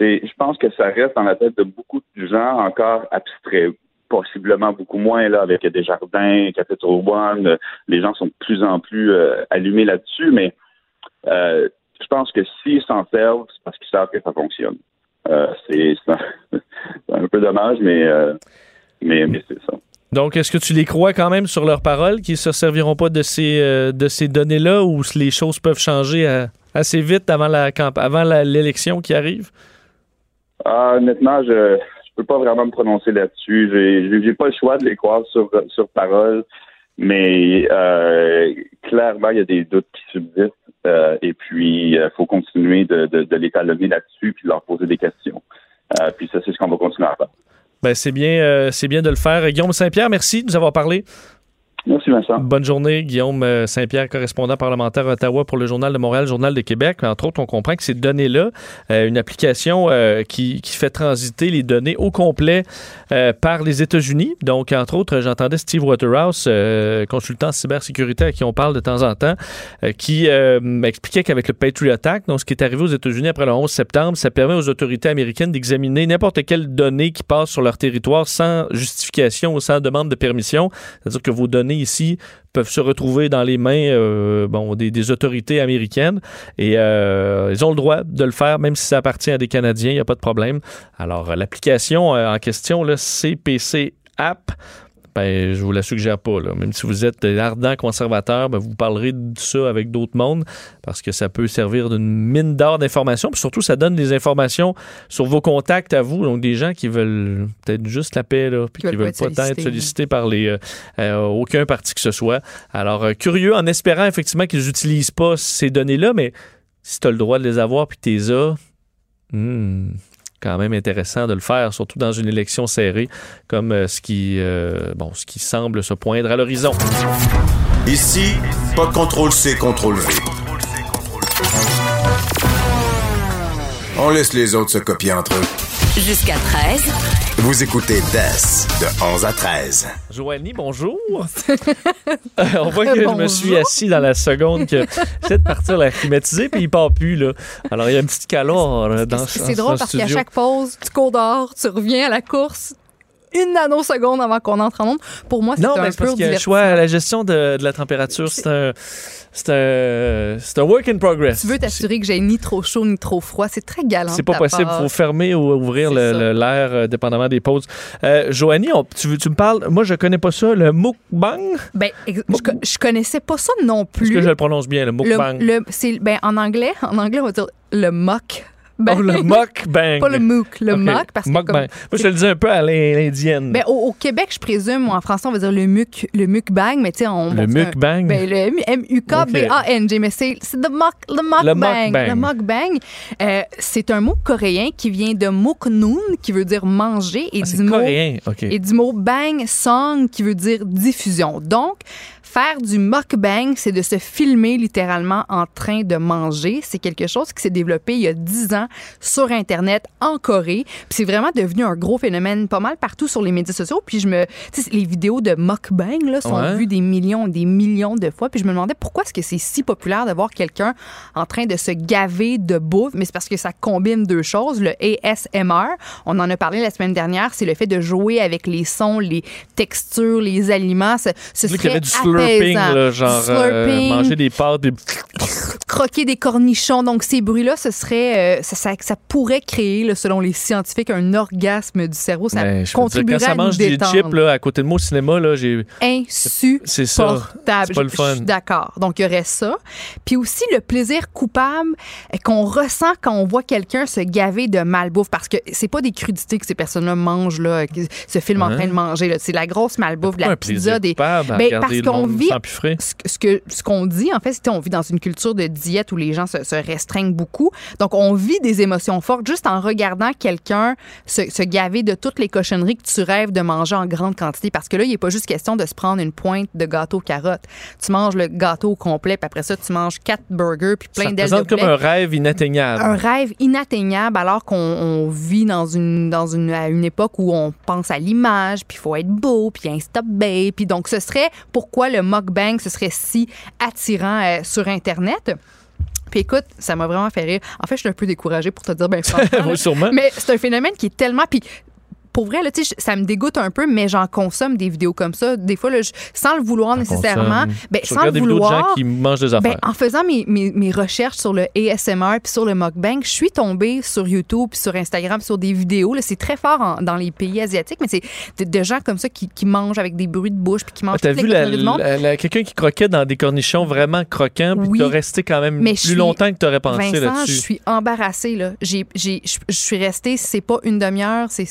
je pense que ça reste dans la tête de beaucoup de gens encore abstrait possiblement beaucoup moins là avec des jardins, Capital One, les gens sont de plus en plus euh, allumés là-dessus, mais euh, je pense que s'ils s'en servent, c'est parce qu'ils savent que ça fonctionne. Euh, c'est, un, peu dommage, mais, mais c'est ça. Donc, est-ce que tu les crois quand même sur leur parole, qu'ils ne se serviront pas de ces, euh, de ces données-là ou les choses peuvent changer assez vite avant la avant l'élection qui arrive? Ah, honnêtement, je ne peux pas vraiment me prononcer là-dessus. J'ai, pas le choix de les croire sur, sur parole, mais euh, clairement, il y a des doutes qui subsistent. Euh, et puis, il faut continuer de, de, de les talonner là-dessus puis de leur poser des questions. Puis ça, c'est ce qu'on va continuer à faire. Ben, c'est bien, euh, c'est bien de le faire. Guillaume Saint-Pierre, merci de nous avoir parlé. Merci Vincent. Bonne journée, Guillaume euh, Saint-Pierre, correspondant parlementaire à Ottawa pour le Journal de Montréal, Journal de Québec. Entre autres, on comprend que ces données-là, euh, une application euh, qui, fait transiter les données au complet par les États-Unis. Donc, entre autres, j'entendais Steve Waterhouse, consultant cybersécurité à qui on parle de temps en temps, qui m'expliquait qu'avec le Patriot Act, donc ce qui est arrivé aux États-Unis après le 11 septembre, ça permet aux autorités américaines d'examiner n'importe quelle donnée qui passe sur leur territoire sans justification ou sans demande de permission. C'est-à-dire que vos données ici peuvent se retrouver dans les mains euh, des, autorités américaines et euh, ils ont le droit de le faire, même si ça appartient à des Canadiens, il n'y a pas de problème. Alors, l'application euh, en question, le CPC App, ben, je vous la suggère pas. Là. Même si vous êtes ardent conservateur, ben, vous parlerez de ça avec d'autres mondes parce que ça peut servir d'une mine d'or d'informations. Puis surtout, ça donne des informations sur vos contacts à vous. Donc, des gens qui veulent peut-être juste la paix, là, puis qui, qui veulent pas, pas être sollicités par les, euh, euh, aucun parti que ce soit. Alors, euh, curieux en espérant effectivement qu'ils n'utilisent pas ces données-là, mais si tu as le droit de les avoir puis que tu les as, hmm, quand même intéressant de le faire, surtout dans une élection serrée comme euh, ce, qui, euh, bon, ce qui semble se poindre à l'horizon. Ici, pas de contrôle C, contrôle V. On laisse les autres se copier entre eux. Jusqu'à 13. Vous écoutez DES de 11 à 13. Joanie, bonjour. Euh, on voit que je me suis assis dans la seconde que j'essaie de partir la climatisée, puis il part plus. Là. Alors, il y a une petite calor euh, dans ce C'est drôle parce qu'à chaque pause, tu cours dehors, tu reviens à la course, une nanoseconde avant qu'on entre en onde. Pour moi, c'est un mais peu parce un choix. La gestion de, de la température, c'est un, c'est un, c'est un work in progress. Tu veux t'assurer que j'ai ni trop chaud ni trop froid. C'est très galant. C'est pas possible. Il faut fermer ou ouvrir l'air euh, dépendamment des pauses. Euh, Joanie, on- tu, me parles. Moi, je connais pas ça, le mukbang? Ben, je, je connaissais pas ça non Est-ce plus. que je le prononce bien, le mukbang? Le, le- c'est ben en anglais, en anglais on va dire le mock. Oh, le mukbang. Pas le mook, le Ok. mock parce que comme- Moi, je te le dis un peu à l'in- l'indienne. ben, au, au Québec, je présume, ou en français, on va dire le muk, le mukbang, mais tu sais, on. Le mukbang? Ben, le M-U-K-B-A-N-G, mais c'est le mock, le mukbang. Le mukbang, euh, c'est un mot coréen qui vient de muknoon, qui veut dire manger, et Ah, du mot. coréen, OK. Et du mot bang song qui veut dire diffusion. Donc, faire du mukbang, c'est de se filmer littéralement en train de manger. C'est quelque chose qui s'est développé il y a 10 ans sur Internet en Corée. Puis c'est vraiment devenu un gros phénomène pas mal partout sur les médias sociaux. Puis je me. Tu sais, les vidéos de mukbang là, sont Ouais. vues des millions, des millions de fois. Puis je me demandais pourquoi est-ce que c'est si populaire de voir quelqu'un en train de se gaver de bouffe. Mais c'est parce que ça combine deux choses. Le ASMR, on en a parlé la semaine dernière, c'est le fait de jouer avec les sons, les textures, les aliments. Ce, ce serait du slurping, là, genre euh, slurping, manger des pâtes, des... croquer des cornichons. Donc, ces bruits-là, ce serait, euh, ça, ça, ça pourrait créer, là, selon les scientifiques, un orgasme du cerveau. Ça Ben, veux dire, contribuerait quand ça à nous mange des chips là, à côté de moi au cinéma, là, j'ai. insupportable. C'est ça. C'est pas le fun. D'accord. Donc, il y aurait ça. Puis aussi, le plaisir coupable euh, qu'on ressent quand on voit quelqu'un se gaver de malbouffe. Parce que c'est pas des crudités que ces personnes-là mangent, là, se filment en train de manger. C'est la grosse malbouffe, de la pizza. Des... Ben, parce qu'on vit ce que- ce qu'on dit en fait c'est qu'on vit dans une culture de diète où les gens se, se restreignent beaucoup. Donc on vit des émotions fortes juste en regardant quelqu'un se, se gaver de toutes les cochonneries que tu rêves de manger en grande quantité. Parce que là il n'est pas juste question de se prendre une pointe de gâteau carotte. Tu manges le gâteau au complet puis après ça tu manges quatre burgers puis plein d'ailes de comme un rêve inatteignable. un rêve inatteignable alors qu'on on vit dans une dans une à une époque où on pense à l'image puis il faut être beau puis insta puis donc ce serait pourquoi le mukbang ce serait si attirant euh, sur internet puis écoute, ça m'a vraiment fait rire. En fait, je suis un peu découragée pour te dire, ben franchement. Là. sûrement. Mais c'est un phénomène qui est tellement. Puis pour vrai, là, ça me dégoûte un peu, mais j'en consomme des vidéos comme ça. Des fois, là, je- sans le vouloir nécessairement. Ben, sans le des vidéos de gens vouloir. qui mangent des affaires. Ben, en faisant mes, mes, mes recherches sur le ASMR puis sur le mukbang, je suis tombée sur YouTube puis sur Instagram sur des vidéos. C'est très fort en- dans les pays asiatiques, mais c'est de, de gens comme ça qui, qui mangent avec des bruits de bouche puis qui mangent Ah, T'as toutes vu les quelqu'un qui croquait dans des cornichons vraiment croquants, puis Oui. t'as resté quand même Mais plus longtemps que t'aurais pensé Vincent, je là-dessus. suis embarrassée. Là. Je suis restée, c'est pas une demi-heure, c'est,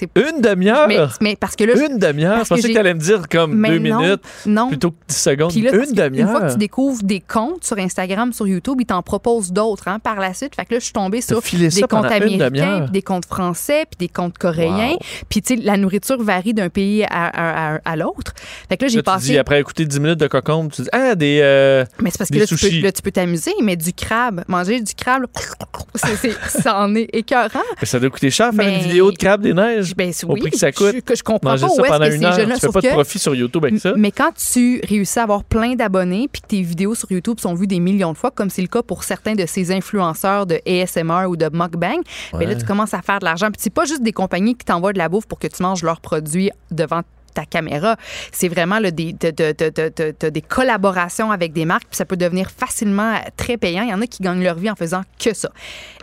c'est, Une demi-heure? Mais, mais parce que là, Une demi-heure? Je pensais que j'ai- t'allais me dire comme Mais deux non, minutes non. plutôt que 10 secondes. Puis là, Une que Une fois que demi-heure? tu découvres des comptes sur Instagram, sur YouTube, ils t'en proposent d'autres hein, par la suite. Fait que là, je suis tombée sur des comptes américains, demi-heure. puis des comptes français, puis des comptes coréens. Puis, tu sais, la nourriture varie d'un pays à, à- à- à l'autre. Fait que là, j'ai Là, tu passé. dis, après écouter 10 minutes de cocombe, tu dis Ah, des. euh, Mais c'est parce que là tu, peux, là, tu peux t'amuser, mais du crabe, manger du crabe, c'est, c'est- ça en est écœurant. Mais ça doit coûter cher faire Mais- une vidéo de crabe des neiges. Ben, au oui, prix que ça coûte. Je, que je comprends Manger pas ça où est-ce pendant que une ces heure, tu fais pas de profit sur YouTube avec ça. Mais quand tu réussis à avoir plein d'abonnés puis que tes vidéos sur YouTube sont vues des millions de fois, comme c'est le cas pour certains de ces influenceurs de ASMR ou de mukbang, ben là, tu commences à faire de l'argent. Puis c'est pas juste des compagnies qui t'envoient de la bouffe pour que tu manges leurs produits devant ta caméra. C'est vraiment là, des, de- de- de- de- de- de- des collaborations avec des marques, puis ça peut devenir facilement très payant. Il y en a qui gagnent leur vie en faisant que ça.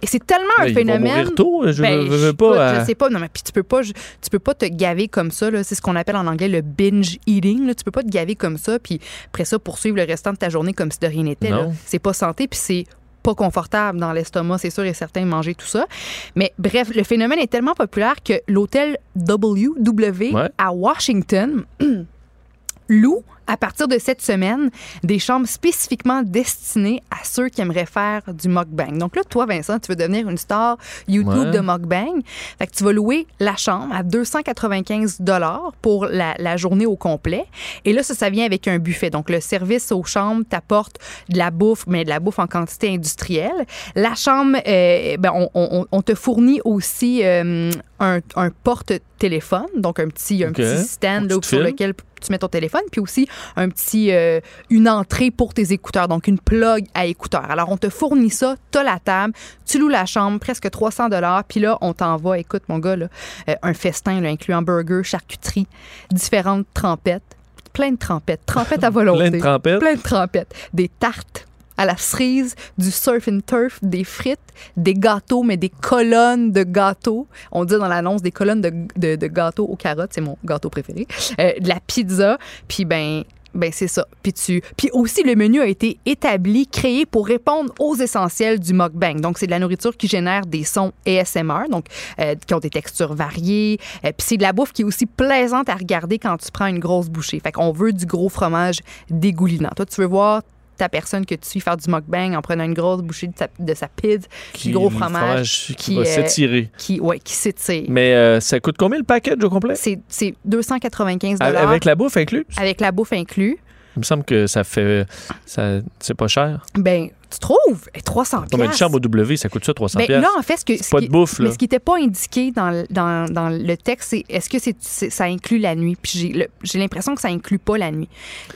Et c'est tellement Mais un ils vont phénomène. tôt, je Ben, veux- veux écoute, pas, euh, Je sais pas, non, mais puis tu peux pas, tu peux pas te gaver comme ça. C'est ce qu'on appelle en anglais le binge eating. Là. Tu peux pas te gaver comme ça, puis après ça, poursuivre le restant de ta journée comme si de rien n'était. C'est pas santé, puis c'est pas confortable dans l'estomac, c'est sûr et certain, manger tout ça. Mais bref, le phénomène est tellement populaire que l'hôtel WW à Washington loue à partir de cette semaine, des chambres spécifiquement destinées à ceux qui aimeraient faire du mukbang. Donc là, toi, Vincent, tu veux devenir une star YouTube Ouais. de mukbang. Fait que tu vas louer la chambre à 295 dollars pour la, la journée au complet. Et là, ça, ça vient avec un buffet. Donc le service aux chambres t'apporte de la bouffe, mais de la bouffe en quantité industrielle. La chambre, euh, ben, on, on- on te fournit aussi euh, un, un porte-téléphone, donc un petit, un petit stand là, sur lequel tu mets ton téléphone, puis aussi un petit, euh, une entrée pour tes écouteurs, donc une plug à écouteurs. Alors, on te fournit ça, t'as la table, tu loues la chambre, presque 300 dollars, puis là, on t'envoie, écoute, mon gars, là, euh, un festin là, incluant burger, charcuterie, différentes trempettes, plein de trempettes, trempettes à volonté. Plein de trempettes. Plein de trempettes. Des tartes à la cerise, du surf and turf, des frites, des gâteaux, mais des colonnes de gâteaux. On dit dans l'annonce des colonnes de, de- gâteaux aux carottes, c'est mon gâteau préféré. Euh, de la pizza, puis ben ben c'est ça. Puis tu puis aussi le menu a été établi, créé pour répondre aux essentiels du mukbang. Donc c'est de la nourriture qui génère des sons ASMR, donc euh, qui ont des textures variées. Euh, puis c'est de la bouffe qui est aussi plaisante à regarder quand tu prends une grosse bouchée. Fait qu'on veut du gros fromage dégoulinant. Toi tu veux voir ta personne que tu suis faire du mukbang en prenant une grosse bouchée de sa, de sa Qui- du gros fromage, qui va s'étirer. qui ouais, qui s'étire. Mais euh, ça coûte combien le package au complet? C'est c'est 295 Avec la bouffe inclus? avec la bouffe inclus. Il me semble que ça fait. ça C'est pas cher. Ben, tu trouves? Et 300 Non, mais une chambre au W, ça coûte ça 300 Ben, là, en fait, ce que, ce pas qui- de bouffe, là. Mais ce qui n'était pas indiqué dans, le- dans, dans le texte, c'est est-ce que c'est, ça inclut la nuit? Puis j'ai, l'impression que ça inclut pas la nuit.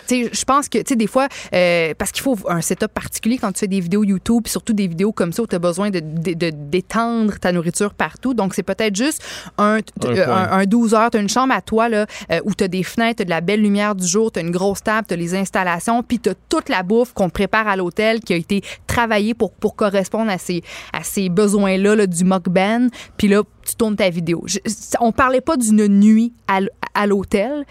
Tu je pense que, tu sais, des fois, euh, parce qu'il faut un setup particulier quand tu fais des vidéos YouTube, puis surtout des vidéos comme ça où tu as besoin de, d'étendre ta nourriture partout. Donc, c'est peut-être juste un, Un euh, coin. un, un 12 heures, tu as une chambre à toi, là, euh, où tu as des fenêtres, t'as de la belle lumière du jour, tu as une grosse table, tu as les installations, puis tu as toute la bouffe qu'on te prépare à l'hôtel qui a été travaillée pour, pour correspondre à ces, à ces besoins-là là, du mukbang. Puis là, tu tournes ta vidéo. Je- on parlait pas d'une nuit à, à l'hôtel.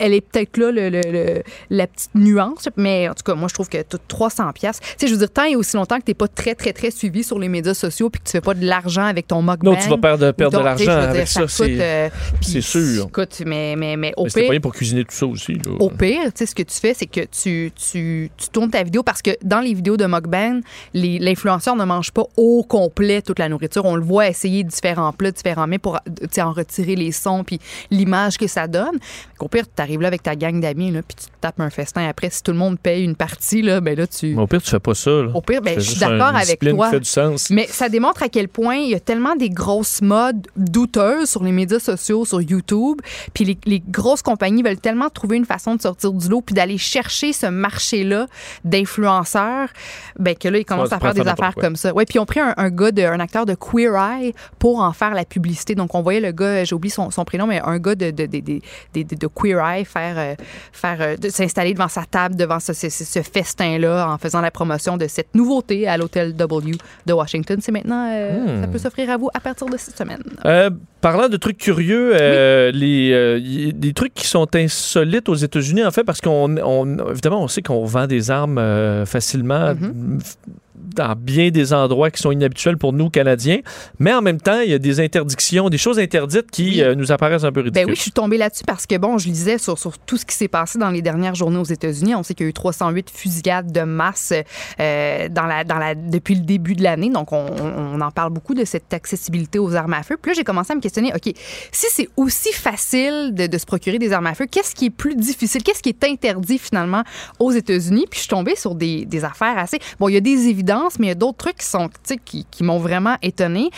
Elle est peut-être là, le, le- le- la petite nuance, mais en tout cas, moi, je trouve que tout 300 pièces. Tu sais, je veux dire, tant et aussi longtemps que t'es pas très, très, très suivi sur les médias sociaux puis que tu fais pas de l'argent avec ton mukbang. Non, tu vas perdre, perdre de l'argent avec ça, c'est euh, c'est sûr. Écoute, mais, mais, mais au Mais pire, pas pour cuisiner tout ça aussi. là. au pire, tu sais, ce que tu fais, c'est que tu, tu, tu tournes ta vidéo parce que dans les vidéos de mukbang, l'influenceur ne mange pas au complet toute la nourriture. On le voit essayer différents plats, différents mets pour en retirer les sons puis l'image que ça donne. Au pire, tu là avec ta gang d'amis, là, puis tu te tapes un festin après. Si tout le monde paye une partie, là, ben là, tu... Mais au pire, tu fais pas ça. là. Au pire, ben, je suis d'accord avec toi. qui fait du sens. Mais ça démontre à quel point il y a tellement des grosses modes douteuses sur les médias sociaux, sur YouTube. Puis les, les grosses compagnies veulent tellement trouver une façon de sortir du lot puis d'aller chercher ce marché-là d'influenceurs, ben que là, ils commencent Ouais, à faire des affaires quoi. comme ça. Ouais, puis ils ont pris un, un gars, de, un acteur de Queer Eye pour en faire la publicité. Donc on voyait le gars, j'ai oublié son, son prénom, mais un gars de, de- de- de Queer Eye faire, euh, faire euh, de s'installer devant sa table, devant ce, ce- ce- ce festin-là, en faisant la promotion de cette nouveauté à l'hôtel W de Washington. C'est maintenant, euh, Hmm. ça peut s'offrir à vous à partir de cette semaine. Euh, parlant de trucs curieux, euh, les, euh, des trucs qui sont insolites aux États-Unis, en fait, parce qu'on, on- évidemment, on sait qu'on vend des armes euh, facilement f- dans bien des endroits qui sont inhabituels pour nous, Canadiens, mais en même temps, il y a des interdictions, des choses interdites qui nous apparaissent un peu ridicules. Ben oui, je suis tombée là-dessus parce que, bon, je lisais sur, sur tout ce qui s'est passé dans les dernières journées aux États-Unis. On sait qu'il y a eu 308 fusillades de masse dans la, dans la, depuis le début de l'année. Donc, on, on- on en parle beaucoup de cette accessibilité aux armes à feu. Puis là, j'ai commencé à me questionner, OK, si c'est aussi facile de, se procurer des armes à feu, qu'est-ce qui est plus difficile? Qu'est-ce qui est interdit finalement aux États-Unis? Puis je suis tombée sur des, affaires assez... Bon, il y a des évidences, mais il y a d'autres trucs qui sont, qui, qui m'ont vraiment étonnée.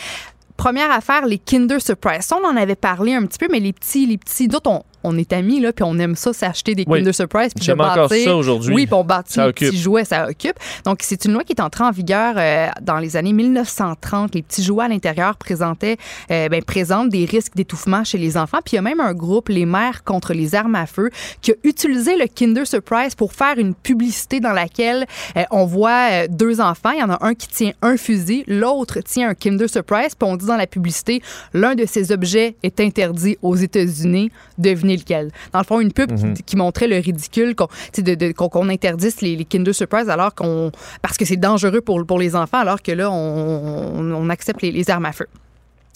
Première affaire, les Kinder Surprise. On en avait parlé un petit peu, mais les petits, les petits, d'autres, on est amis, là, puis on aime ça, s'acheter des Oui. Kinder Surprise. puis de J'aime encore bâtir- ça aujourd'hui. Oui, puis on bâtit Ça les occupe. petits jouets, ça occupe. Donc, c'est une loi qui est entrée en vigueur euh, dans les années 1930. Les petits jouets à l'intérieur présentaient, euh, ben, présentent des risques d'étouffement chez les enfants. Puis il y a même un groupe, les Mères contre les armes à feu, qui a utilisé le Kinder Surprise pour faire une publicité dans laquelle euh, on voit deux enfants. Il y en a un qui tient un fusil, l'autre tient un Kinder Surprise. Puis on dit dans la publicité, l'un de ces objets est interdit aux États-Unis. Lequel? Dans le fond, une pub Mhm. qui, qui montrait le ridicule qu'on de, interdise les, les Kinder Surprise alors qu'on parce que c'est dangereux pour, pour les enfants alors que là on, accepte les, les armes à feu.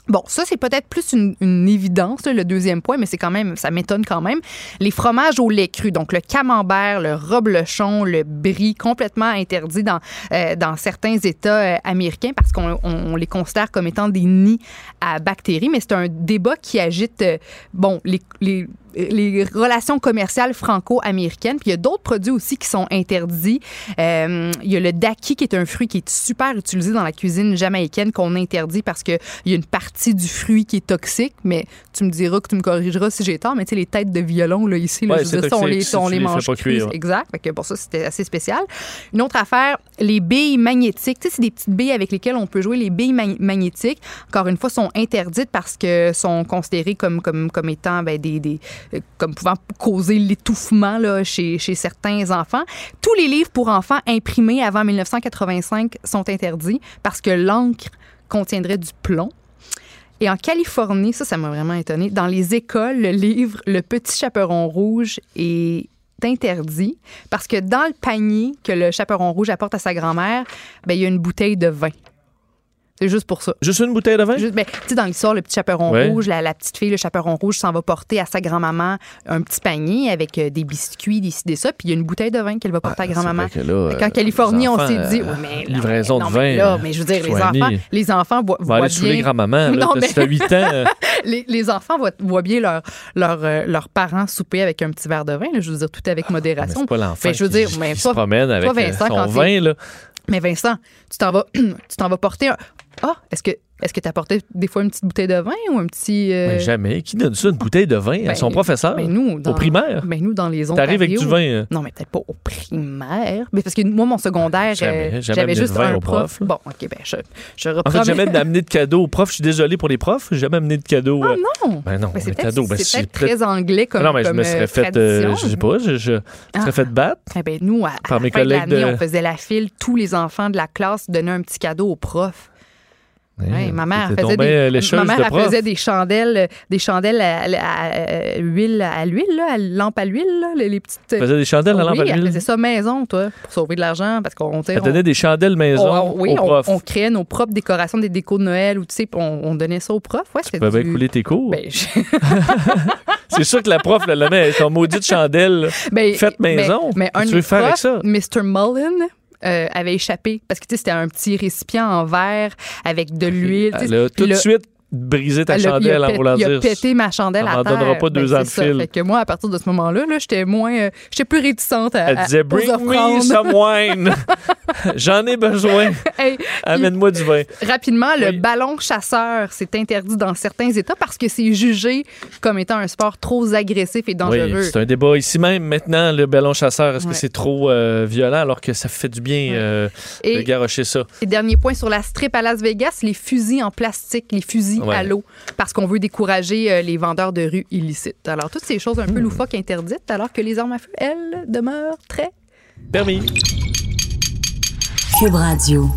Bon, ça, c'est peut-être plus une, une évidence, là, le deuxième point, mais c'est quand même, ça m'étonne quand même. Les fromages au lait cru, donc le camembert, le reblochon, le brie, complètement interdits dans, euh, dans certains États euh, américains parce qu'on on- on les considère comme étant des nids à bactéries. Mais c'est un débat qui agite, euh, bon, les, les les relations commerciales franco-américaines. Puis il y a d'autres produits aussi qui sont interdits. Euh, il y a le daki, qui est un fruit qui est super utilisé dans la cuisine jamaïcaine, qu'on interdit parce qu'il y a une partie du fruit qui est toxique. Mais tu me diras que tu me corrigeras si j'ai tort. Mais tu sais, les têtes de violon, là, ici, là, Ouais, je dire, on les, on les mange cuire. Exact. Fait que pour ça, c'était assez spécial. Une autre affaire, les billes magnétiques. Tu sais, c'est des petites billes avec lesquelles on peut jouer. Les billes mag- magnétiques, encore une fois, sont interdites parce que sont considérées comme, comme, comme étant ben, des, des, comme pouvant causer l'étouffement chez, chez certains enfants. Tous les livres pour enfants imprimés avant 1985 sont interdits parce que l'encre contiendrait du plomb. Et en Californie, ça, ça m'a vraiment étonné. Dans les écoles, le livre Le Petit Chaperon Rouge est interdit parce que dans le panier que le chaperon rouge apporte à sa grand-mère, ben, il y a une bouteille de vin. C'est juste pour ça. Juste une bouteille de vin? Juste, ben, tu sais, dans l'histoire, le petit chaperon Ouais. rouge, la, la petite fille, le chaperon rouge s'en va porter à sa grand-maman un petit panier avec euh, des biscuits, des des ça, puis il y a une bouteille de vin qu'elle va porter à grand-maman. Ah, Fait qu'en euh, Californie, on s'est dit, euh, ouais, mais là, livraison non, de mais vin, là, mais je veux dire, les enfants, les enfants voient, aller bien. grand-maman. là. Mais- Si t'as 8 ans, euh, les, les enfants voient, voient bien leur, leur, leurs parents souper avec un petit verre de vin. je veux dire, tout avec mais modération. c'est pas l'enfant Ben, je veux dire, qui mais se promène avec toi, Vincent, son vin. Là. Mais Vincent, tu t'en vas, tu t'en vas porter un. Ah, est-ce que est-ce que tu apportais des fois une petite bouteille de vin ou un petit. euh, Mais jamais. Qui donne ça, une bouteille de vin à ben, son professeur? ben, nous, dans- Au primaire? Ben nous, dans les T'arrives avec du vin. euh. Non, mais peut-être pas au primaire. Mais parce que moi, mon secondaire, euh, j'avais amené juste de vin un au prof. Bon, OK, ben je, je En reprends. fait, jamais d'amener de cadeau au prof. Je suis désolé pour les profs. J'ai jamais amené de cadeau. Ah euh, non! Ben non, Mais c'est cadeau. Ben, c'est très anglais comme non, mais je me serais fait, je sais pas, je, je, serais fait battre. Eh ben, nous, à, Par mes fin de collègues on faisait la file. Tous les enfants de la classe donnaient un petit cadeau au prof. Ouais, ma mère faisait des, euh, ma mère de elle prof. faisait des chandelles, euh, des chandelles à, à- à l'huile, à l'huile, là, à lampe à l'huile, là, les, petites. Elle faisait des chandelles à oui, lampe à elle l'huile? faisait ça maison, toi, pour sauver de l'argent, parce qu'on, Elle on- donnait des chandelles maison on- oui, aux on, profs. on créait nos propres décorations des décos de Noël ou tu sais, on, on donnait ça aux profs. Ouais, Tu pouvais du- couler tes cours? Ben, je- C'est sûr que la prof, elle la met son maudite chandelle. Ben, Faites maison. Mais, mais un tu veux mes faire avec ça? Mr. Mullen, euh, avait échappé parce que tu sais, c'était un petit récipient en verre avec de l'huile. tu sais, Elle a puis tout de suite brisé ta elle a- chandelle il a, en voulant il a dire. pété ma chandelle à terre. donnera pas deux Ben, ans de ça. fil. Fait que moi, à partir de ce moment-là, là, j'étais moins, euh, j'étais plus réticente à, Elle à- disait aux Bring me some wine. J'en ai besoin. Hey, Amène-moi du vin. Rapidement, le ballon chasseur, c'est interdit dans certains États parce que c'est jugé comme étant un sport trop agressif et dangereux. Oui, c'est un débat ici même maintenant, le ballon chasseur. Est-ce Ouais. que c'est trop euh, violent alors que ça fait du bien euh, de Et- garrocher ça? Et dernier point sur la strip à Las Vegas, les fusils en plastique, les fusils Ouais. à l'eau, parce qu'on veut décourager euh, les vendeurs de rue illicites. Alors, toutes ces choses un Hmm. peu loufoques interdites, alors que les armes à feu, elles, demeurent très Permis. Cube Radio.